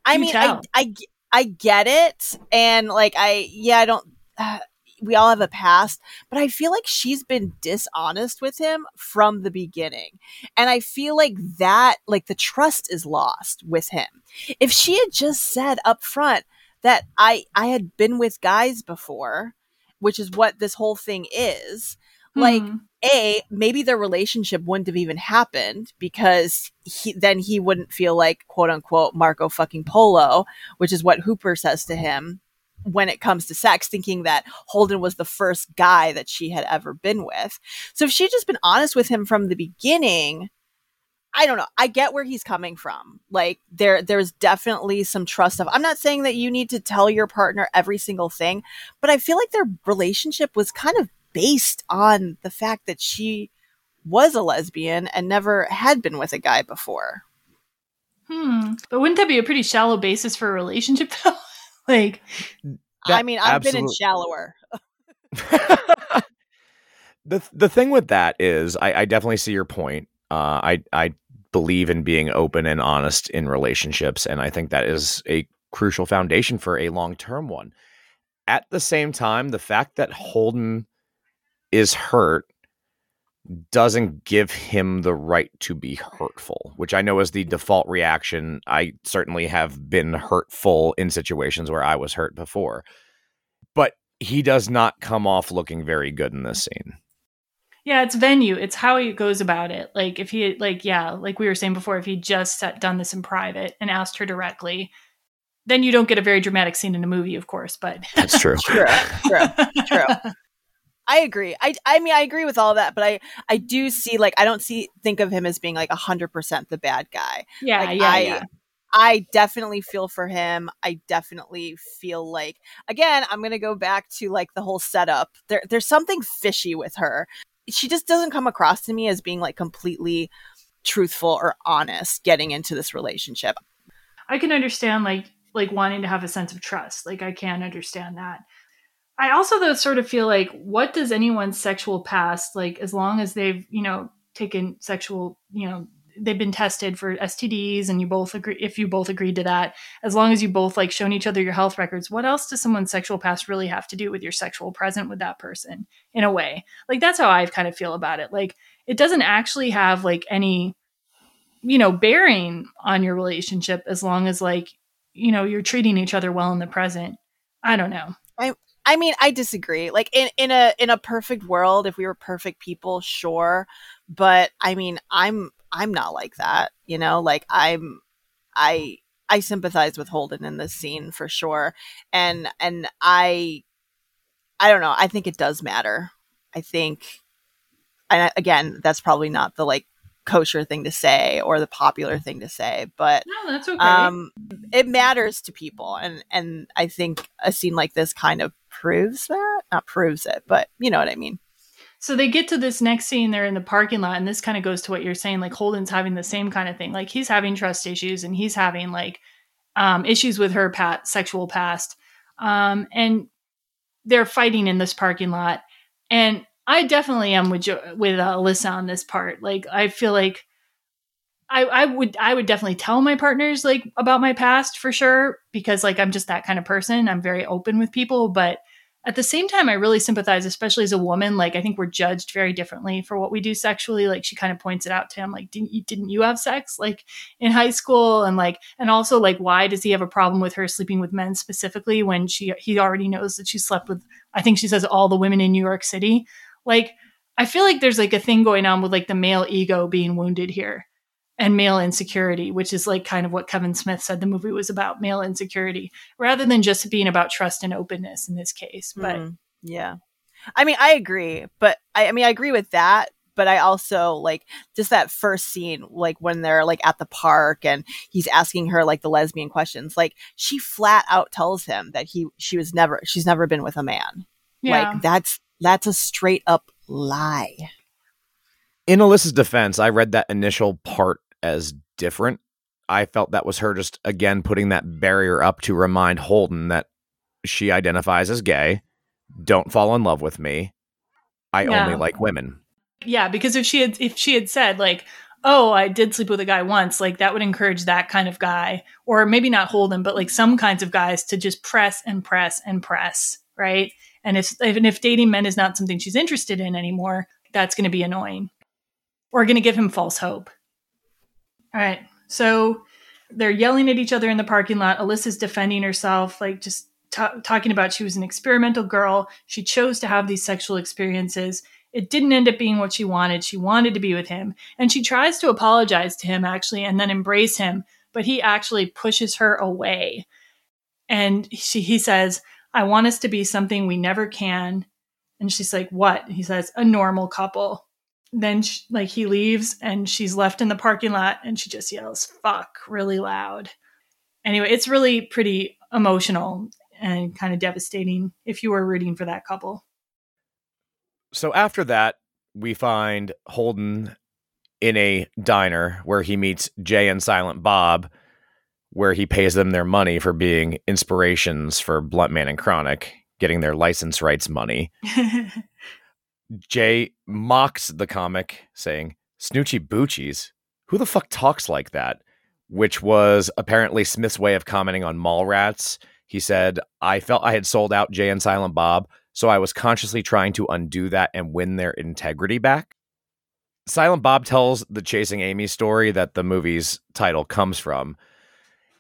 I mean, I, I, I get it, and like I yeah, I don't. Uh, we all have a past, but I feel like she's been dishonest with him from the beginning, and I feel like that like the trust is lost with him. If she had just said up front that I I had been with guys before, which is what this whole thing is, like Hmm. A maybe their relationship wouldn't have even happened because he then he wouldn't feel like quote unquote Marco fucking Polo, which is what Hooper says to him when it comes to sex, thinking that Holden was the first guy that she had ever been with. So if she'd just been honest with him from the beginning, I don't know. I get where he's coming from. Like there there's definitely some trust of I'm not saying that you need to tell your partner every single thing, but I feel like their relationship was kind of based on the fact that she was a lesbian and never had been with a guy before. Hmm. But wouldn't that be a pretty shallow basis for a relationship though? like I mean, I've been in shallower. the the thing with that is I, I definitely see your point. Uh, I I believe in being open and honest in relationships, and I think that is a crucial foundation for a long term one. At the same time, the fact that Holden is hurt doesn't give him the right to be hurtful, which I know is the default reaction. I certainly have been hurtful in situations where I was hurt before. But he does not come off looking very good in this scene. Yeah, it's venue. It's how he goes about it. Like if he like yeah, like we were saying before, if he just sat, done this in private and asked her directly, then you don't get a very dramatic scene in a movie, of course. But That's true. True, true, true. I agree. I I mean I agree with all that, but I I do see like I don't see think of him as being like hundred percent the bad guy. yeah, Like, yeah, I, yeah. I definitely feel for him. I definitely feel like again, I'm gonna go back to like the whole setup. There there's something fishy with her. She just doesn't come across to me as being like completely truthful or honest getting into this relationship. I can understand like like wanting to have a sense of trust. Like I can understand that. I also though sort of feel like what does anyone's sexual past like as long as they've, you know, taken sexual, you know, they've been tested for STDs and you both agree if you both agreed to that, as long as you both like shown each other your health records, what else does someone's sexual past really have to do with your sexual present with that person in a way? Like that's how I kind of feel about it. Like it doesn't actually have like any you know bearing on your relationship as long as like you know you're treating each other well in the present i don't know I I mean, I disagree. Like in in a in a perfect world, if we were perfect people, sure. But I mean, I'm I'm not like that, you know? Like I'm I I sympathize with Holden in this scene for sure. And and I I don't know, I think it does matter. I think and again, that's probably not the like kosher thing to say or the popular thing to say, but no that's okay um it matters to people and and i think a scene like this kind of proves that not proves it but you know what i mean so they get to this next scene they're in the parking lot and this kind of goes to what you're saying like holden's having the same kind of thing like he's having trust issues and he's having like um, issues with her pat sexual past um, and they're fighting in this parking lot and i definitely am with jo- with uh, alyssa on this part like i feel like I, I would I would definitely tell my partners like about my past for sure because like I'm just that kind of person. I'm very open with people, but at the same time, I really sympathize, especially as a woman. Like, I think we're judged very differently for what we do sexually. Like, she kind of points it out to him, like, didn't you, didn't you have sex like in high school? And like, and also like, why does he have a problem with her sleeping with men specifically when she he already knows that she slept with? I think she says all the women in New York City. Like, I feel like there's like a thing going on with like the male ego being wounded here and male insecurity, which is like kind of what Kevin Smith said the movie was about male insecurity, rather than just being about trust and openness in this case. But Mm, yeah. I mean, I agree, but I, I mean, I agree with that. But I also like just that first scene, like when they're like at the park and he's asking her like the lesbian questions. Like she flat out tells him that he she was never she's never been with a man. Yeah. Like that's that's a straight up lie. In Alyssa's defense, I read that initial part as different. I felt that was her just again putting that barrier up to remind Holden that she identifies as gay. Don't fall in love with me. I Yeah. only like women. yeah, because if she had if she had said like, "Oh, I did sleep with a guy once," like that would encourage that kind of guy, or maybe not hold him, but like some kinds of guys to just press and press and press, right? And if even if dating men is not something she's interested in anymore, that's going to be annoying, or going to give him false hope. All right, so they're yelling at each other in the parking lot. Alyssa's defending herself, like just ta- talking about she was an experimental girl. She chose to have these sexual experiences. It didn't end up being what she wanted. She wanted to be with him. And she tries to apologize to him, actually, and then embrace him, but he actually pushes her away. And she, he says, I want us to be something we never can. And she's like, What? He says, A normal couple. Then, sh like, he leaves and she's left in the parking lot and she just yells, Fuck, really loud. Anyway, it's really pretty emotional and kind of devastating if you were rooting for that couple. So after that, we find Holden in a diner where he meets Jay and Silent Bob, where he pays them their money for being inspirations for Bluntman and Chronic, getting their license rights money. Jay mocks the comic, saying, Snoochie Boochies? Who the fuck talks like that? Which was apparently Smith's way of commenting on Mallrats. He said, I felt I had sold out Jay and Silent Bob, so I was consciously trying to undo that and win their integrity back. Silent Bob tells the Chasing Amy story that the movie's title comes from.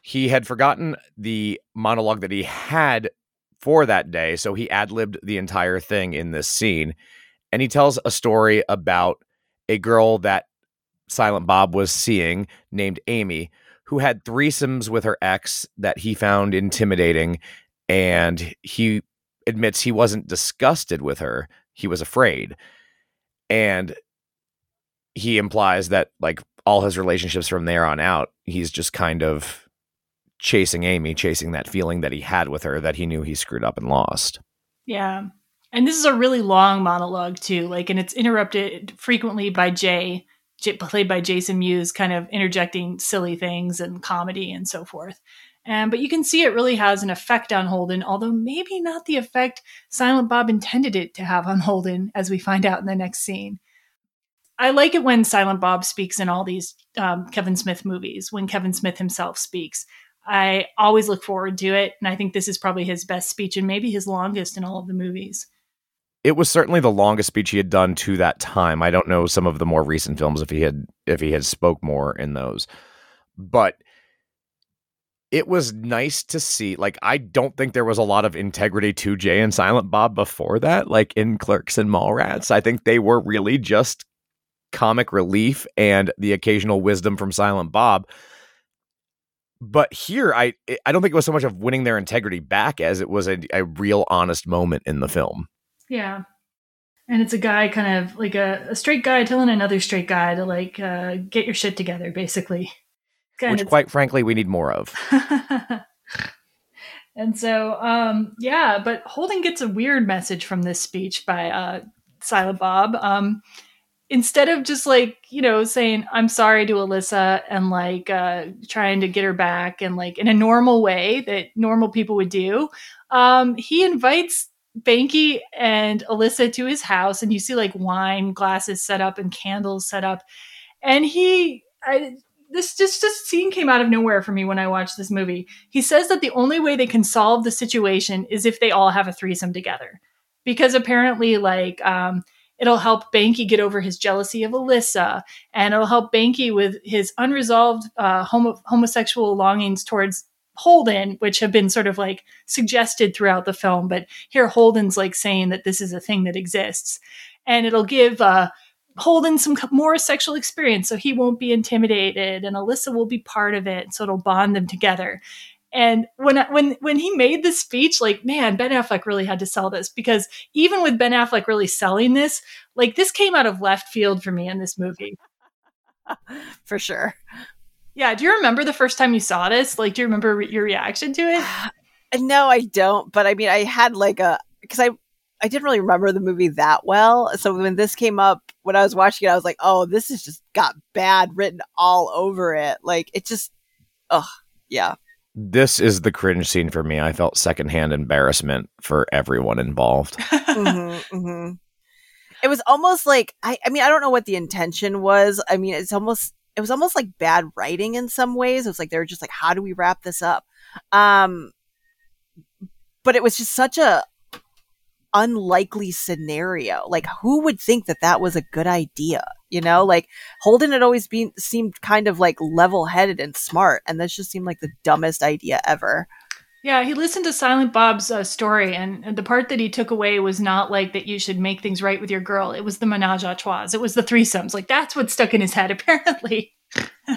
He had forgotten the monologue that he had for that day, so he ad libbed the entire thing in this scene. And he tells a story about a girl that Silent Bob was seeing named Amy, who had threesomes with her ex that he found intimidating. And he admits he wasn't disgusted with her, he was afraid. And he implies that, like, all his relationships from there on out, he's just kind of chasing Amy, chasing that feeling that he had with her that he knew he screwed up and lost. Yeah. And this is a really long monologue too, like, and it's interrupted frequently by Jay, played by Jason Mewes, kind of interjecting silly things and comedy and so forth. And but you can see it really has an effect on Holden, although maybe not the effect Silent Bob intended it to have on Holden, as we find out in the next scene. I like it when Silent Bob speaks in all these um, Kevin Smith movies. When Kevin Smith himself speaks, I always look forward to it, and I think this is probably his best speech and maybe his longest in all of the movies. It was certainly the longest speech he had done to that time. I don't know some of the more recent films if he had if he had spoke more in those. But it was nice to see. Like, I don't think there was a lot of integrity to Jay and Silent Bob before that, like in Clerks and Mallrats. I think they were really just comic relief and the occasional wisdom from Silent Bob. But here, I I don't think it was so much of winning their integrity back as it was a, a real honest moment in the film. Yeah. And it's a guy kind of like a, a straight guy telling another straight guy to like uh, get your shit together, basically. Kind which, of- quite frankly, we need more of. and so, um, yeah, but Holden gets a weird message from this speech by uh, Silent Bob. Um, instead of just like, you know, saying, I'm sorry to Alyssa and like uh, trying to get her back and like in a normal way that normal people would do, um, he invites Banky and Alyssa to his house, and you see like wine glasses set up and candles set up. And he, I, this just this scene came out of nowhere for me when I watched this movie. He says that the only way they can solve the situation is if they all have a threesome together, because apparently, like, um, it'll help Banky get over his jealousy of Alyssa, and it'll help Banky with his unresolved uh, homo- homosexual longings towards Holden, which have been sort of like suggested throughout the film. But here, Holden's like saying that this is a thing that exists, and it'll give. Uh, Holden some more sexual experience so he won't be intimidated and Alyssa will be part of it so it'll bond them together. And when when when he made this speech, like man, Ben Affleck really had to sell this because even with Ben Affleck really selling this, like this came out of left field for me in this movie. for sure. Yeah. Do you remember the first time you saw this? Like, do you remember your reaction to it? No, I don't. But I mean, I had like a because I I didn't really remember the movie that well. So when this came up, when I was watching it, I was like, oh, this has just got bad written all over it. Like it just, oh, yeah. This is the cringe scene for me. I felt secondhand embarrassment for everyone involved. mm-hmm, mm-hmm. It was almost like I, I mean, I don't know what the intention was. I mean, it's almost it was almost like bad writing in some ways. It was like they were just like, how do we wrap this up? Um, but it was just such a unlikely scenario. Like, who would think that that was a good idea? You know, like Holden had always been seemed kind of like level headed and smart, and this just seemed like the dumbest idea ever. Yeah, he listened to Silent Bob's uh, story, and, and the part that he took away was not like that you should make things right with your girl. It was the menage a trois. It was the threesomes. Like that's what stuck in his head, apparently.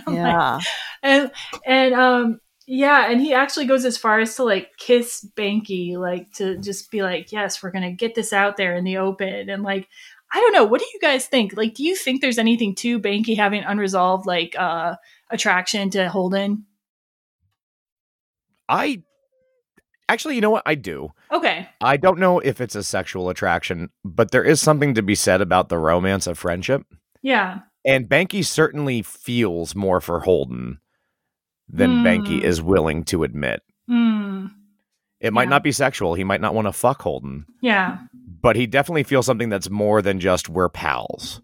yeah, like, and and um, yeah, and he actually goes as far as to like kiss Banky, like to just be like, "Yes, we're gonna get this out there in the open." And like, I don't know, what do you guys think? Like, do you think there's anything to Banky having unresolved like uh attraction to Holden? I actually, you know what? I do. Okay. I don't know if it's a sexual attraction, but there is something to be said about the romance of friendship. Yeah. And Banky certainly feels more for Holden than mm. Banky is willing to admit. Mm. It might yeah. not be sexual. He might not want to fuck Holden. Yeah. But he definitely feels something that's more than just we're pals.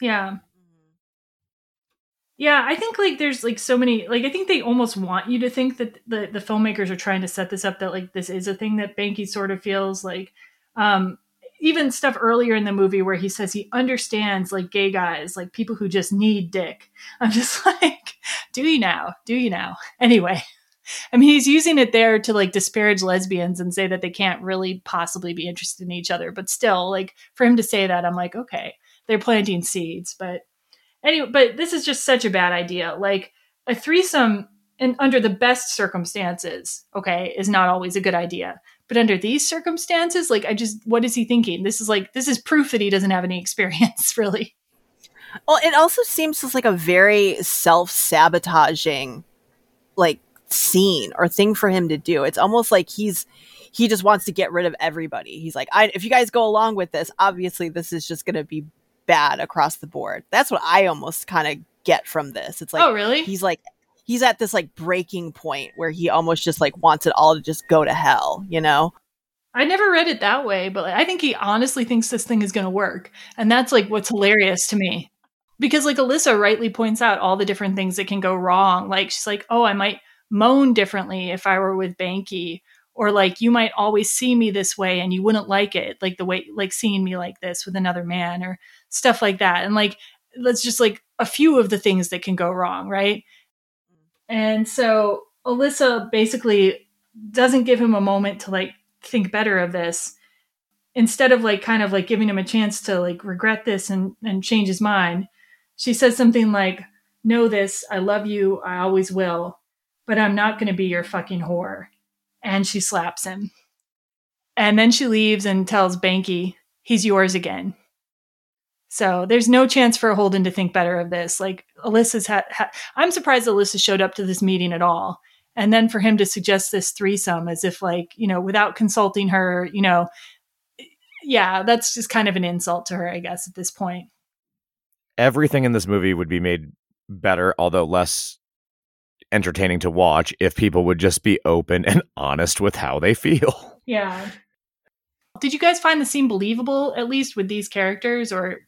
Yeah. Yeah, I think like there's like so many like I think they almost want you to think that the the filmmakers are trying to set this up that like this is a thing that Banky sort of feels like um even stuff earlier in the movie where he says he understands like gay guys, like people who just need dick. I'm just like, do you now? Do you now? Anyway, I mean, he's using it there to like disparage lesbians and say that they can't really possibly be interested in each other. But still, like for him to say that, I'm like, okay, they're planting seeds. But anyway, but this is just such a bad idea. Like a threesome and under the best circumstances, okay, is not always a good idea. But under these circumstances, like I just what is he thinking? This is like this is proof that he doesn't have any experience, really. Well, it also seems just like a very self-sabotaging like scene or thing for him to do. It's almost like he's he just wants to get rid of everybody. He's like, I, if you guys go along with this, obviously this is just to be bad across the board. That's what I almost kind of get from this. It's like, oh, really? He's like, he's at this like breaking point where he almost just like wants it all to just go to hell, you know? I never read it that way, but like, I think he honestly thinks this thing is going to work. And that's like what's hilarious to me. Because like Alyssa rightly points out all the different things that can go wrong. Like she's like, "Oh, I might moan differently if I were with Banky." Or like you might always see me this way and you wouldn't like it, like the way like seeing me like this with another man or stuff like that. And like that's just like a few of the things that can go wrong, right? And so Alyssa basically doesn't give him a moment to like think better of this. Instead of like kind of like giving him a chance to like regret this and, and change his mind, she says something like, Know this, I love you, I always will, but I'm not gonna be your fucking whore. And she slaps him. And then she leaves and tells Banky, he's yours again. So there's no chance for Holden to think better of this. Like Alyssa's had, ha- I'm surprised Alyssa showed up to this meeting at all. And then for him to suggest this threesome as if like, you know, without consulting her, you know, yeah, that's just kind of an insult to her, I guess, at this point. Everything in this movie would be made better, although less entertaining to watch if people would just be open and honest with how they feel. Yeah. Did you guys find the scene believable, at least with these characters, or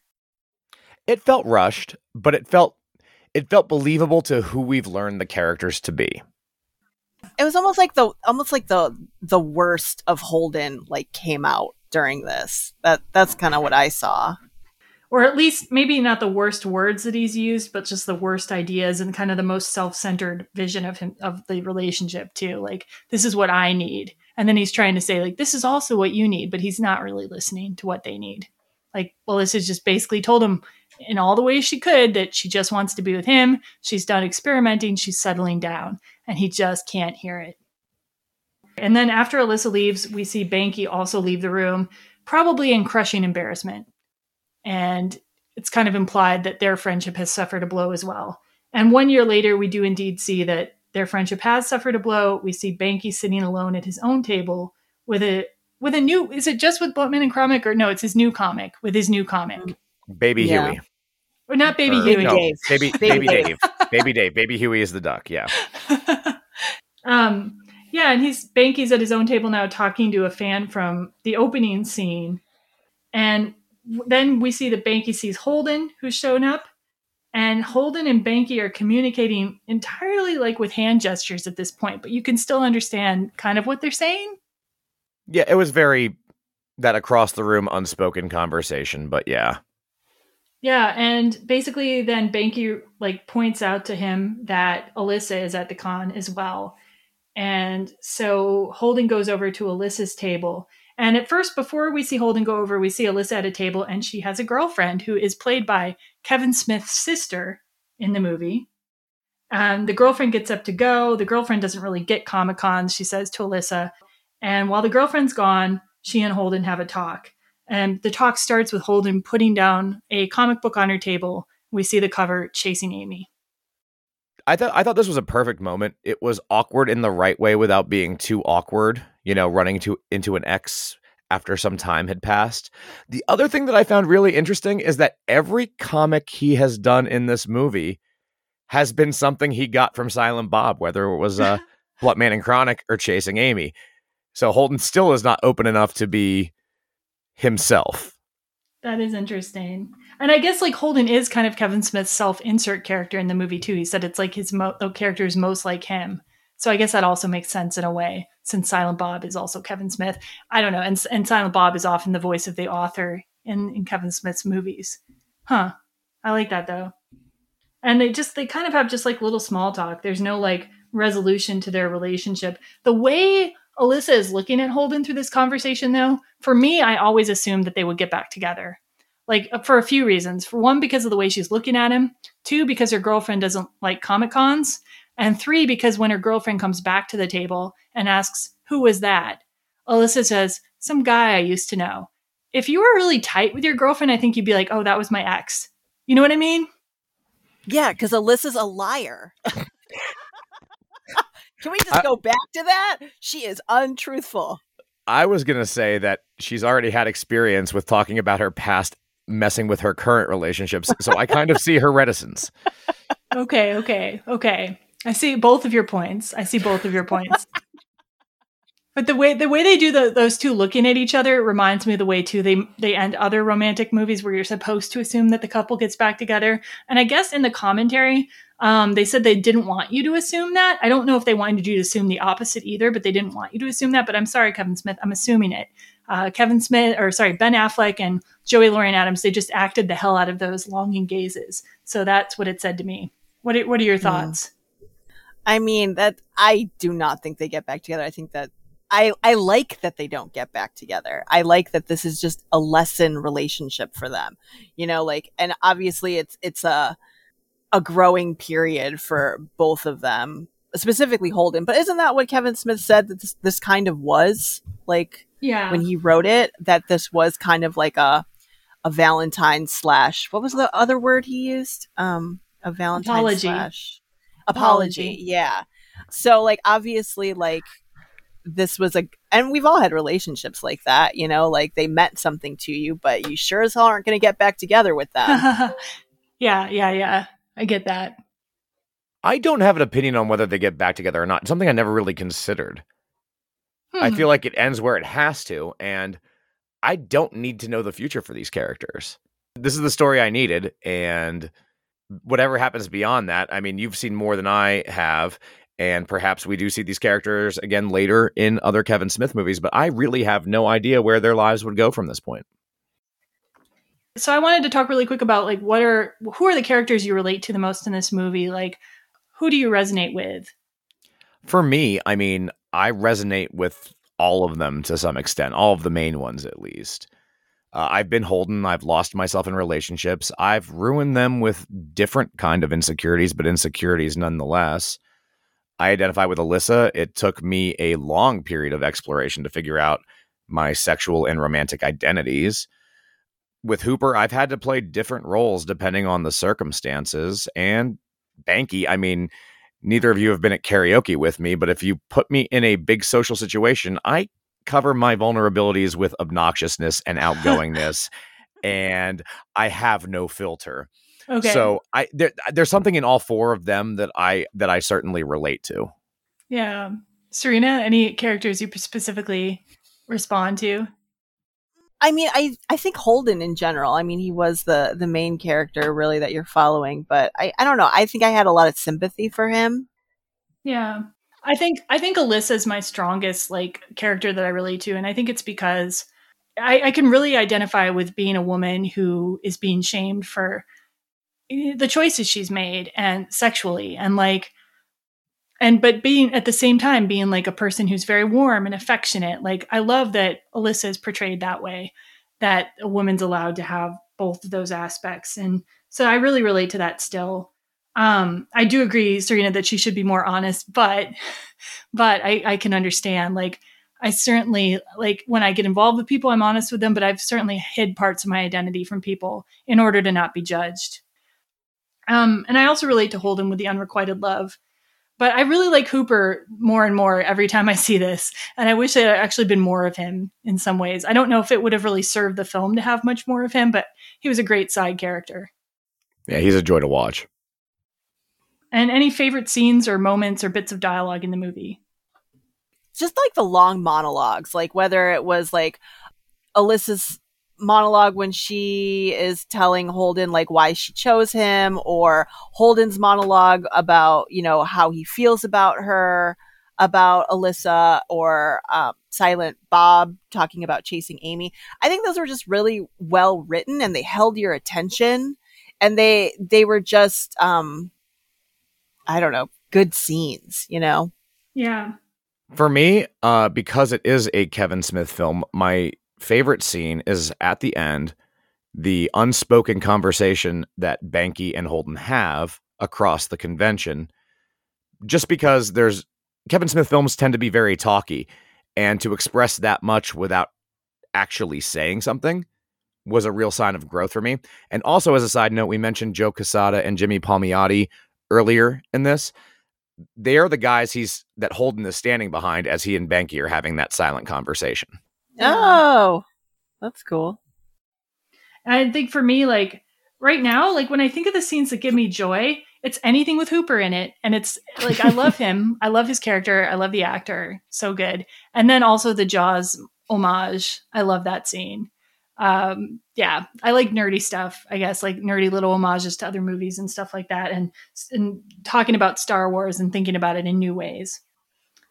it felt rushed, but it felt it felt believable to who we've learned the characters to be. It was almost like the almost like the the worst of Holden like came out during this. That that's kind of what I saw. Or at least maybe not the worst words that he's used, but just the worst ideas and kind of the most self-centered vision of him of the relationship too. Like this is what I need. And then he's trying to say like this is also what you need, but he's not really listening to what they need. Like Alyssa's just basically told him in all the ways she could that she just wants to be with him. She's done experimenting, she's settling down, and he just can't hear it. And then after Alyssa leaves, we see Banky also leave the room, probably in crushing embarrassment. And it's kind of implied that their friendship has suffered a blow as well. And one year later, we do indeed see that their friendship has suffered a blow. We see Banky sitting alone at his own table with a with a new is it just with Bluntman and Comic or no, it's his new comic with his new comic. Baby Yeah. Huey. Or not Baby Or- Huey. no, Baby, Baby baby Dave. Dave. baby Dave. Baby Huey is the duck. Yeah. Um, yeah, and he's Banky's at his own table now talking to a fan from the opening scene. And then we see that Banky sees Holden, who's shown up. And Holden and Banky are communicating entirely like with hand gestures at this point, but you can still understand kind of what they're saying. Yeah, it was very that across the room unspoken conversation, but yeah. Yeah, and basically then Banky like points out to him that Alyssa is at the con as well. And so Holden goes over to Alyssa's table. And at first, before we see Holden go over, we see Alyssa at a table and she has a girlfriend who is played by Kevin Smith's sister in the movie. And the girlfriend gets up to go. The girlfriend doesn't really get Comic Cons, she says to Alyssa. And while the girlfriend's gone, she and Holden have a talk. And the talk starts with Holden putting down a comic book on her table. We see the cover chasing Amy. I thought I thought this was a perfect moment. It was awkward in the right way without being too awkward, you know, running to into an X after some time had passed. The other thing that I found really interesting is that every comic he has done in this movie has been something he got from Silent Bob, whether it was uh Bluntman and Chronic or Chasing Amy. So Holden still is not open enough to be himself. That is interesting. And I guess like Holden is kind of Kevin Smith's self-insert character in the movie too. He said it's like his mo- the character is most like him. So I guess that also makes sense in a way, since Silent Bob is also Kevin Smith. I don't know, and and Silent Bob is often the voice of the author in in Kevin Smith's movies. Huh. I like that though. And they just they kind of have just like little small talk. There's no like resolution to their relationship. The way Alyssa is looking at Holden through this conversation though, for me I always assumed that they would get back together. Like uh, for a few reasons. For one because of the way she's looking at him, two because her girlfriend doesn't like Comic Cons, and three because when her girlfriend comes back to the table and asks, "Who was that?" Alyssa says, "Some guy I used to know." If you were really tight with your girlfriend, I think you'd be like, "Oh, that was my ex." You know what I mean? Yeah, because Alyssa's a liar. Can we just I- go back to that? She is untruthful. I was going to say that she's already had experience with talking about her past messing with her current relationships. So I kind of see her reticence. Okay, okay, okay. I see both of your points. I see both of your points. but the way the way they do the, those two looking at each other reminds me of the way too they they end other romantic movies where you're supposed to assume that the couple gets back together. And I guess in the commentary, um, they said they didn't want you to assume that. I don't know if they wanted you to assume the opposite either, but they didn't want you to assume that. But I'm sorry, Kevin Smith, I'm assuming it. Uh, Kevin Smith, or sorry, Ben Affleck and Joey Lauren Adams, they just acted the hell out of those longing gazes. So that's what it said to me. What are, what are your thoughts? I mean that I do not think they get back together. I think that I I like that they don't get back together. I like that this is just a lesson relationship for them. You know, like and obviously it's it's a a growing period for both of them, specifically Holden. But isn't that what Kevin Smith said that this this kind of was like Yeah. when he wrote it that this was kind of like a a Valentine slash what was the other word he used? Um a Valentine Apology. slash apology. Apology. Yeah. So like obviously like this was a and we've all had relationships like that, you know, like they meant something to you, but you sure as hell aren't gonna get back together with them. yeah, yeah, yeah. I get that. I don't have an opinion on whether they get back together or not. It's something I never really considered. I Hmm. feel like it ends where it has to, and I don't need to know the future for these characters. This is the story I needed, and whatever happens beyond that, I mean, you've seen more than I have. And perhaps we do see these characters again later in other Kevin Smith movies, but I really have no idea where their lives would go from this point. So I wanted to talk really quick about like what are who are the characters you relate to the most in this movie? Like who do you resonate with? For me, I mean, I resonate with all of them to some extent, all of the main ones at least. Uh, I've been Holden. I've lost myself in relationships. I've ruined them with different kind of insecurities, but insecurities nonetheless. I identify with Alyssa. It took me a long period of exploration to figure out my sexual and romantic identities. With Hooper, I've had to play different roles depending on the circumstances. And Banky, I mean, neither of you have been at karaoke with me, but if you put me in a big social situation, I cover my vulnerabilities with obnoxiousness and outgoingness, and I have no filter. Okay. So I there, there's something in all four of them that I that I certainly relate to. Yeah. Serena, any characters you specifically respond to? I mean, I I think Holden in general. I mean, he was the the main character really that you're following, but I I don't know. I think I had a lot of sympathy for him. Yeah. I think I think Alyssa is my strongest like character that I relate to, and I think it's because I, I can really identify with being a woman who is being shamed for eh, the choices she's made and sexually and like and but being at the same time being like a person who's very warm and affectionate like i love that alyssa is portrayed that way that a woman's allowed to have both of those aspects. And so i really relate to that still. Um i do agree serena that she should be more honest but but i i can understand like i certainly like when i get involved with people i'm honest with them but i've certainly hid parts of my identity from people in order to not be judged. Um and i also relate to holden with the unrequited love but I really like Hooper more and more every time I see this. And I wish there had actually been more of him in some ways. I don't know if it would have really served the film to have much more of him, but he was a great side character. Yeah, he's a joy to watch. And any favorite scenes or moments or bits of dialogue in the movie? Just like the long monologues, like whether it was like Alyssa's monologue when she is telling Holden like why she chose him or Holden's monologue about, you know, how he feels about her, about Alyssa or um, Silent Bob talking about chasing Amy. I think those were just really well written and they held your attention and they they were just um I don't know, good scenes, you know. Yeah. For me, uh, because it is a Kevin Smith film, my favorite scene is at the end, the unspoken conversation that Banky and Holden have across the convention. Just because there's Kevin Smith films tend to be very talky, and to express that much without actually saying something was a real sign of growth for me. And also, as a side note, we mentioned Joe Quesada and Jimmy Palmiotti earlier in this. They are the guys he's that Holden is standing behind as he and Banky are having that silent conversation. Oh, that's cool. And I think for me, like right now, like when I think of the scenes that give me joy, it's anything with Hooper in it. And it's like, I love him. I love his character. I love the actor. So good. And then also the Jaws homage. I love that scene. Um, yeah, I like nerdy stuff, I guess, like nerdy little homages to other movies and stuff like that. And, and talking about Star Wars and thinking about it in new ways.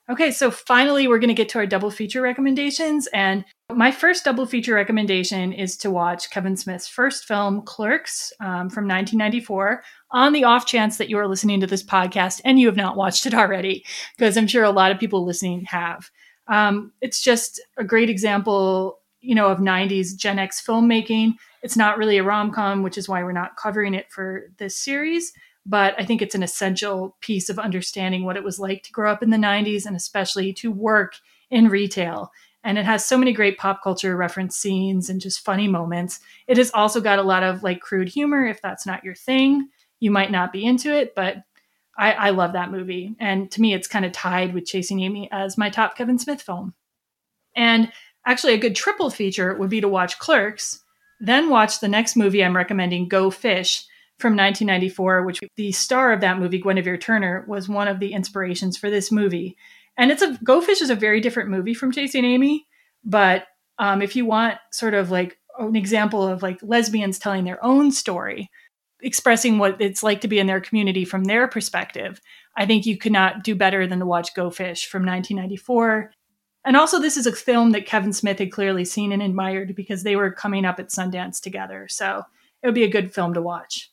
Okay, so finally, we're going to get to our double feature recommendations. And my first double feature recommendation is to watch Kevin Smith's first film, Clerks, um, from 1994, on the off chance that you are listening to this podcast and you have not watched it already, because I'm sure a lot of people listening have. Um, it's just a great example, you know, of 90s Gen X filmmaking. It's not really a rom com, which is why we're not covering it for this series but I think it's an essential piece of understanding what it was like to grow up in the 90s and especially to work in retail. And it has so many great pop culture reference scenes and just funny moments. It has also got a lot of like crude humor. If that's not your thing, you might not be into it, but I, I love that movie. And to me, it's kind of tied with Chasing Amy as my top Kevin Smith film. And actually, a good triple feature would be to watch Clerks, then watch the next movie I'm recommending, Go Fish, from 1994, which the star of that movie, Guinevere Turner, was one of the inspirations for this movie. And it's a Go Fish is a very different movie from Chasing Amy, but um, if you want sort of like an example of like lesbians telling their own story, expressing what it's like to be in their community from their perspective. I think you could not do better than to watch Go Fish from 1994. And also, this is a film that Kevin Smith had clearly seen and admired because they were coming up at Sundance together. So it would be a good film to watch.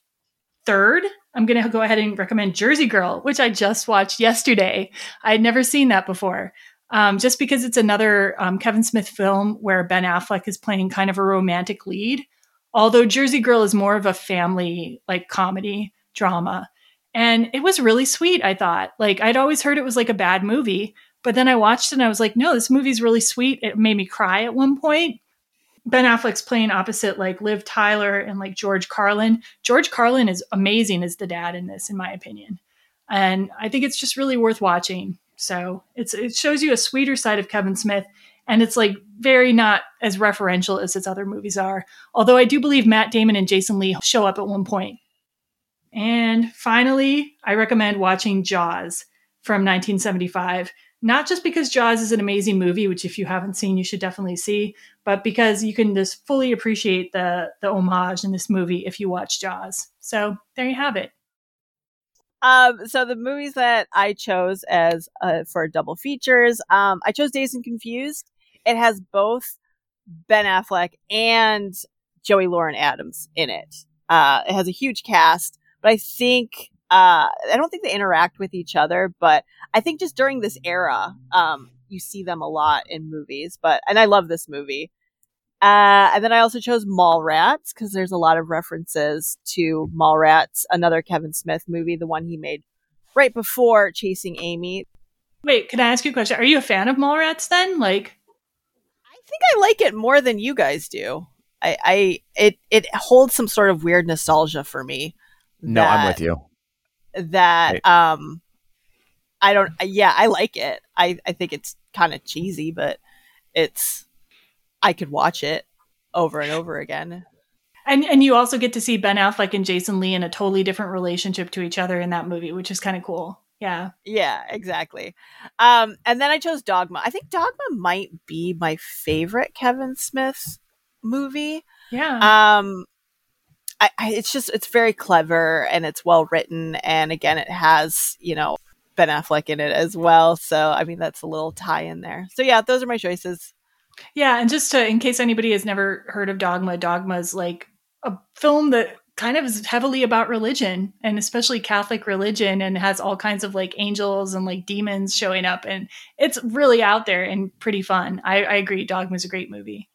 Third, I'm going to go ahead and recommend Jersey Girl, which I just watched yesterday. I had never seen that before. Um, just because it's another um, Kevin Smith film where Ben Affleck is playing kind of a romantic lead. Although Jersey Girl is more of a family like comedy drama. And it was really sweet, I thought. Like I'd always heard it was like a bad movie, but then I watched it and I was like, no, this movie's really sweet. It made me cry at one point. Ben Affleck's playing opposite like Liv Tyler and like George Carlin. George Carlin is amazing as the dad in this, in my opinion. And I think it's just really worth watching. So it's it shows you a sweeter side of Kevin Smith. And it's like very not as referential as his other movies are. Although I do believe Matt Damon and Jason Lee show up at one point. And finally, I recommend watching Jaws from 1975 not just because Jaws is an amazing movie, which if you haven't seen, you should definitely see, but because you can just fully appreciate the the homage in this movie if you watch Jaws. So there you have it. Um, so the movies that I chose as uh, for double features, um, I chose Dazed and Confused. It has both Ben Affleck and Joey Lauren Adams in it. Uh, it has a huge cast, but I think uh, I don't think they interact with each other, but I think just during this era, um, you see them a lot in movies. But and I love this movie. Uh, and then I also chose Mallrats because there's a lot of references to Mallrats, another Kevin Smith movie, the one he made right before Chasing Amy. Wait, can I ask you a question? Are you a fan of Mallrats then? Like, I think I like it more than you guys do. I, I it it holds some sort of weird nostalgia for me. No, I'm with you that um I don't yeah, I like it. I I think it's kind of cheesy, but it's I could watch it over and over again. And and you also get to see Ben Affleck and Jason Lee in a totally different relationship to each other in that movie, which is kind of cool. Yeah. Yeah, exactly. Um and then I chose Dogma. I think Dogma might be my favorite Kevin Smith movie. Yeah. Um I, I, it's just it's very clever and it's well written. And again it has you know Ben Affleck in it as well. So I mean that's a little tie in there. So yeah those are my choices. Yeah and just to in case anybody has never heard of Dogma Dogma is like a film that kind of is heavily about religion and especially Catholic religion and has all kinds of like angels and like demons showing up. And it's really out there and pretty fun. I, I agree Dogma is a great movie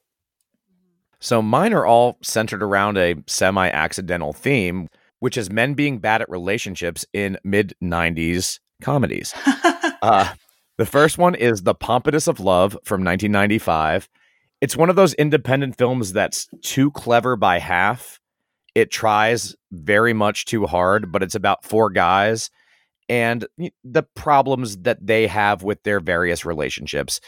so mine are all centered around a semi accidental theme, which is men being bad at relationships in mid 90s comedies. uh, the first one is The Pompatus of Love from 1995. It's one of those independent films that's too clever by half. It tries very much too hard, but it's about four guys and the problems that they have with their various relationships.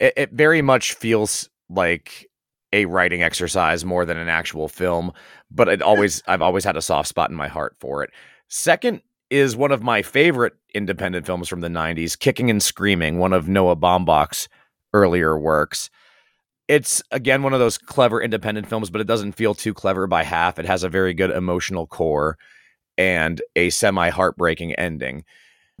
It, it very much feels like a writing exercise more than an actual film, but it always I've always had a soft spot in my heart for it. Second is one of my favorite independent films from the 90s, Kicking and Screaming, one of Noah Baumbach's earlier works. It's again one of those clever independent films, but it doesn't feel too clever by half. It has a very good emotional core and a semi heartbreaking ending.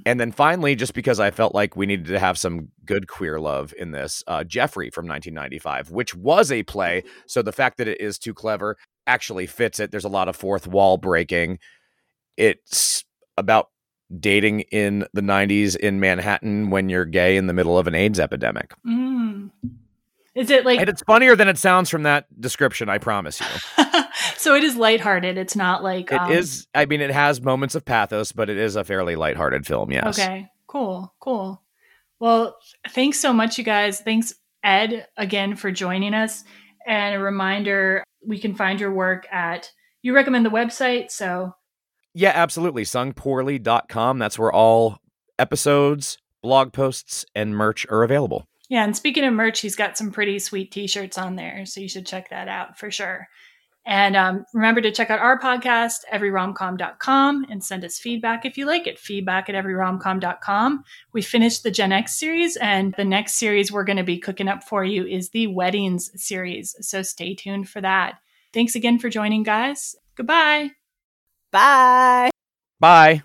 And then finally, just because I felt like we needed to have some good queer love in this, uh, Jeffrey from 1995, which was a play. So the fact that it is too clever actually fits it. There's a lot of fourth wall breaking. It's about dating in the 90s in Manhattan when you're gay in the middle of an AIDS epidemic. Mm. Is it like. And it's funnier than it sounds from that description, I promise you. so it is lighthearted. It's not like It is. um, I mean, it has moments of pathos, but it is a fairly lighthearted film. Yes. Okay, cool, cool. Well, thanks so much, you guys. Thanks, Ed, again for joining us. And a reminder we can find your work at, you recommend the website. So, Yeah, absolutely. Sungpoorly.com. That's where all episodes, blog posts, and merch are available. yeah. And speaking of merch, he's got some pretty sweet t shirts on there. So you should check that out for sure. And um, remember to check out our podcast, everyromcom.com, and send us feedback if you like it. Feedback at everyromcom.com. We finished the Gen X series, and the next series we're going to be cooking up for you is the Weddings series. So stay tuned for that. Thanks again for joining, guys. Goodbye. Bye. Bye.